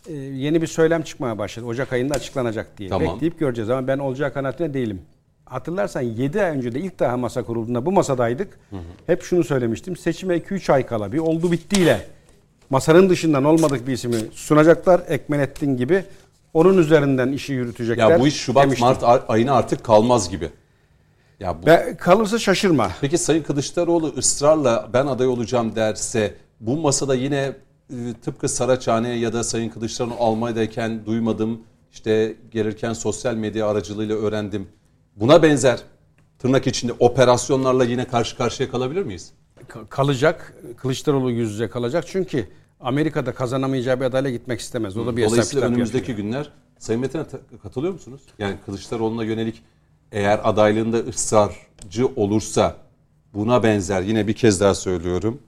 e, yeni bir söylem çıkmaya başladı. Ocak ayında açıklanacak diye. Tamam. Bekleyip göreceğiz ama ben olacağı kanaatinde değilim. Hatırlarsan 7 ay önce de ilk daha masa kurulduğunda bu masadaydık. Hep şunu söylemiştim. Seçime 2-3 ay kala bir oldu bittiyle masanın dışından olmadık bir ismi sunacaklar. Ekmenettin gibi. Onun üzerinden işi yürütecekler. Ya bu iş Şubat demiştim. Mart ay- ayına artık kalmaz gibi. Ya bu Ve kalırsa şaşırma. Peki Sayın Kılıçdaroğlu ısrarla ben aday olacağım derse bu masada yine tıpkı Saraçhane ya da Sayın Kılıçdaroğlu Almanya'dayken duymadım işte gelirken sosyal medya aracılığıyla öğrendim. Buna benzer tırnak içinde operasyonlarla yine karşı karşıya kalabilir miyiz? Ka- kalacak. Kılıçdaroğlu yüz yüze kalacak. Çünkü Amerika'da kazanamayacağı bir adayla gitmek istemez. O da bir Dolayısıyla önümüzdeki yapıyor. günler Sayın Metin'e katılıyor musunuz? Yani Kılıçdaroğlu'na yönelik eğer adaylığında ısrarcı olursa buna benzer yine bir kez daha söylüyorum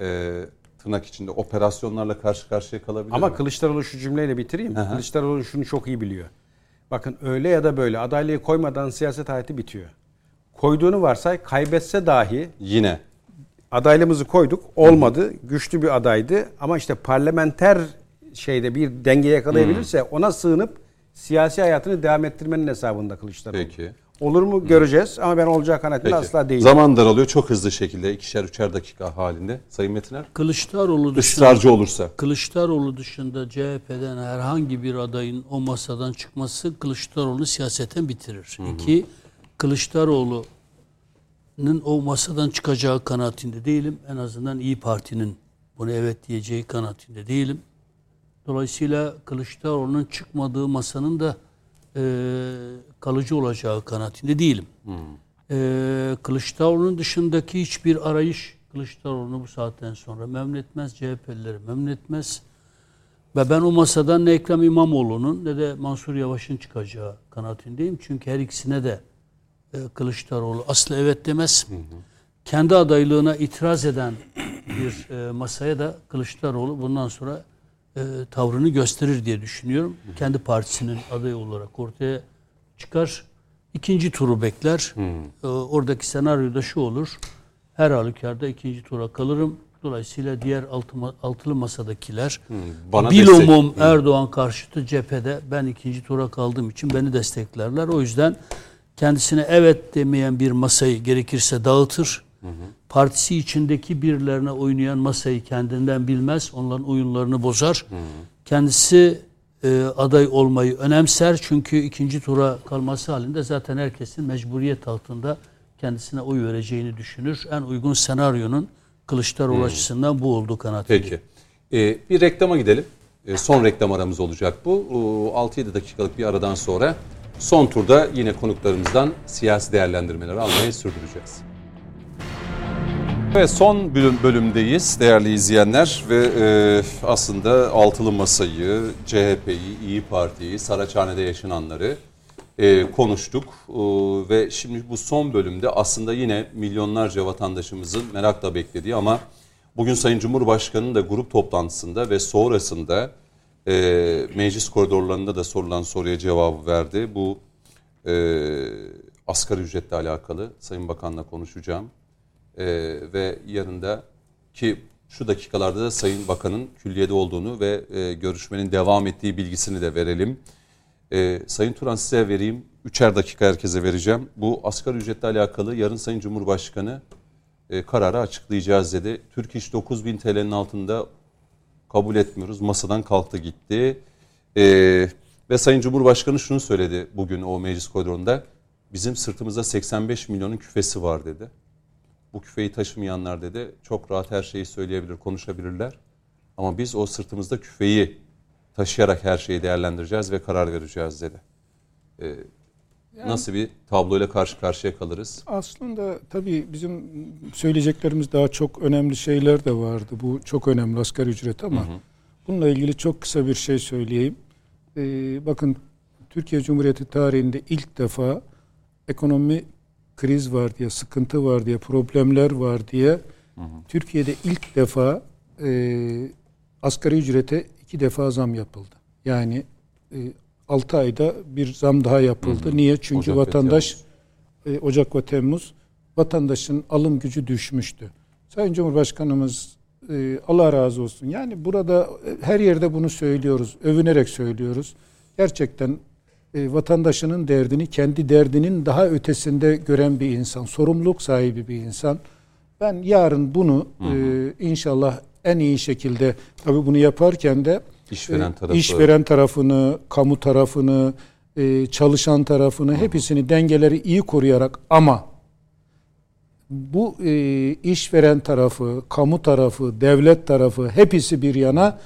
e, tırnak içinde operasyonlarla karşı karşıya kalabilir Ama mi? Kılıçdaroğlu şu cümleyle bitireyim. Kılıçdaroğlu şunu çok iyi biliyor. Bakın öyle ya da böyle adaylığı koymadan siyaset hayatı bitiyor. Koyduğunu varsay kaybetse dahi Yine adaylığımızı koyduk. Olmadı. Güçlü bir adaydı ama işte parlamenter şeyde bir denge yakalayabilirse ona sığınıp siyasi hayatını devam ettirmenin hesabında Kılıçdaroğlu. Peki. Olur mu göreceğiz ama ben olacağı kanaatinde Peki. asla değilim. Zaman daralıyor çok hızlı şekilde ikişer üçer dakika halinde. Sayın Metiner Kılıçdaroğlu dışında, ısrarcı olursa. Kılıçdaroğlu dışında CHP'den herhangi bir adayın o masadan çıkması Kılıçdaroğlu'nu siyaseten bitirir. İki, Kılıçdaroğlu'nun o masadan çıkacağı kanaatinde değilim. En azından İyi Parti'nin bunu evet diyeceği kanaatinde değilim. Dolayısıyla Kılıçdaroğlu'nun çıkmadığı masanın da e, kalıcı olacağı kanaatinde değilim. E, Kılıçdaroğlu'nun dışındaki hiçbir arayış Kılıçdaroğlu'nu bu saatten sonra memnun etmez, CHP'lileri memnun etmez. Ve ben o masadan ne Ekrem İmamoğlu'nun ne de Mansur Yavaş'ın çıkacağı kanaatindeyim. Çünkü her ikisine de e, Kılıçdaroğlu asla evet demez. Kendi adaylığına itiraz eden bir e, masaya da Kılıçdaroğlu bundan sonra e, tavrını gösterir diye düşünüyorum. Kendi partisinin adayı olarak ortaya çıkar. İkinci turu bekler. E, oradaki senaryo da şu olur. Her halükarda ikinci tura kalırım. Dolayısıyla diğer altı, altılı masadakiler Bana bilumum Erdoğan karşıtı cephede ben ikinci tura kaldığım için beni desteklerler. O yüzden kendisine evet demeyen bir masayı gerekirse dağıtır. Partisi içindeki birilerine oynayan masayı kendinden bilmez. Onların oyunlarını bozar. Kendisi e, aday olmayı önemser. Çünkü ikinci tura kalması halinde zaten herkesin mecburiyet altında kendisine oy vereceğini düşünür. En uygun senaryonun Kılıçdaroğlu açısından bu olduğu kanaatindeyim. Peki. Ee, bir reklama gidelim. Ee, son reklam aramız olacak bu. Ee, 6-7 dakikalık bir aradan sonra son turda yine konuklarımızdan siyasi değerlendirmeleri almayı sürdüreceğiz. Evet son bölüm, bölümdeyiz değerli izleyenler ve e, aslında altılı masayı, CHP'yi, İyi Parti'yi, Saraçhane'de yaşananları e, konuştuk E, ve şimdi bu son bölümde aslında yine milyonlarca vatandaşımızın merakla beklediği ama bugün Sayın Cumhurbaşkanı'nın da grup toplantısında ve sonrasında e, meclis koridorlarında da sorulan soruya cevabı verdi. Bu e, asgari ücretle alakalı Sayın Bakan'la konuşacağım. Ee, ve yanında ki şu dakikalarda da Sayın Bakan'ın külliyede olduğunu ve e, görüşmenin devam ettiği bilgisini de verelim. Ee, Sayın Turan size vereyim. üçer dakika herkese vereceğim. Bu asgari ücretle alakalı yarın Sayın Cumhurbaşkanı e, kararı açıklayacağız dedi. Türk İş 9000 TL'nin altında kabul etmiyoruz. Masadan kalktı gitti. E, ve Sayın Cumhurbaşkanı şunu söyledi bugün o meclis koridorunda. Bizim sırtımızda 85 milyonun küfesi var dedi. Bu küfeyi taşımayanlar dedi çok rahat her şeyi söyleyebilir, konuşabilirler. Ama biz o sırtımızda küfeyi taşıyarak her şeyi değerlendireceğiz ve karar vereceğiz dedi. Ee, Nasıl bir tabloyla karşı karşıya kalırız? Aslında tabii bizim söyleyeceklerimiz daha çok önemli şeyler de vardı. Bu çok önemli asgari ücret ama bununla ilgili çok kısa bir şey söyleyeyim. Ee, bakın Türkiye Cumhuriyeti tarihinde ilk defa ekonomi kriz var diye, sıkıntı var diye, problemler var diye Türkiye'de ilk defa e, asgari ücrete iki defa zam yapıldı. Yani e, 6 ayda bir zam daha yapıldı. Niye? Çünkü Ocak ve vatandaş e, Ocak ve Temmuz vatandaşın alım gücü düşmüştü. Sayın Cumhurbaşkanımız e, Allah razı olsun. Yani burada e, her yerde bunu söylüyoruz. Övünerek söylüyoruz. Gerçekten e, vatandaşının derdini kendi derdinin daha ötesinde gören bir insan. Sorumluluk sahibi bir insan. Ben yarın bunu e, inşallah en iyi şekilde tabii bunu yaparken de İşveren e, tarafı. işveren tarafını, kamu tarafını, e, çalışan tarafını hepsini dengeleri iyi koruyarak ama bu e, işveren tarafı, kamu tarafı, devlet tarafı hepsi bir yana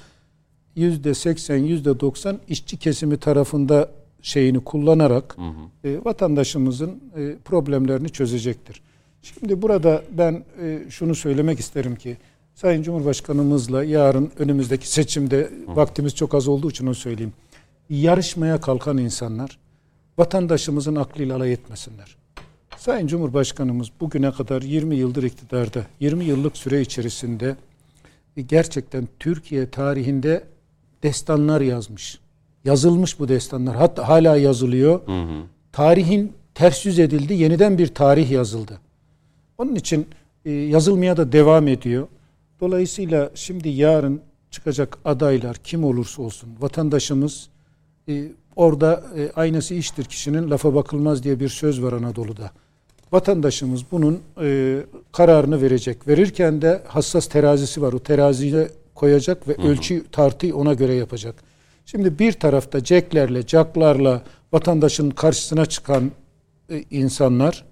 yüzde seksen, yüzde doksan işçi kesimi tarafında şeyini kullanarak e, vatandaşımızın e, problemlerini çözecektir. Şimdi burada ben e, şunu söylemek isterim ki Sayın Cumhurbaşkanımızla yarın önümüzdeki seçimde vaktimiz çok az olduğu için onu söyleyeyim. Yarışmaya kalkan insanlar vatandaşımızın aklıyla alay etmesinler. Sayın Cumhurbaşkanımız bugüne kadar 20 yıldır iktidarda, 20 yıllık süre içerisinde e, gerçekten Türkiye tarihinde destanlar yazmış. Yazılmış bu destanlar. Hatta hala yazılıyor. Tarihin ters yüz edildi. Yeniden bir tarih yazıldı. Onun için e, yazılmaya da devam ediyor. Dolayısıyla şimdi yarın çıkacak adaylar kim olursa olsun vatandaşımız e, orada e, aynası iştir kişinin lafa bakılmaz diye bir söz var Anadolu'da. Vatandaşımız bunun e, kararını verecek. Verirken de hassas terazisi var. O teraziye koyacak ve ölçü tartıyı ona göre yapacak. Şimdi bir tarafta ceklerle, caklarla vatandaşın karşısına çıkan e, insanlar,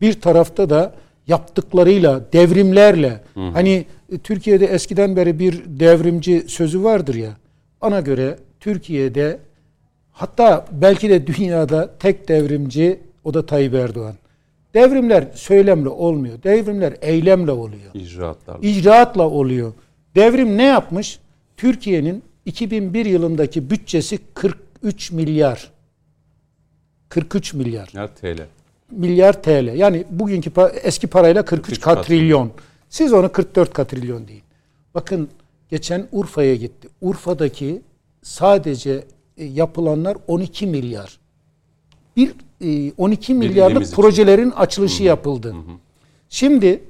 bir tarafta da yaptıklarıyla, devrimlerle, hani e, Türkiye'de eskiden beri bir devrimci sözü vardır ya, ona göre Türkiye'de hatta belki de dünyada tek devrimci o da Tayyip Erdoğan. Devrimler söylemle olmuyor. Devrimler eylemle oluyor. İcraatlarla. İcraatla oluyor. Devrim ne yapmış? Türkiye'nin 2001 yılındaki bütçesi 43 milyar. 43 milyar. Ya TL. Milyar TL. Yani bugünkü eski parayla 43 43 katrilyon. Siz onu 44 katrilyon deyin. Bakın geçen Urfa'ya gitti. Urfa'daki sadece e, yapılanlar 12 milyar. Bir e, 12 milyarlık ilimiz için. projelerin açılışı yapıldı. Şimdi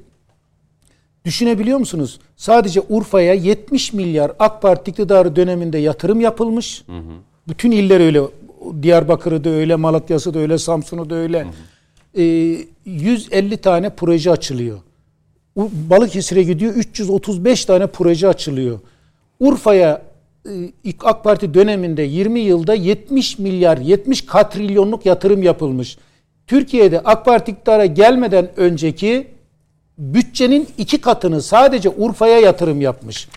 Düşünebiliyor musunuz? Sadece Urfa'ya 70 milyar AK Parti iktidarı döneminde yatırım yapılmış. Bütün iller öyle. Diyarbakır'ı da öyle, Malatya'sı da öyle, Samsun'u da öyle. Ee, 150 tane proje açılıyor. Balıkesir'e gidiyor 335 tane proje açılıyor. Urfa'ya e, ilk AK Parti döneminde 20 yılda 70 milyar 70 katrilyonluk yatırım yapılmış. Türkiye'de AK Parti iktidara gelmeden önceki bütçenin iki katını sadece Urfa'ya yatırım yapmış.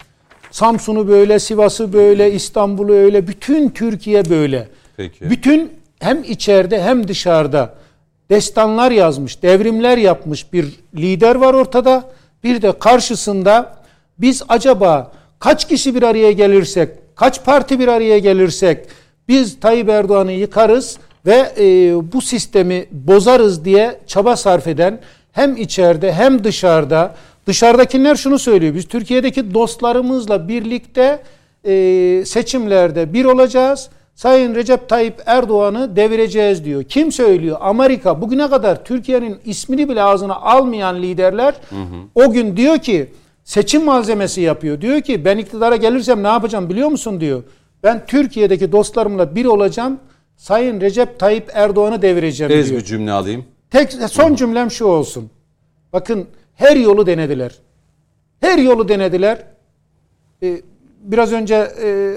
Samsun'u böyle, Sivas'ı böyle, İstanbul'u öyle, bütün Türkiye böyle. Peki. Bütün hem içeride hem dışarıda destanlar yazmış, devrimler yapmış bir lider var ortada. Bir de karşısında biz acaba kaç kişi bir araya gelirsek, kaç parti bir araya gelirsek biz Tayyip Erdoğan'ı yıkarız ve e, bu sistemi bozarız diye çaba sarf eden hem içeride hem dışarıda dışarıdakiler şunu söylüyor. Biz Türkiye'deki dostlarımızla birlikte e, seçimlerde bir olacağız. Sayın Recep Tayyip Erdoğan'ı devireceğiz diyor. Kim söylüyor? Amerika. Bugüne kadar Türkiye'nin ismini bile ağzına almayan liderler o gün diyor ki seçim malzemesi yapıyor. Diyor ki ben iktidara gelirsem ne yapacağım biliyor musun diyor. Ben Türkiye'deki dostlarımla bir olacağım Sayın Recep Tayyip Erdoğan'ı devireceğim Ez diyor. bir cümle alayım. Tek son cümlem şu olsun. Bakın her yolu denediler. Her yolu denediler. Ee, biraz önce e,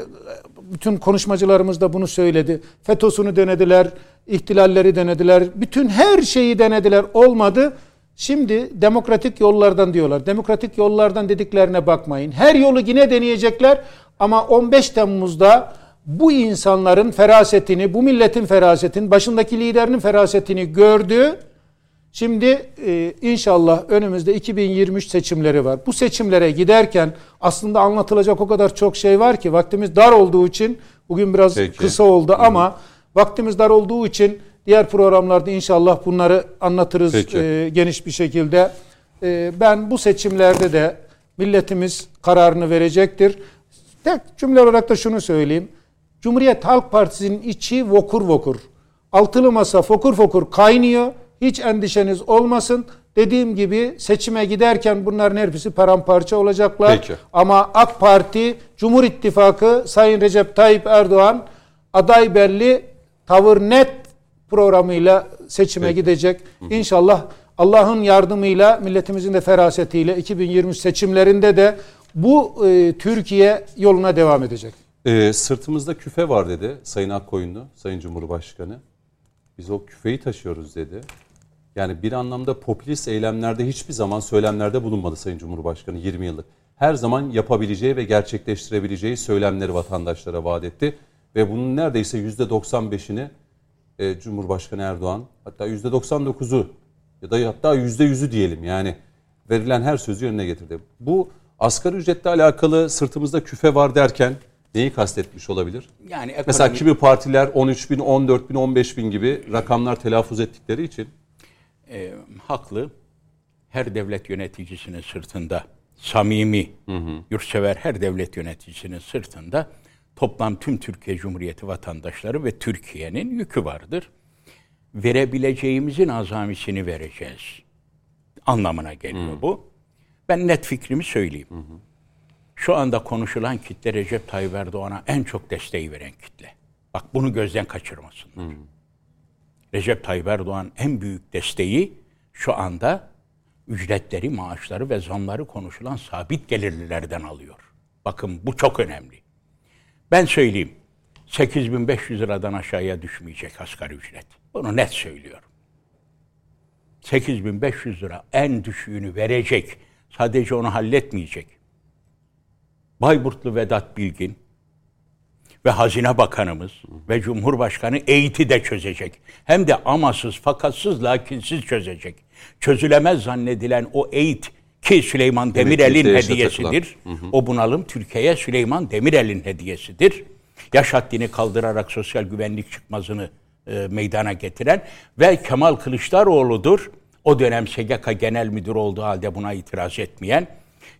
bütün konuşmacılarımız da bunu söyledi. FETÖ'sünü denediler, ihtilalleri denediler. Bütün her şeyi denediler. Olmadı. Şimdi demokratik yollardan diyorlar. Demokratik yollardan dediklerine bakmayın. Her yolu yine deneyecekler ama 15 Temmuz'da bu insanların ferasetini, bu milletin ferasetini, başındaki liderinin ferasetini gördü. Şimdi e, inşallah önümüzde 2023 seçimleri var. Bu seçimlere giderken aslında anlatılacak o kadar çok şey var ki vaktimiz dar olduğu için bugün biraz Peki. kısa oldu ama vaktimiz dar olduğu için diğer programlarda inşallah bunları anlatırız Peki. e, geniş bir şekilde. E, ben bu seçimlerde de milletimiz kararını verecektir. Tek cümle olarak da şunu söyleyeyim. Cumhuriyet Halk Partisi'nin içi vokur vokur. Altılı masa fokur fokur kaynıyor. Hiç endişeniz olmasın. Dediğim gibi seçime giderken bunların hepsi paramparça olacaklar. Peki. Ama AK Parti, Cumhur İttifakı, Sayın Recep Tayyip Erdoğan aday belli, tavır net programıyla seçime Peki. gidecek. İnşallah Allah'ın yardımıyla, milletimizin de ferasetiyle 2023 seçimlerinde de bu e, Türkiye yoluna devam edecek. Ee, sırtımızda küfe var dedi Sayın Akkoyunlu, Sayın Cumhurbaşkanı. Biz o küfeyi taşıyoruz dedi. Yani bir anlamda popülist eylemlerde hiçbir zaman söylemlerde bulunmadı Sayın Cumhurbaşkanı 20 yıllık. Her zaman yapabileceği ve gerçekleştirebileceği söylemleri vatandaşlara vaat etti. Ve bunun neredeyse %95'ini e, Cumhurbaşkanı Erdoğan hatta %99'u ya da hatta %100'ü diyelim yani verilen her sözü yerine getirdi. Bu asgari ücretle alakalı sırtımızda küfe var derken neyi kastetmiş olabilir? Yani Mesela ekonomi- kimi partiler 13 bin, 14 bin, 15 bin gibi rakamlar telaffuz ettikleri için e, haklı. Her devlet yöneticisinin sırtında samimi, yurtsever her devlet yöneticisinin sırtında toplam tüm Türkiye Cumhuriyeti vatandaşları ve Türkiye'nin yükü vardır. Verebileceğimizin azamisini vereceğiz anlamına geliyor bu. Ben net fikrimi söyleyeyim. Şu anda konuşulan kitle Recep Tayyip Erdoğan'a en çok desteği veren kitle. Bak bunu gözden kaçırmasınlar. Recep Tayyip Erdoğan en büyük desteği şu anda ücretleri, maaşları ve zamları konuşulan sabit gelirlilerden alıyor. Bakın bu çok önemli. Ben söyleyeyim. 8500 liradan aşağıya düşmeyecek asgari ücret. Bunu net söylüyorum. 8500 lira en düşüğünü verecek. Sadece onu halletmeyecek. Bayburtlu Vedat Bilgin ve Hazine Bakanımız ve Cumhurbaşkanı eğiti de çözecek. Hem de amasız, fakatsız, lakinsiz çözecek. Çözülemez zannedilen o eğit ki Süleyman Demirel'in hediyesidir. O bunalım Türkiye'ye Süleyman Demirel'in hediyesidir. Yaş haddini kaldırarak sosyal güvenlik çıkmazını e, meydana getiren ve Kemal Kılıçdaroğlu'dur. O dönem SGK Genel Müdür olduğu halde buna itiraz etmeyen.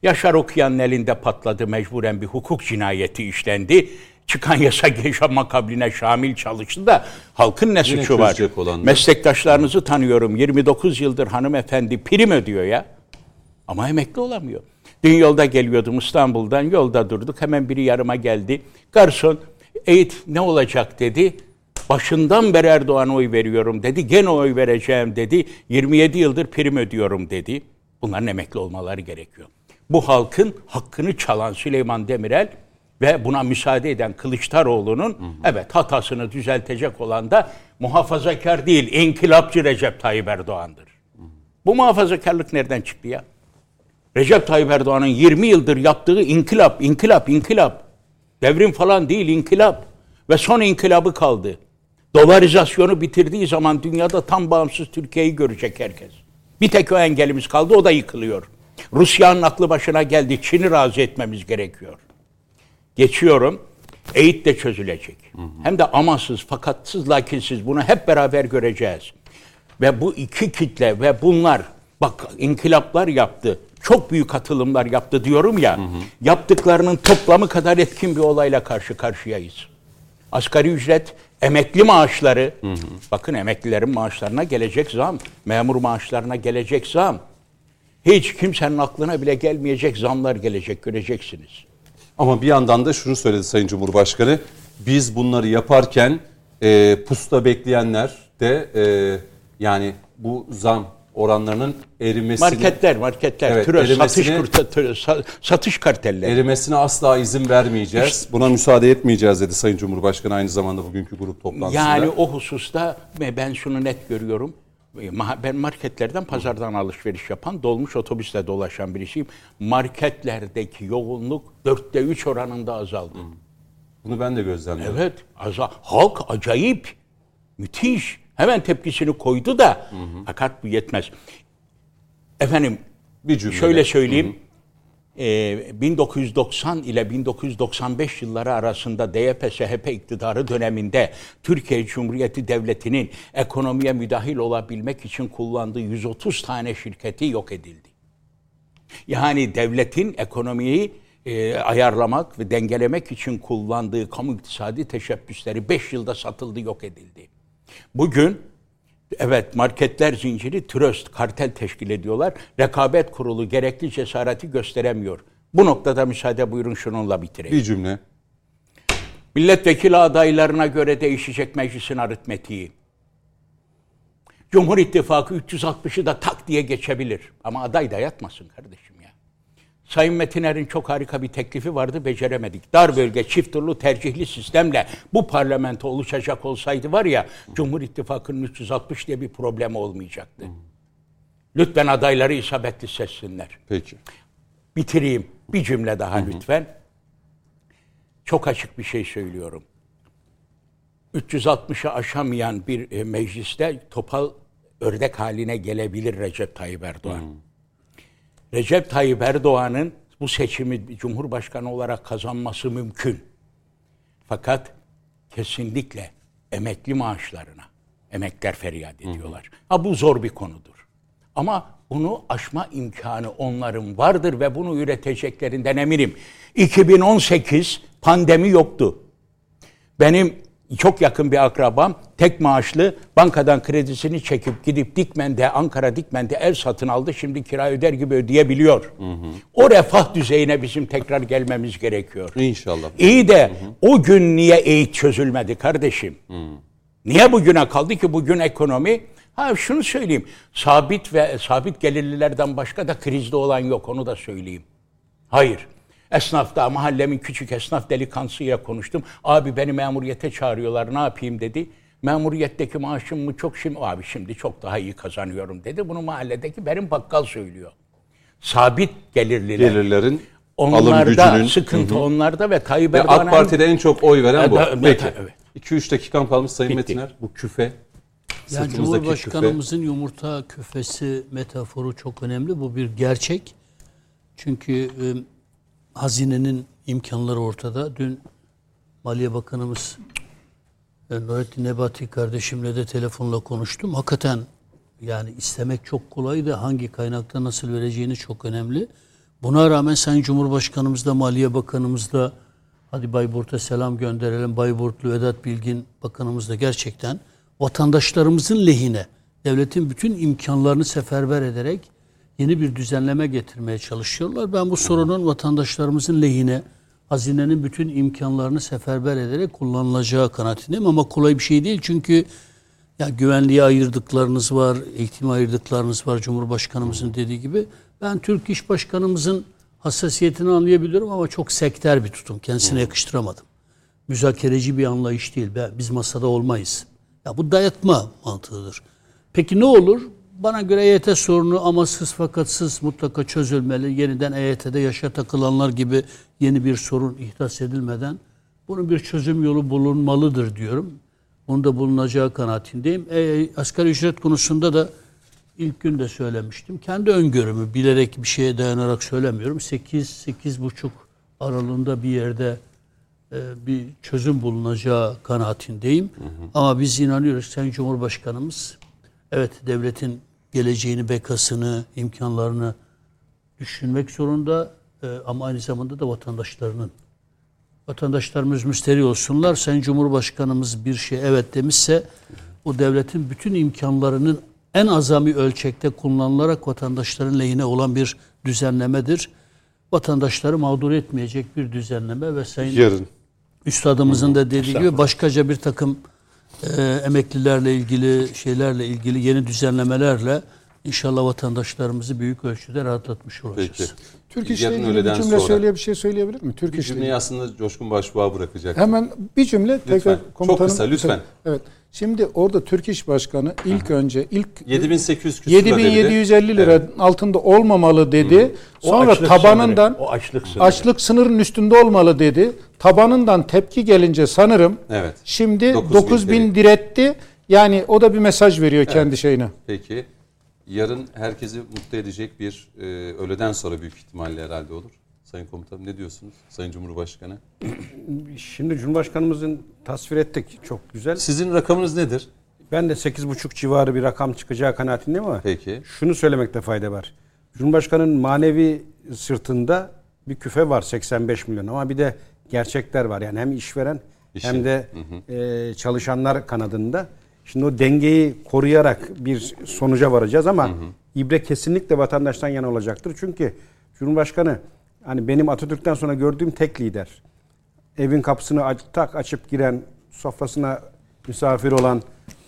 Yaşar Okuyan'ın elinde patladı, mecburen bir hukuk cinayeti işlendi. Çıkan yasak yaşama kabline şamil çalıştı da halkın ne suçu var? çözecek olan da- Meslektaşlarınızı tanıyorum. 29 yıldır hanımefendi prim ödüyor ya. Ama emekli olamıyor. Dün yolda geliyordum İstanbul'dan. Yolda durduk. Hemen biri yarıma geldi. Garson eğit ne olacak dedi. Başından beri Erdoğan'a oy veriyorum dedi. Gene oy vereceğim dedi. 27 yıldır prim ödüyorum dedi. Bunların emekli olmaları gerekiyor. Bu halkın hakkını çalan Süleyman Demirel ve buna müsaade eden Kılıçdaroğlu'nun evet hatasını düzeltecek olan da muhafazakar değil, inkılapçı Recep Tayyip Erdoğan'dır. Bu muhafazakarlık nereden çıktı ya? Recep Tayyip Erdoğan'ın 20 yıldır yaptığı inkılap, inkılap, inkılap. Devrim falan değil, inkılap. Ve son inkılabı kaldı. Dolarizasyonu bitirdiği zaman dünyada tam bağımsız Türkiye'yi görecek herkes. Bir tek o engelimiz kaldı, o da yıkılıyor. Rusya'nın aklı başına geldi, Çin'i razı etmemiz gerekiyor. Geçiyorum. Eğit de çözülecek. Hem de amansız, fakatsız, lakinsiz bunu hep beraber göreceğiz. Ve bu iki kitle ve bunlar bak inkılaplar yaptı. Çok büyük atılımlar yaptı diyorum ya. Yaptıklarının toplamı kadar etkin bir olayla karşı karşıyayız. Asgari ücret, emekli maaşları. Bakın emeklilerin maaşlarına gelecek zam. Memur maaşlarına gelecek zam. Hiç kimsenin aklına bile gelmeyecek zamlar gelecek göreceksiniz. Ama bir yandan da şunu söyledi Sayın Cumhurbaşkanı. Biz bunları yaparken e, pusta bekleyenler de e, yani bu zam oranlarının erimesini Marketler, marketler, Evet, türe, satış, türe- sa- satış kartelleri. erimesine asla izin vermeyeceğiz. Buna müsaade etmeyeceğiz dedi Sayın Cumhurbaşkanı aynı zamanda bugünkü grup toplantısında. Yani o hususta ben şunu net görüyorum. E, Ben marketlerden, pazardan alışveriş yapan, dolmuş otobüsle dolaşan birisiyim. Marketlerdeki yoğunluk dörtte üç oranında azaldı. Bunu ben de gözlemledim. Evet, azal. Halk acayip, müthiş. Hemen tepkisini koydu da, fakat bu yetmez. Efendim, Bir cümlede. şöyle söyleyeyim. Ee, 1990 ile 1995 yılları arasında DYP-SHP iktidarı döneminde Türkiye Cumhuriyeti Devleti'nin ekonomiye müdahil olabilmek için kullandığı 130 tane şirketi yok edildi. Yani devletin ekonomiyi e, ayarlamak ve dengelemek için kullandığı kamu iktisadi teşebbüsleri 5 yılda satıldı, yok edildi. Bugün evet marketler zinciri tröst, kartel teşkil ediyorlar. Rekabet kurulu gerekli cesareti gösteremiyor. Bu noktada müsaade buyurun şununla bitireyim. Bir cümle. Milletvekili adaylarına göre değişecek meclisin aritmetiği. Cumhur İttifakı 360'ı da tak diye geçebilir. Ama aday da yatmasın kardeşim. Sayın Metiner'in çok harika bir teklifi vardı, beceremedik. Dar bölge çift turlu tercihli sistemle bu parlamento oluşacak olsaydı var ya, Cumhur İttifakı'nın 360 diye bir problemi olmayacaktı. Lütfen adayları isabetli seçsinler. Peki. Bitireyim. Bir cümle daha lütfen. Çok açık bir şey söylüyorum. 360'ı aşamayan bir e, mecliste topal ördek haline gelebilir Recep Tayyip Erdoğan. Recep Tayyip Erdoğan'ın bu seçimi Cumhurbaşkanı olarak kazanması mümkün. Fakat kesinlikle emekli maaşlarına, emekler feryat ediyorlar. Ha bu zor bir konudur. Ama bunu aşma imkanı onların vardır ve bunu üreteceklerinden eminim. 2018 pandemi yoktu. Benim çok yakın bir akrabam tek maaşlı bankadan kredisini çekip gidip Dikmen'de, Ankara Dikmen'de ev satın aldı. Şimdi kira öder gibi ödeyebiliyor. O refah düzeyine bizim tekrar gelmemiz gerekiyor. İnşallah. İyi de o gün niye eğit çözülmedi kardeşim? Niye bugüne kaldı ki bugün ekonomi? Ha şunu söyleyeyim. Sabit ve sabit gelirlilerden başka da krizde olan yok onu da söyleyeyim. Hayır. Esnafta mahallemin küçük esnaf delikanlısıyla konuştum. Abi beni memuriyete çağırıyorlar ne yapayım dedi. Memuriyetteki maaşım mı çok şimdi abi şimdi çok daha iyi kazanıyorum dedi. Bunu mahalledeki benim bakkal söylüyor. Sabit gelirliler. Gelirlerin alım Onlarda gücünün sıkıntı onlarda ve Tayyip ve Erdoğan'a AK Parti'de en çok oy veren bu. Evet, Peki. evet. 2-3 dakikam kalmış Sayın Bitti. Metiner. Bu küfe. Yani Cumhurbaşkanımızın yumurta küfesi metaforu çok önemli. Bu bir gerçek. Çünkü e, hazinenin imkanları ortada. Dün Maliye Bakanımız Nurettin Nebati kardeşimle de telefonla konuştum. Hakikaten yani istemek çok kolay da hangi kaynakta nasıl vereceğini çok önemli. Buna rağmen Sayın Cumhurbaşkanımız da Maliye Bakanımız da hadi Bayburt'a selam gönderelim. Bayburtlu Vedat Bilgin Bakanımız da gerçekten vatandaşlarımızın lehine devletin bütün imkanlarını seferber ederek yeni bir düzenleme getirmeye çalışıyorlar. Ben bu sorunun vatandaşlarımızın lehine hazinenin bütün imkanlarını seferber ederek kullanılacağı kanaatindeyim ama kolay bir şey değil çünkü ya güvenliğe ayırdıklarınız var, eğitime ayırdıklarınız var Cumhurbaşkanımızın dediği gibi. Ben Türk İş Başkanımızın hassasiyetini anlayabiliyorum ama çok sekter bir tutum. Kendisine yakıştıramadım. Müzakereci bir anlayış değil. Biz masada olmayız. Ya bu dayatma mantığıdır. Peki ne olur? Bana göre EYT sorunu amasız fakatsız mutlaka çözülmeli. Yeniden EYT'de yaşa takılanlar gibi yeni bir sorun ihdas edilmeden bunun bir çözüm yolu bulunmalıdır diyorum. Bunun da bulunacağı kanaatindeyim. E, asgari ücret konusunda da ilk gün de söylemiştim. Kendi öngörümü bilerek bir şeye dayanarak söylemiyorum. 8 buçuk aralığında bir yerde e, bir çözüm bulunacağı kanaatindeyim. Ama biz inanıyoruz Sayın Cumhurbaşkanımız evet devletin geleceğini, bekasını, imkanlarını düşünmek zorunda e, ama aynı zamanda da vatandaşlarının vatandaşlarımız müsteri olsunlar. Sayın Cumhurbaşkanımız bir şey evet demişse o devletin bütün imkanlarının en azami ölçekte kullanılarak vatandaşların lehine olan bir düzenlemedir. Vatandaşları mağdur etmeyecek bir düzenleme ve Sayın Yarın. Üstadımızın da dediği gibi başkaca bir takım e, emeklilerle ilgili şeylerle ilgili yeni düzenlemelerle inşallah vatandaşlarımızı büyük ölçüde rahatlatmış olacağız. Peki. Türk İş'le ilgili bir cümle sonra. söyleye bir şey söyleyebilir miyim? Türk Bir cümleyi ilgili. aslında Coşkun Başbuğ'a bırakacak. Hemen bir cümle tekrar Çok komutanım. kısa, lütfen. Evet. Şimdi orada Türk İş Başkanı ilk önce ilk 7800 küsur ödedi. 7750 lira altında olmamalı dedi. Sonra açlık tabanından sınırı, o açlık sınırı. açlık sınırının üstünde olmalı dedi. Tabanından tepki gelince sanırım Evet. şimdi 9000 9000 diretti. Yani o da bir mesaj veriyor kendi şeyine. Peki. Yarın herkesi mutlu edecek bir e, öğleden sonra büyük ihtimalle herhalde olur. Sayın Komutanım ne diyorsunuz? Sayın Cumhurbaşkanı. Şimdi Cumhurbaşkanımızın tasvir ettik çok güzel. Sizin rakamınız nedir? Ben de 8,5 civarı bir rakam çıkacağı kanaatindeyim ama Peki. şunu söylemekte fayda var. Cumhurbaşkanının manevi sırtında bir küfe var 85 milyon ama bir de gerçekler var. Yani hem işveren İşin. hem de e, çalışanlar kanadında. Şimdi o dengeyi koruyarak bir sonuca varacağız ama ibre kesinlikle vatandaştan yana olacaktır. Çünkü Cumhurbaşkanı hani benim Atatürk'ten sonra gördüğüm tek lider. Evin kapısını aç, tak açıp giren, sofrasına misafir olan,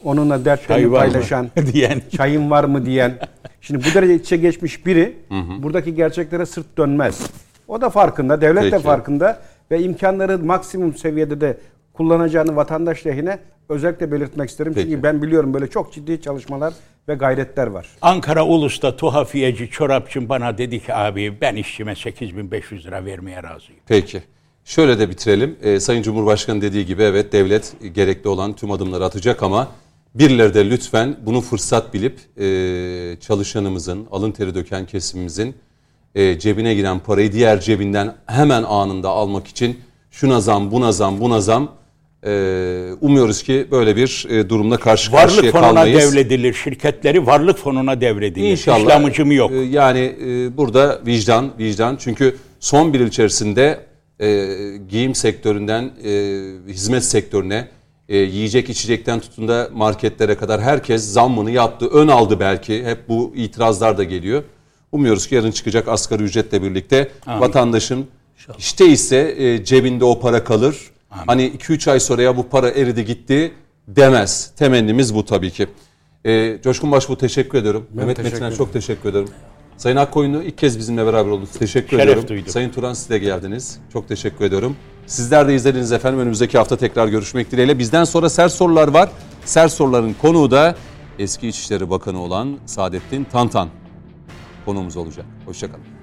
onunla dertlerini Çay paylaşan, diyen. çayın var mı diyen. Şimdi bu derece içe geçmiş biri buradaki gerçeklere sırt dönmez. O da farkında, devlet de Peki. farkında ve imkanları maksimum seviyede de kullanacağını vatandaş lehine özellikle belirtmek isterim. Peki. Çünkü ben biliyorum böyle çok ciddi çalışmalar ve gayretler var. Ankara Ulus'ta tuhafiyeci çorapçım bana dedi ki abi ben işçime 8500 lira vermeye razıyım. Peki. Şöyle de bitirelim. Ee, Sayın Cumhurbaşkanı dediği gibi evet devlet gerekli olan tüm adımları atacak ama birileri de lütfen bunu fırsat bilip e, çalışanımızın, alın teri döken kesimimizin e, cebine giren parayı diğer cebinden hemen anında almak için şuna zam, buna zam, buna zam e, umuyoruz ki böyle bir e, durumla karşı karşıya Varlık fonuna kalmayız. devredilir. Şirketleri varlık fonuna devredilir. İnşallah. İşlemcim yok. e, Yani e, burada vicdan, vicdan. Çünkü son bir yıl içerisinde e, giyim sektöründen e, hizmet sektörüne, e, yiyecek içecekten tutun da marketlere kadar herkes zammını yaptı. Ön aldı belki. Hep bu itirazlar da geliyor. Umuyoruz ki yarın çıkacak asgari ücretle birlikte vatandaşın işte ise e, cebinde o para kalır. Hani 2-3 ay sonra ya bu para eridi gitti demez. Temennimiz bu tabii ki. E, Coşkun Başbuğ teşekkür ediyorum. Mehmet teşekkür Metin'e çok teşekkür ederim. Sayın Akkoyunlu ilk kez bizimle beraber oldunuz. Teşekkür Şeref ediyorum. duydum. Sayın Turan siz de geldiniz. Çok teşekkür ediyorum. Sizler de izlediniz efendim. Önümüzdeki hafta tekrar görüşmek dileğiyle. Bizden sonra sert sorular var. Sert soruların konuğu da eski İçişleri Bakanı olan Saadettin Tantan konuğumuz olacak. Hoşçakalın.